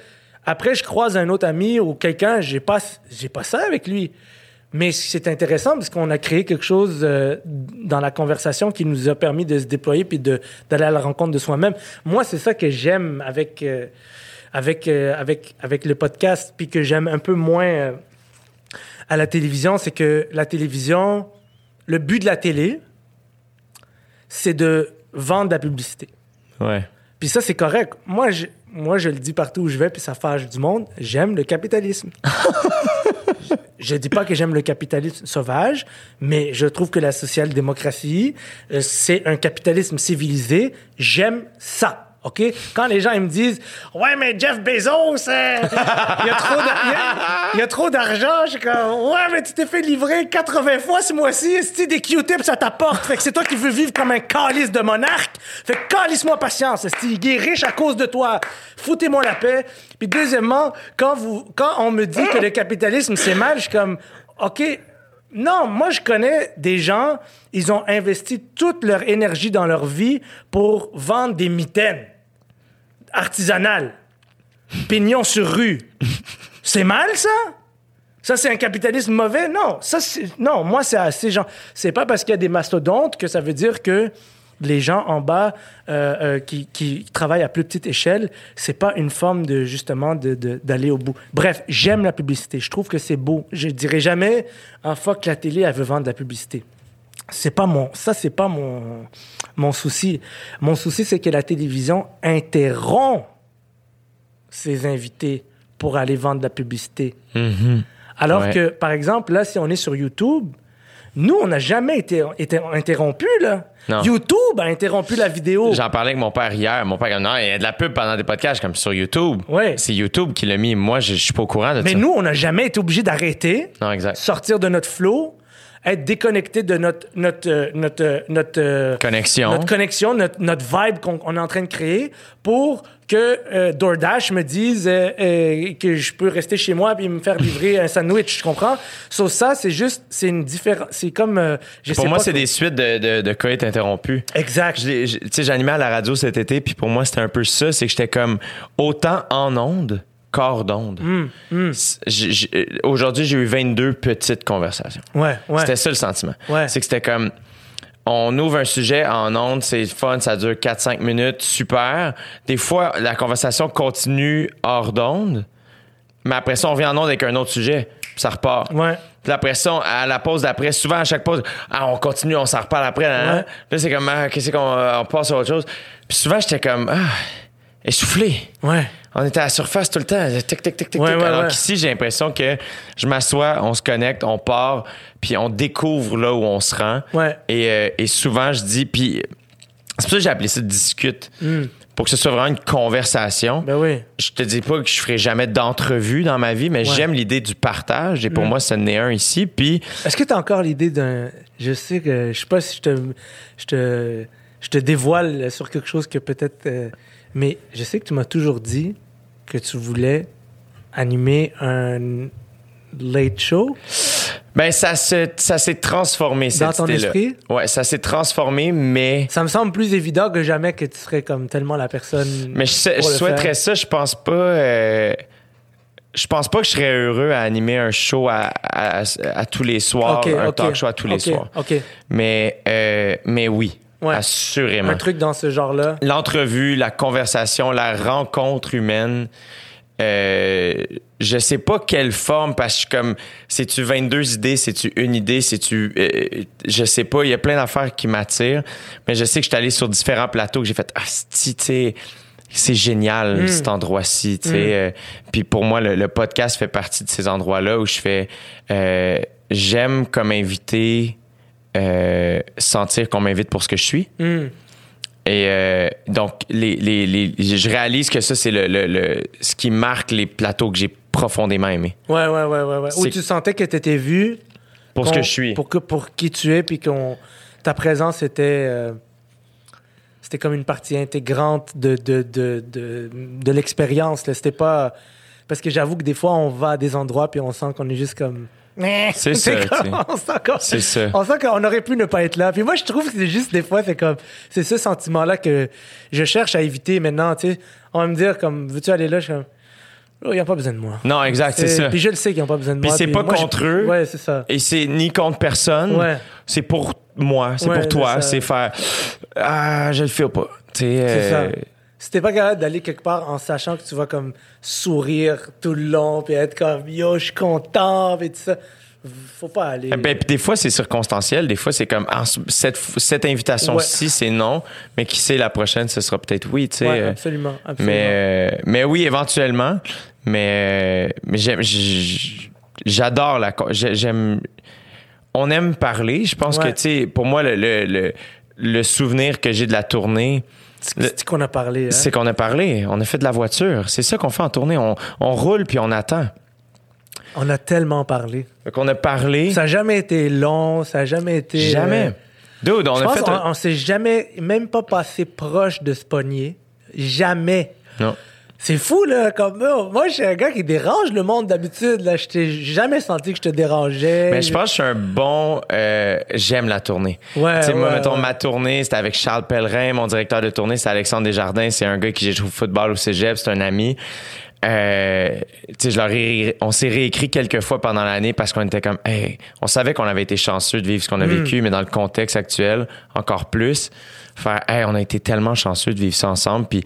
après, je croise un autre ami ou quelqu'un, j'ai pas, j'ai pas ça avec lui. Mais c'est intéressant parce qu'on a créé quelque chose euh, dans la conversation qui nous a permis de se déployer puis d'aller à la rencontre de soi-même. Moi, c'est ça que j'aime avec, euh, avec, euh, avec, avec le podcast, puis que j'aime un peu moins à la télévision, c'est que la télévision, le but de la télé, c'est de vendre de la publicité. Ouais. Puis ça, c'est correct. Moi je, moi, je le dis partout où je vais, puis ça fâche du monde. J'aime le capitalisme. je dis pas que j'aime le capitalisme sauvage, mais je trouve que la social-démocratie, euh, c'est un capitalisme civilisé. J'aime ça. OK? Quand les gens ils me disent Ouais, mais Jeff Bezos, euh, il y a trop d'argent, je suis comme Ouais, mais tu t'es fait livrer 80 fois ce mois-ci, est des Q-tips à ta porte. Fait que c'est toi qui veux vivre comme un calice de monarque. Fait que calisse-moi patience, esti. Il est riche à cause de toi. Foutez-moi la paix. Puis deuxièmement, quand, vous, quand on me dit que le capitalisme c'est mal, je suis comme OK. Non, moi je connais des gens, ils ont investi toute leur énergie dans leur vie pour vendre des mitaines artisanales, pignon sur rue. C'est mal ça? Ça c'est un capitalisme mauvais? Non, ça non, moi c'est assez gens. C'est pas parce qu'il y a des mastodontes que ça veut dire que les gens en bas euh, euh, qui, qui travaillent à plus petite échelle, c'est pas une forme de justement de- de- d'aller au bout. Bref, j'aime la publicité. Je trouve que c'est beau. Je dirais jamais un fuck la télé, elle veut vendre de la publicité. C'est pas mon, ça c'est pas mon, mon souci. Mon souci c'est que la télévision interrompt ses invités pour aller vendre de la publicité. Alors Ouais. que, par exemple, là, si on est sur YouTube, Nous, on n'a jamais été, été interrompu, là. Non. YouTube a interrompu la vidéo. J'en parlais avec mon père hier. Mon père, non, il y a de la pub pendant des podcasts comme sur YouTube. Ouais. C'est YouTube qui l'a mis. Moi, je, je suis pas au courant de Mais ça. nous, on n'a jamais été obligé d'arrêter, Non, exact. sortir de notre flow, être déconnecté de notre, notre, euh, notre, euh, notre, euh, Connexion. notre connexion, notre, notre vibe qu'on on est en train de créer pour que euh, DoorDash me dise euh, euh, que je peux rester chez moi et me faire livrer un sandwich, tu comprends? Sauf ça, c'est juste, c'est une différence, c'est comme, je Pour sais moi, c'est des suites de, de, de coïts interrompus. Exact. Je je- Tu sais, j'animais à la radio cet été, puis pour moi, c'était un peu ça. C'est que j'étais comme autant en onde qu'hors d'onde. J'ai- j'ai- Aujourd'hui, j'ai eu 22 petites conversations. Ouais, ouais. C'était ça le sentiment. Ouais. C'est que c'était comme. On ouvre un sujet en ondes, c'est fun, ça dure 4-5 minutes, super. Des fois, la conversation continue hors d'onde, mais après ça, on vient en onde avec un autre sujet, puis ça repart. Ouais. Puis après ça, à la pause d'après, souvent à chaque pause, ah, on continue, on s'en reparle après. Là, Ouais. là c'est comme, ah, qu'est-ce qu'on on passe à autre chose. Puis souvent, j'étais comme, ah, essoufflé. Ouais. On était à la surface tout le temps. Tic, tic, tic, tic, Ouais, tic. ouais, Alors ouais. qu'ici, j'ai l'impression que je m'assois, on se connecte, on part, puis on découvre là où on se rend. Ouais. Et, euh, et souvent, je dis, puis c'est pour ça que j'ai appelé ça discute. Pour que ce soit vraiment une conversation. Hmm. Ben oui. Je te dis pas que je ferai jamais d'entrevue dans ma vie, mais j'aime l'idée du partage. Et pour Hmm. moi, ce n'est un ici. Puis Est-ce que tu as encore l'idée d'un. Je sais que. Je sais pas si je te. Je te, je te dévoile sur quelque chose que peut-être. euh, mais je sais que tu m'as toujours dit que tu voulais animer un late show. Ben, ça se, ça s'est transformé, cette Dans ton esprit? Ouais, ça s'est transformé, mais. Ça me semble plus évident que jamais que tu serais comme tellement la personne. Mais je, souhaiterais faire. ça. Je pense pas. euh, je pense pas que je serais heureux à animer un show à, à- à tous les soirs, Ok, un ok, talk show à tous les soirs. OK. Mais, euh, mais oui, Ouais. assurément. Un truc dans ce genre-là. L'entrevue, la conversation, la rencontre humaine. Euh, je sais pas quelle forme parce que je suis comme c'est-tu 22 idées, c'est-tu une idée, c'est-tu euh, je sais pas, il y a plein d'affaires qui m'attirent, mais je sais que je suis allé sur différents plateaux que j'ai fait ah tu c'est génial Mm. cet endroit-ci, tu sais. euh, puis pour moi le, le podcast fait partie de ces endroits-là où je fais euh, j'aime comme invité euh, sentir qu'on m'invite pour ce que je suis. Hmm. Et euh, donc, les, les, les- je réalise que ça, c'est le, le- le- ce qui marque les plateaux que j'ai profondément aimés. Ouais, ouais, ouais, ouais. ouais. Où tu sentais que tu étais vu. Pour ce que je suis. Pour, que, pour qui tu es, puis qu'on ta présence était. euh, c'était comme une partie intégrante de, de, de, de, de l'expérience. C'était pas. Parce que j'avoue que des fois, on va à des endroits, puis on sent qu'on est juste comme. C'est ça, comme- on sent qu'on- aurait pu ne pas être là. Puis moi, je trouve que c'est juste des fois, c'est comme. C'est ce sentiment-là que je cherche à éviter maintenant. Tu sais, on va me dire, comme, veux-tu aller là? Je suis comme. Oh, ils n'ont pas besoin de moi. Non, exact, c'est ça. Puis je le sais qu'ils n'ont pas besoin de Puis moi. c'est pas moi, je- contre eux. Ouais, c'est ça. Et c'est ni contre personne. Ouais. C'est pour moi, c'est Ouais, pour toi. c'est faire Ah, je le fais pas. Tu sais, C'est euh, ça. Si t'es pas capable d'aller quelque part en sachant que tu vas comme sourire tout le long, puis être comme yo, je suis content, puis tout ça, faut pas aller. Ben, puis des fois, c'est circonstanciel. Des fois, c'est comme ah, cette, cette invitation-ci, c'est non. Mais qui sait, la prochaine, ce sera peut-être oui. Tu sais, Ouais, euh, absolument, absolument. Mais, euh, mais oui, éventuellement. Mais, euh, mais j'adore la. J'aime. On aime parler. Je pense Ouais. que, tu sais, pour moi, le, le, le, le souvenir que j'ai de la tournée, c'est qu'on a parlé. Hein? c'est qu'on a parlé. On a fait de la voiture. C'est ça qu'on fait en tournée. On, on roule puis on attend. On a tellement parlé. Qu'on a parlé. Ça a jamais été long, ça a jamais été. jamais. euh, Dude, on je a pense fait. un- on s'est jamais, même pas passé proche de se pogner. Jamais. Non. C'est fou, là. Comme, moi, je suis un gars qui dérange le monde d'habitude. Là, je t'ai jamais senti que je te dérangeais. Mais je pense que je suis un bon. euh, J'aime la tournée. Ouais, Tu sais, moi, mettons, ouais. ma tournée, c'était avec Charles Pellerin. Mon directeur de tournée, c'est Alexandre Desjardins. C'est un gars qui joué au football au cégep. C'est un ami. Euh, je leur ai- on s'est réécrit quelques fois pendant l'année parce qu'on était comme, hey, on savait qu'on avait été chanceux de vivre ce qu'on a Mm. vécu, mais dans le contexte actuel, encore plus. Faire, hey, on a été tellement chanceux de vivre ça ensemble. Puis,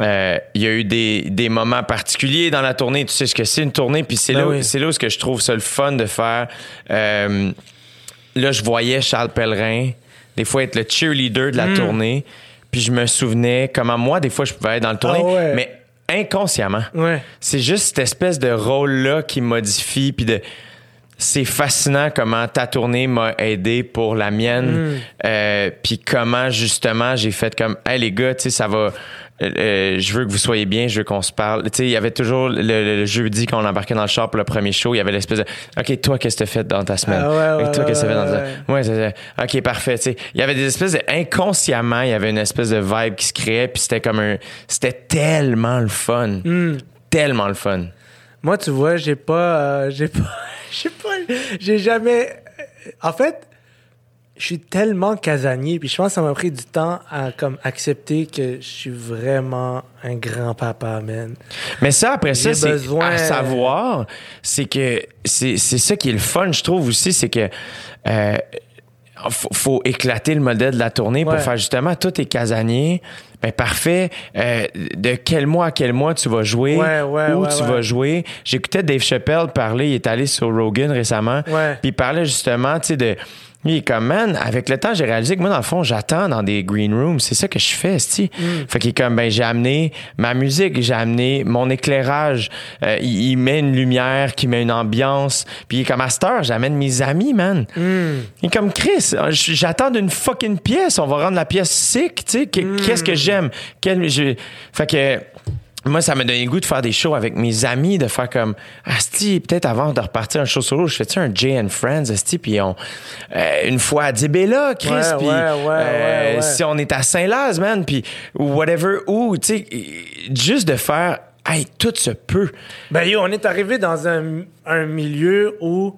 euh, il y a eu des, des moments particuliers dans la tournée. Tu sais ce que c'est une tournée, puis c'est Ben là, oui. c'est là où ce que je trouve ça le fun de faire. Euh, là, je voyais Charles Pellerin, des fois être le cheerleader de Hmm. la tournée, puis je me souvenais comment moi, des fois, je pouvais être dans le tournée, Ah ouais. mais inconsciemment. Ouais. C'est juste cette espèce de rôle-là qui modifie, puis de. C'est fascinant comment ta tournée m'a aidé pour la mienne. Mm. Euh, Puis comment, justement, j'ai fait comme, hey les gars, tu sais, ça va. euh, je veux que vous soyez bien, je veux qu'on se parle. Tu sais, il y avait toujours le, le- le jeudi quand on embarquait dans le char pour le premier show, il y avait l'espèce de OK, toi, qu'est-ce que t'as fait dans ta semaine? Ah ouais, ouais, toi, qu'est-ce que t'as fait dans ta ouais, Ouais, c'est ça. OK, parfait. Tu sais, il y avait des espèces de. Inconsciemment, il y avait une espèce de vibe qui se créait, puis c'était comme un. C'était tellement le fun. Hmm. Tellement le fun. Moi, tu vois, j'ai pas. euh, j'ai pas. J'ai pas. J'ai jamais. En fait, je suis tellement casanier, puis je pense que ça m'a pris du temps à comme accepter que je suis vraiment un grand papa, man. Mais ça, après ça, c'est besoin- à savoir, c'est que c'est ça qui est le fun, je trouve aussi, c'est que euh, faut, faut éclater le modèle de la tournée pour faire justement tout est casanier. Ben parfait. Euh, de quel mois à quel mois tu vas jouer, Ouais, ouais, où ouais, tu vas jouer? J'écoutais Dave Chappelle parler, il est allé sur Rogan récemment, puis il parlait justement, tu sais, de il est comme, man, avec le temps, j'ai réalisé que moi, dans le fond, j'attends dans des green rooms. C'est ça que je fais, sti. Mm. Fait qu'il est comme, ben, j'ai amené ma musique, j'ai amené mon éclairage. Euh, il, il met une lumière qui met une ambiance. Puis il est comme, à cette heure, j'amène mes amis, man. Hmm. Il est comme, Chris, j'attends d'une fucking pièce. On va rendre la pièce sick, tu sais. Que- Qu'est-ce que j'aime? Quel, je- Fait que... Moi, ça m'a donné le goût de faire des shows avec mes amis, de faire comme Asti, peut-être avant de repartir un show solo, je fais-tu un Jay and Friends, Asti, puis on euh, une fois à Dibella, Chris, Ouais, puis ouais, ouais, euh, ouais, ouais. si on est à Saint-Laz, man, puis whatever, où, tu sais, juste de faire, hey, tout se peut. Ben, yo, on est arrivé dans un, un milieu où.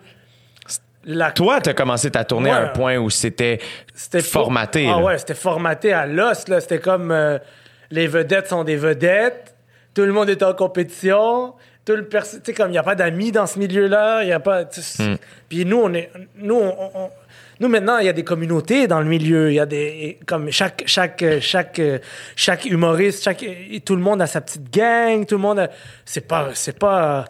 La Toi, t'as commencé ta tournée à un Ouais. point où c'était formaté. Ah là. ouais, c'était formaté à l'os. là. C'était comme euh, les vedettes sont des vedettes. Tout le monde est en compétition. Tout le tu sais comme il y a pas d'amis dans ce milieu-là, il y a pas Hmm. Puis nous on est nous on- on- nous maintenant il y a des communautés dans le milieu, il y a des comme chaque chaque chaque chaque humoriste, chaque tout le monde a sa petite gang, tout le monde c'est pas c'est pas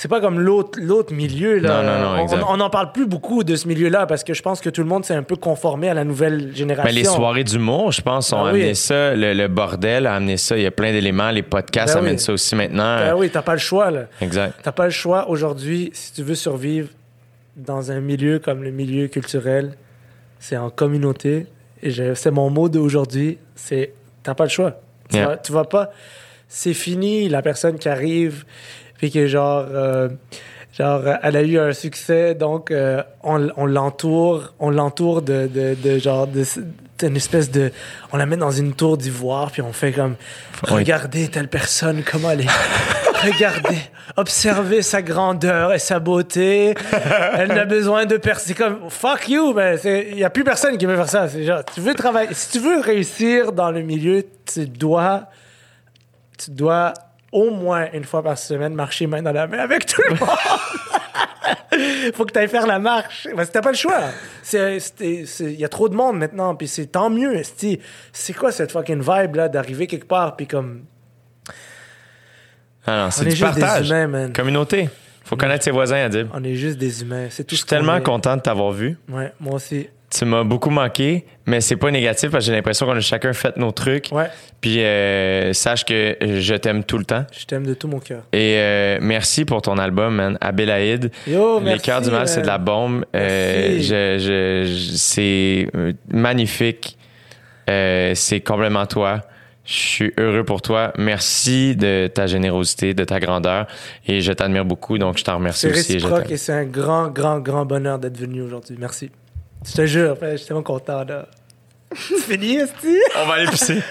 c'est pas comme l'autre l'autre milieu là. Non, non, non, On- exact. on n'en parle plus beaucoup de ce milieu-là parce que je pense que tout le monde s'est un peu conformé à la nouvelle génération. Ben, les soirées d'humour, je pense, ont Ah oui. amené ça. Le, le bordel a amené ça. Il y a plein d'éléments. Les podcasts Ben amènent oui. ça aussi maintenant. Ben oui, t'as pas le choix, là. Exact. T'as pas le choix aujourd'hui, si tu veux survivre dans un milieu comme le milieu culturel, c'est en communauté. Et je- c'est mon mot d'aujourd'hui, c'est t'as pas le choix. Tu, Yeah. vas, tu vas pas. C'est fini, la personne qui arrive, puis que genre. euh, Genre, elle a eu un succès, donc euh, on, on l'entoure, on l'entoure de, de, de genre de, d'une espèce de, on la met dans une tour d'ivoire, puis on fait comme, regardez telle personne comment elle est, regardez, observez sa grandeur et sa beauté, elle n'a besoin de personne. C'est comme fuck you, mais il y a plus personne qui veut faire ça. C'est genre, tu veux travailler, si tu veux réussir dans le milieu, tu dois tu dois au moins une fois par semaine marcher main dans la main avec tout le monde. Faut que tu ailles faire la marche. Que t'as pas le choix. Il y a trop de monde maintenant, puis c'est tant mieux. C'est quoi cette fucking vibe là d'arriver quelque part, puis comme. Ah c'est du juste des partage. humains, man. Communauté. Faut connaître ses voisins, Adib. On est juste des humains. C'est tout Je suis tellement est. content de t'avoir vu. Ouais, moi aussi. Tu m'as beaucoup manqué, mais c'est pas négatif parce que j'ai l'impression qu'on a chacun fait nos trucs. Ouais, Puis euh, sache que je t'aime tout le temps. je t'aime de tout mon cœur. Et euh, merci pour ton album, man. Abélaïde. Yo, Les merci, cœurs du mal, c'est de la bombe. Euh, Merci. je, je- je- c'est magnifique. C'est complètement toi. Je suis heureux pour toi. Merci de ta générosité, de ta grandeur. Et je t'admire beaucoup, donc je t'en remercie C'est aussi. je réciproque et c'est un grand, grand, grand bonheur d'être venu aujourd'hui. Merci. Je te jure, je suis tellement content là. C'est fini, Esti? On va aller pisser.